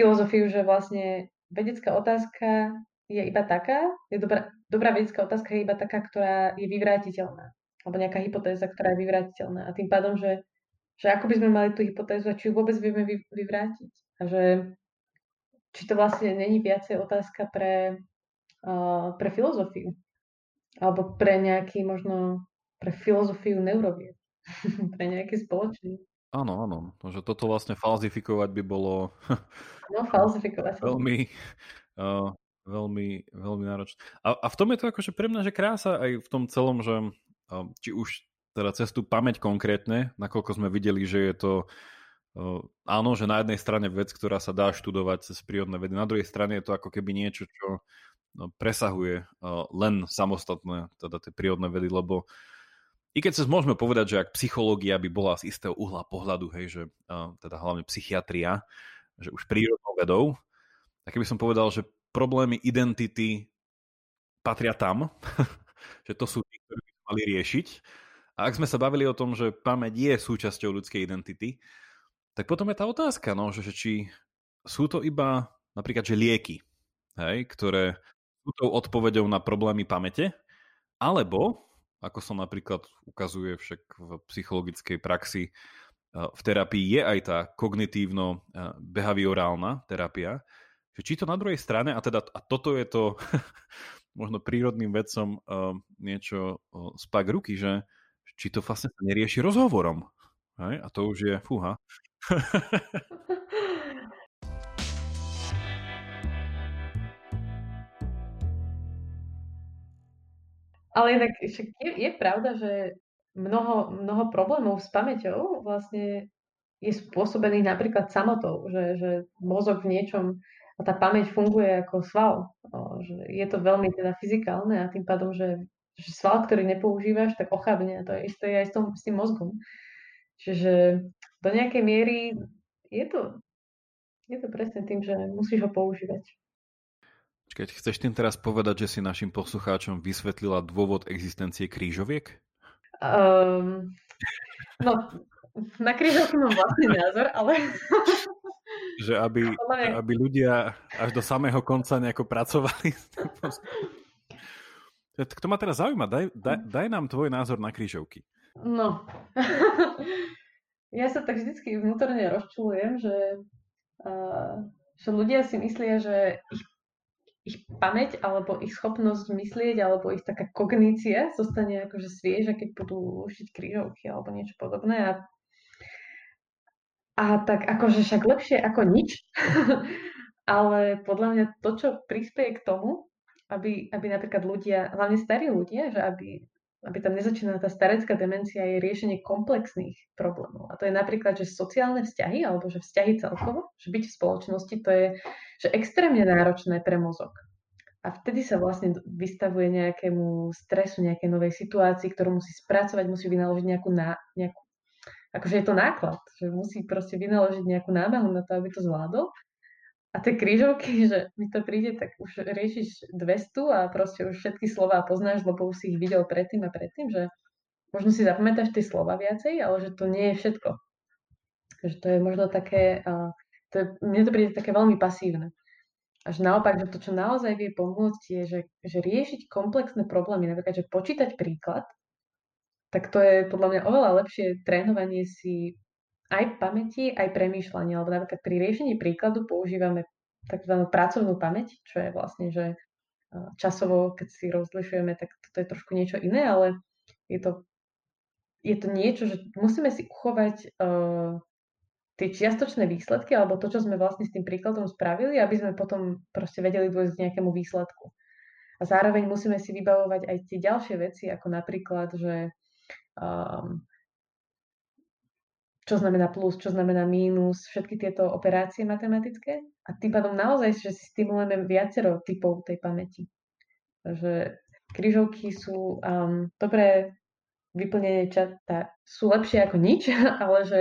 filozofiu, že vlastne vedecká otázka je iba taká, je dobrá, dobrá vedecká otázka je iba taká, ktorá je vyvrátiteľná alebo nejaká hypotéza, ktorá je vyvratiteľná. A tým pádom, že, že ako by sme mali tú hypotézu a či ju vôbec vieme vy, vyvrátiť. A že či to vlastne není viacej otázka pre, uh, pre filozofiu. Alebo pre nejaký možno pre filozofiu neurovied. [LAUGHS] pre nejaký spoločný. Áno, áno. Že toto vlastne falzifikovať by bolo no, falzifikovať. veľmi, uh, veľmi, veľmi náročné. A, a v tom je to akože pre mňa, že krása aj v tom celom, že či už teda cez tú pamäť konkrétne, nakoľko sme videli, že je to áno, že na jednej strane vec, ktorá sa dá študovať cez prírodné vedy, na druhej strane je to ako keby niečo, čo no, presahuje len samostatné, teda tie prírodné vedy, lebo i keď sa môžeme povedať, že ak psychológia by bola z istého uhla pohľadu, hej, že teda hlavne psychiatria, že už prírodnou vedou, tak by som povedal, že problémy identity patria tam, [LAUGHS] že to sú tí, ktorí mali riešiť. A ak sme sa bavili o tom, že pamäť je súčasťou ľudskej identity, tak potom je tá otázka, no, že, že či sú to iba napríklad, že lieky, hej, ktoré sú tou odpoveďou na problémy pamäte, alebo, ako sa napríklad ukazuje však v psychologickej praxi, v terapii je aj tá kognitívno-behaviorálna terapia, že či to na druhej strane, a teda a toto je to [LAUGHS] možno prírodným vedcom uh, niečo uh, spak ruky, že či to vlastne nerieši rozhovorom. Hej? A to už je, fúha. [LAUGHS] Ale inak však je, je pravda, že mnoho, mnoho problémov s pamäťou vlastne je spôsobených napríklad samotou, že, že mozog v niečom a tá pamäť funguje ako sval. O, že je to veľmi teda fyzikálne a tým pádom, že, že sval, ktorý nepoužívaš, tak ochabne. A to je isté aj s, tom, s tým mozgom. Čiže do nejakej miery je to, je to presne tým, že musíš ho používať. Keď chceš tým teraz povedať, že si našim poslucháčom vysvetlila dôvod existencie krížoviek? Um, no, na krížovku mám vlastný názor, ale že aby, aby ľudia až do samého konca nejako pracovali. [LAUGHS] To ma teraz zaujíma, daj, daj, daj nám tvoj názor na krížovky. No, [LAUGHS] ja sa tak vždycky vnútorne rozčulujem, že, uh, že ľudia si myslia, že ich, ich pamäť alebo ich schopnosť myslieť alebo ich taká kognícia zostane akože svieža, keď budú ušiť krížovky alebo niečo podobné a a tak akože však lepšie ako nič. [LAUGHS] Ale podľa mňa to, čo prispieje k tomu, aby, aby napríklad ľudia, hlavne starí ľudia, že aby aby tam nezačínala tá starecká demencia, je riešenie komplexných problémov. A to je napríklad, že sociálne vzťahy, alebo že vzťahy celkovo, že byť v spoločnosti, to je že extrémne náročné pre mozog. A vtedy sa vlastne vystavuje nejakému stresu, nejakej novej situácii, ktorú musí spracovať, musí vynaložiť nejakú, ná, nejakú akože je to náklad, že musí proste vynaložiť nejakú námahu na to, aby to zvládol. A tie krížovky, [LAUGHS] že mi to príde, tak už riešiš 200 a proste už všetky slova poznáš, lebo už si ich videl predtým a predtým, že možno si zapamätáš tie slova viacej, ale že to nie je všetko. Že to je možno také, to je, mne to príde také veľmi pasívne. Až naopak, že to, čo naozaj vie pomôcť, je, že, že riešiť komplexné problémy, napríklad, že počítať príklad, tak to je podľa mňa oveľa lepšie trénovanie si aj pamäti, aj premýšľania. Alebo napríklad pri riešení príkladu používame tzv. pracovnú pamäť, čo je vlastne, že časovo, keď si rozlišujeme, tak to je trošku niečo iné, ale je to, je to niečo, že musíme si uchovať uh, tie čiastočné výsledky alebo to, čo sme vlastne s tým príkladom spravili, aby sme potom proste vedeli dôjsť k nejakému výsledku. A zároveň musíme si vybavovať aj tie ďalšie veci, ako napríklad, že um, čo znamená plus, čo znamená mínus, všetky tieto operácie matematické. A tým pádom naozaj, že si stimulujeme viacero typov tej pamäti. Takže križovky sú um, dobré vyplnenie čata, sú lepšie ako nič, [LAUGHS] ale že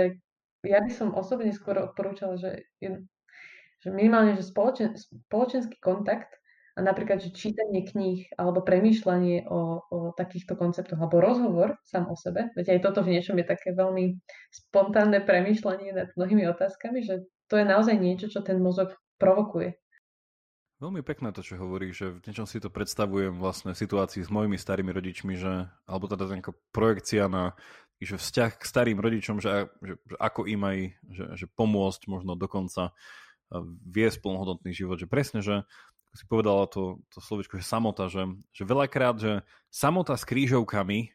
ja by som osobne skôr odporúčala, že, že minimálne, že spoločen, spoločenský kontakt a napríklad, že čítanie kníh alebo premýšľanie o, o takýchto konceptoch alebo rozhovor sám o sebe, veď aj toto v niečom je také veľmi spontánne premýšľanie nad mnohými otázkami, že to je naozaj niečo, čo ten mozog provokuje. Veľmi pekné to, čo hovorí, že v niečom si to predstavujem vlastne v situácii s mojimi starými rodičmi, že, alebo teda nejaká projekcia na že vzťah k starým rodičom, že, že, že ako im aj že, že pomôcť možno dokonca viesť plnohodnotný život. Že presne, že si povedala to, to slovičko, že samota, že, že veľakrát, že samota s krížovkami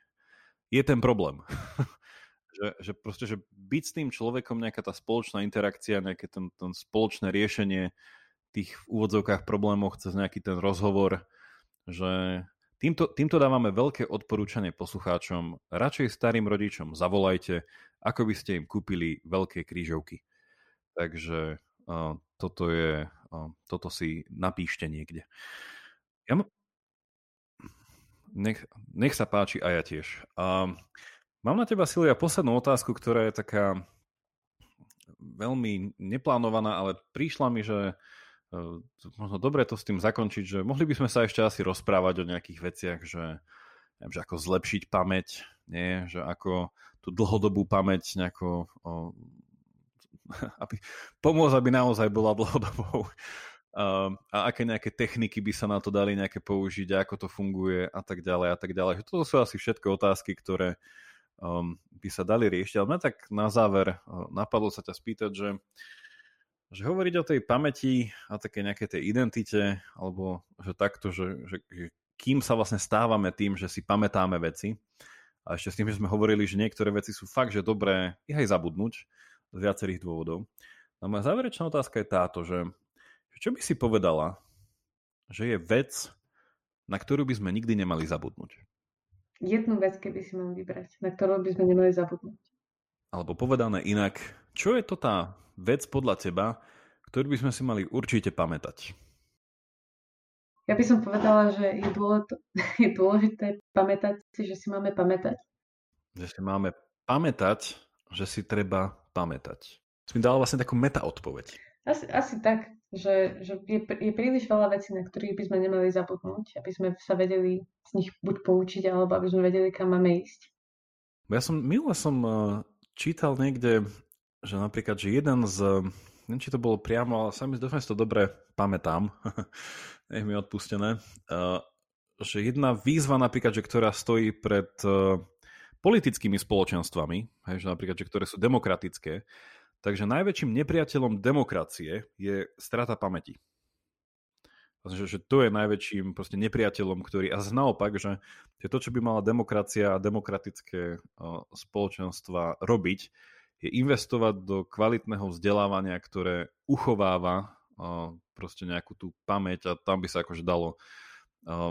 je ten problém. [LAUGHS] že, že proste, že byť s tým človekom nejaká tá spoločná interakcia, nejaké ten, ten spoločné riešenie tých v úvodzovkách problémov cez nejaký ten rozhovor, že týmto, týmto dávame veľké odporúčanie poslucháčom. Radšej starým rodičom zavolajte, ako by ste im kúpili veľké krížovky. Takže toto je toto si napíšte niekde. Ja m- nech, nech sa páči a ja tiež. Um, mám na teba, Silvia, poslednú otázku, ktorá je taká veľmi neplánovaná, ale prišla mi, že uh, možno dobre to s tým zakončiť, že mohli by sme sa ešte asi rozprávať o nejakých veciach, že, neviem, že ako zlepšiť pamäť, nie? že ako tú dlhodobú pamäť nejako [LAUGHS] aby, pomôcť, aby naozaj bola dlhodobou. Uh, a aké nejaké techniky by sa na to dali nejaké použiť, ako to funguje a tak ďalej a tak ďalej. Toto sú asi všetko otázky, ktoré um, by sa dali riešiť. Ale mňa tak na záver uh, napadlo sa ťa spýtať, že, že hovoriť o tej pamäti a také nejaké tej identite, alebo že takto, že, že, že kým sa vlastne stávame tým, že si pamätáme veci, a ešte s tým, že sme hovorili, že niektoré veci sú fakt, že dobré ich aj zabudnúť, z viacerých dôvodov. A moja záverečná otázka je táto, že čo by si povedala, že je vec, na ktorú by sme nikdy nemali zabudnúť? Jednu vec, keby si mal vybrať, na ktorú by sme nemali zabudnúť. Alebo povedané inak, čo je to tá vec podľa teba, ktorú by sme si mali určite pamätať? Ja by som povedala, že je dôležité, [LAUGHS] je dôležité pamätať si, že si máme pamätať. Že si máme pamätať, že si treba pamätať. Si mi dala vlastne takú meta odpoveď. Asi, asi tak, že, že je, je príliš veľa vecí, na ktorých by sme nemali zabudnúť, aby sme sa vedeli z nich buď poučiť, alebo aby sme vedeli, kam máme ísť. Ja som, minule som uh, čítal niekde, že napríklad, že jeden z, neviem, či to bolo priamo, ale sa mi dosť to dobre pamätám, [LAUGHS] nech mi odpustené, uh, že jedna výzva napríklad, že ktorá stojí pred uh, politickými spoločenstvami, hej, že napríklad, že ktoré sú demokratické, takže najväčším nepriateľom demokracie je strata pamäti. Že, že to je najväčším proste nepriateľom, ktorý... A naopak, že, že to, čo by mala demokracia a demokratické uh, spoločenstva robiť, je investovať do kvalitného vzdelávania, ktoré uchováva uh, proste nejakú tú pamäť a tam by sa akože dalo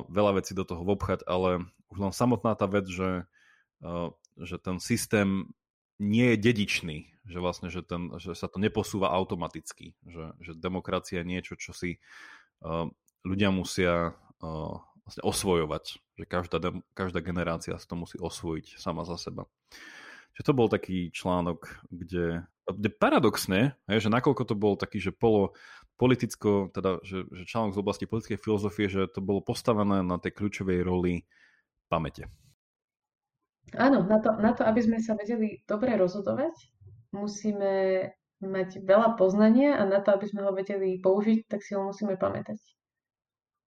veľa vecí do toho vobchať, ale už len samotná tá vec, že, že ten systém nie je dedičný, že vlastne, že, ten, že sa to neposúva automaticky, že, že demokracia je niečo, čo si ľudia musia vlastne osvojovať, že každá, každá generácia si to musí osvojiť sama za seba. Že to bol taký článok, kde, kde paradoxne, je, že nakoľko to bol taký, že polo politicko, teda, že, že článok z oblasti politickej filozofie, že to bolo postavené na tej kľúčovej roli pamäte. Áno, na to, na to, aby sme sa vedeli dobre rozhodovať, musíme mať veľa poznania a na to, aby sme ho vedeli použiť, tak si ho musíme pamätať.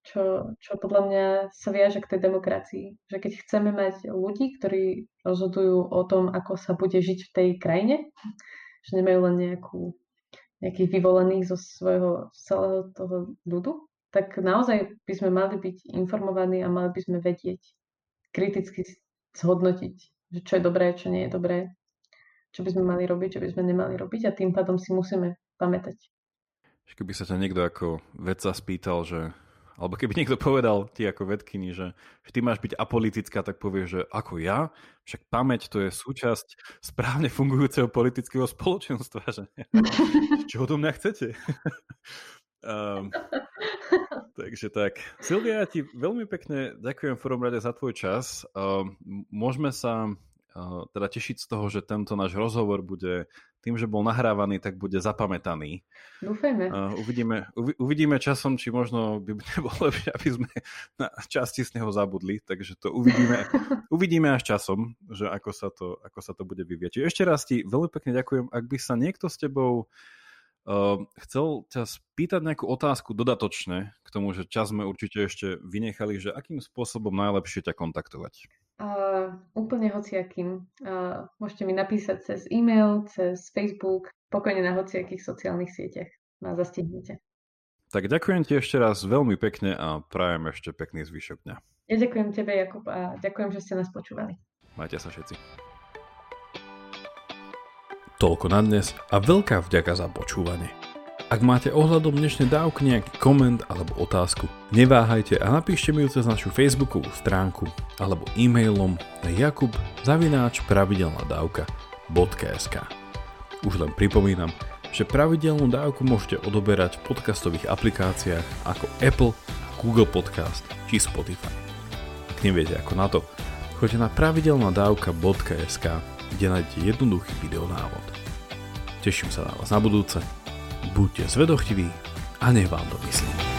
Čo, čo podľa mňa sa viaže k tej demokracii. Že keď chceme mať ľudí, ktorí rozhodujú o tom, ako sa bude žiť v tej krajine, že nemajú len nejakú, nejakých vyvolených zo svojho celého toho ľudu, tak naozaj by sme mali byť informovaní a mali by sme vedieť kriticky zhodnotiť, že čo je dobré, čo nie je dobré, čo by sme mali robiť, čo by sme nemali robiť a tým pádom si musíme pamätať. Keby sa ťa niekto ako vedca spýtal, že alebo keby niekto povedal ti ako vedkyni, že, že ty máš byť apolitická, tak povie, že ako ja, však pamäť to je súčasť správne fungujúceho politického spoločenstva. Že? [LAUGHS] Čo do mňa chcete? Um, [LAUGHS] Takže tak. Silvia, ja ti veľmi pekne ďakujem v prvom rade za tvoj čas. Uh, môžeme sa uh, teda tešiť z toho, že tento náš rozhovor bude tým, že bol nahrávaný, tak bude zapamätaný. Dúfajme. Uh, uvidíme, uvi, uvidíme časom, či možno by [LAUGHS] nebolo lepšie, aby sme na časti z neho zabudli, takže to uvidíme, [LAUGHS] uvidíme až časom, že ako sa to, ako sa to bude vyvieť. Ešte raz ti veľmi pekne ďakujem. Ak by sa niekto s tebou Uh, chcel ťa spýtať nejakú otázku dodatočne k tomu, že čas sme určite ešte vynechali, že akým spôsobom najlepšie ťa kontaktovať? Uh, úplne hociakým. Uh, môžete mi napísať cez e-mail, cez Facebook, pokojne na hociakých sociálnych sieťach. Ma zastihnete. Tak ďakujem ti ešte raz veľmi pekne a prajem ešte pekný zvyšok dňa. Ja ďakujem tebe, Jakub, a ďakujem, že ste nás počúvali. Majte sa všetci. Toľko na dnes a veľká vďaka za počúvanie. Ak máte ohľadom dnešnej dávky nejaký koment alebo otázku, neváhajte a napíšte mi ju cez našu facebookovú stránku alebo e-mailom na jakub zavináč pravidelná dávka.sk Už len pripomínam, že pravidelnú dávku môžete odoberať v podcastových aplikáciách ako Apple, Google Podcast či Spotify. Ak neviete ako na to, choďte na pravidelnadavka.sk kde nájdete jednoduchý videonávod. Teším sa na vás na budúce, buďte zvedochtiví a nech vám to myslí.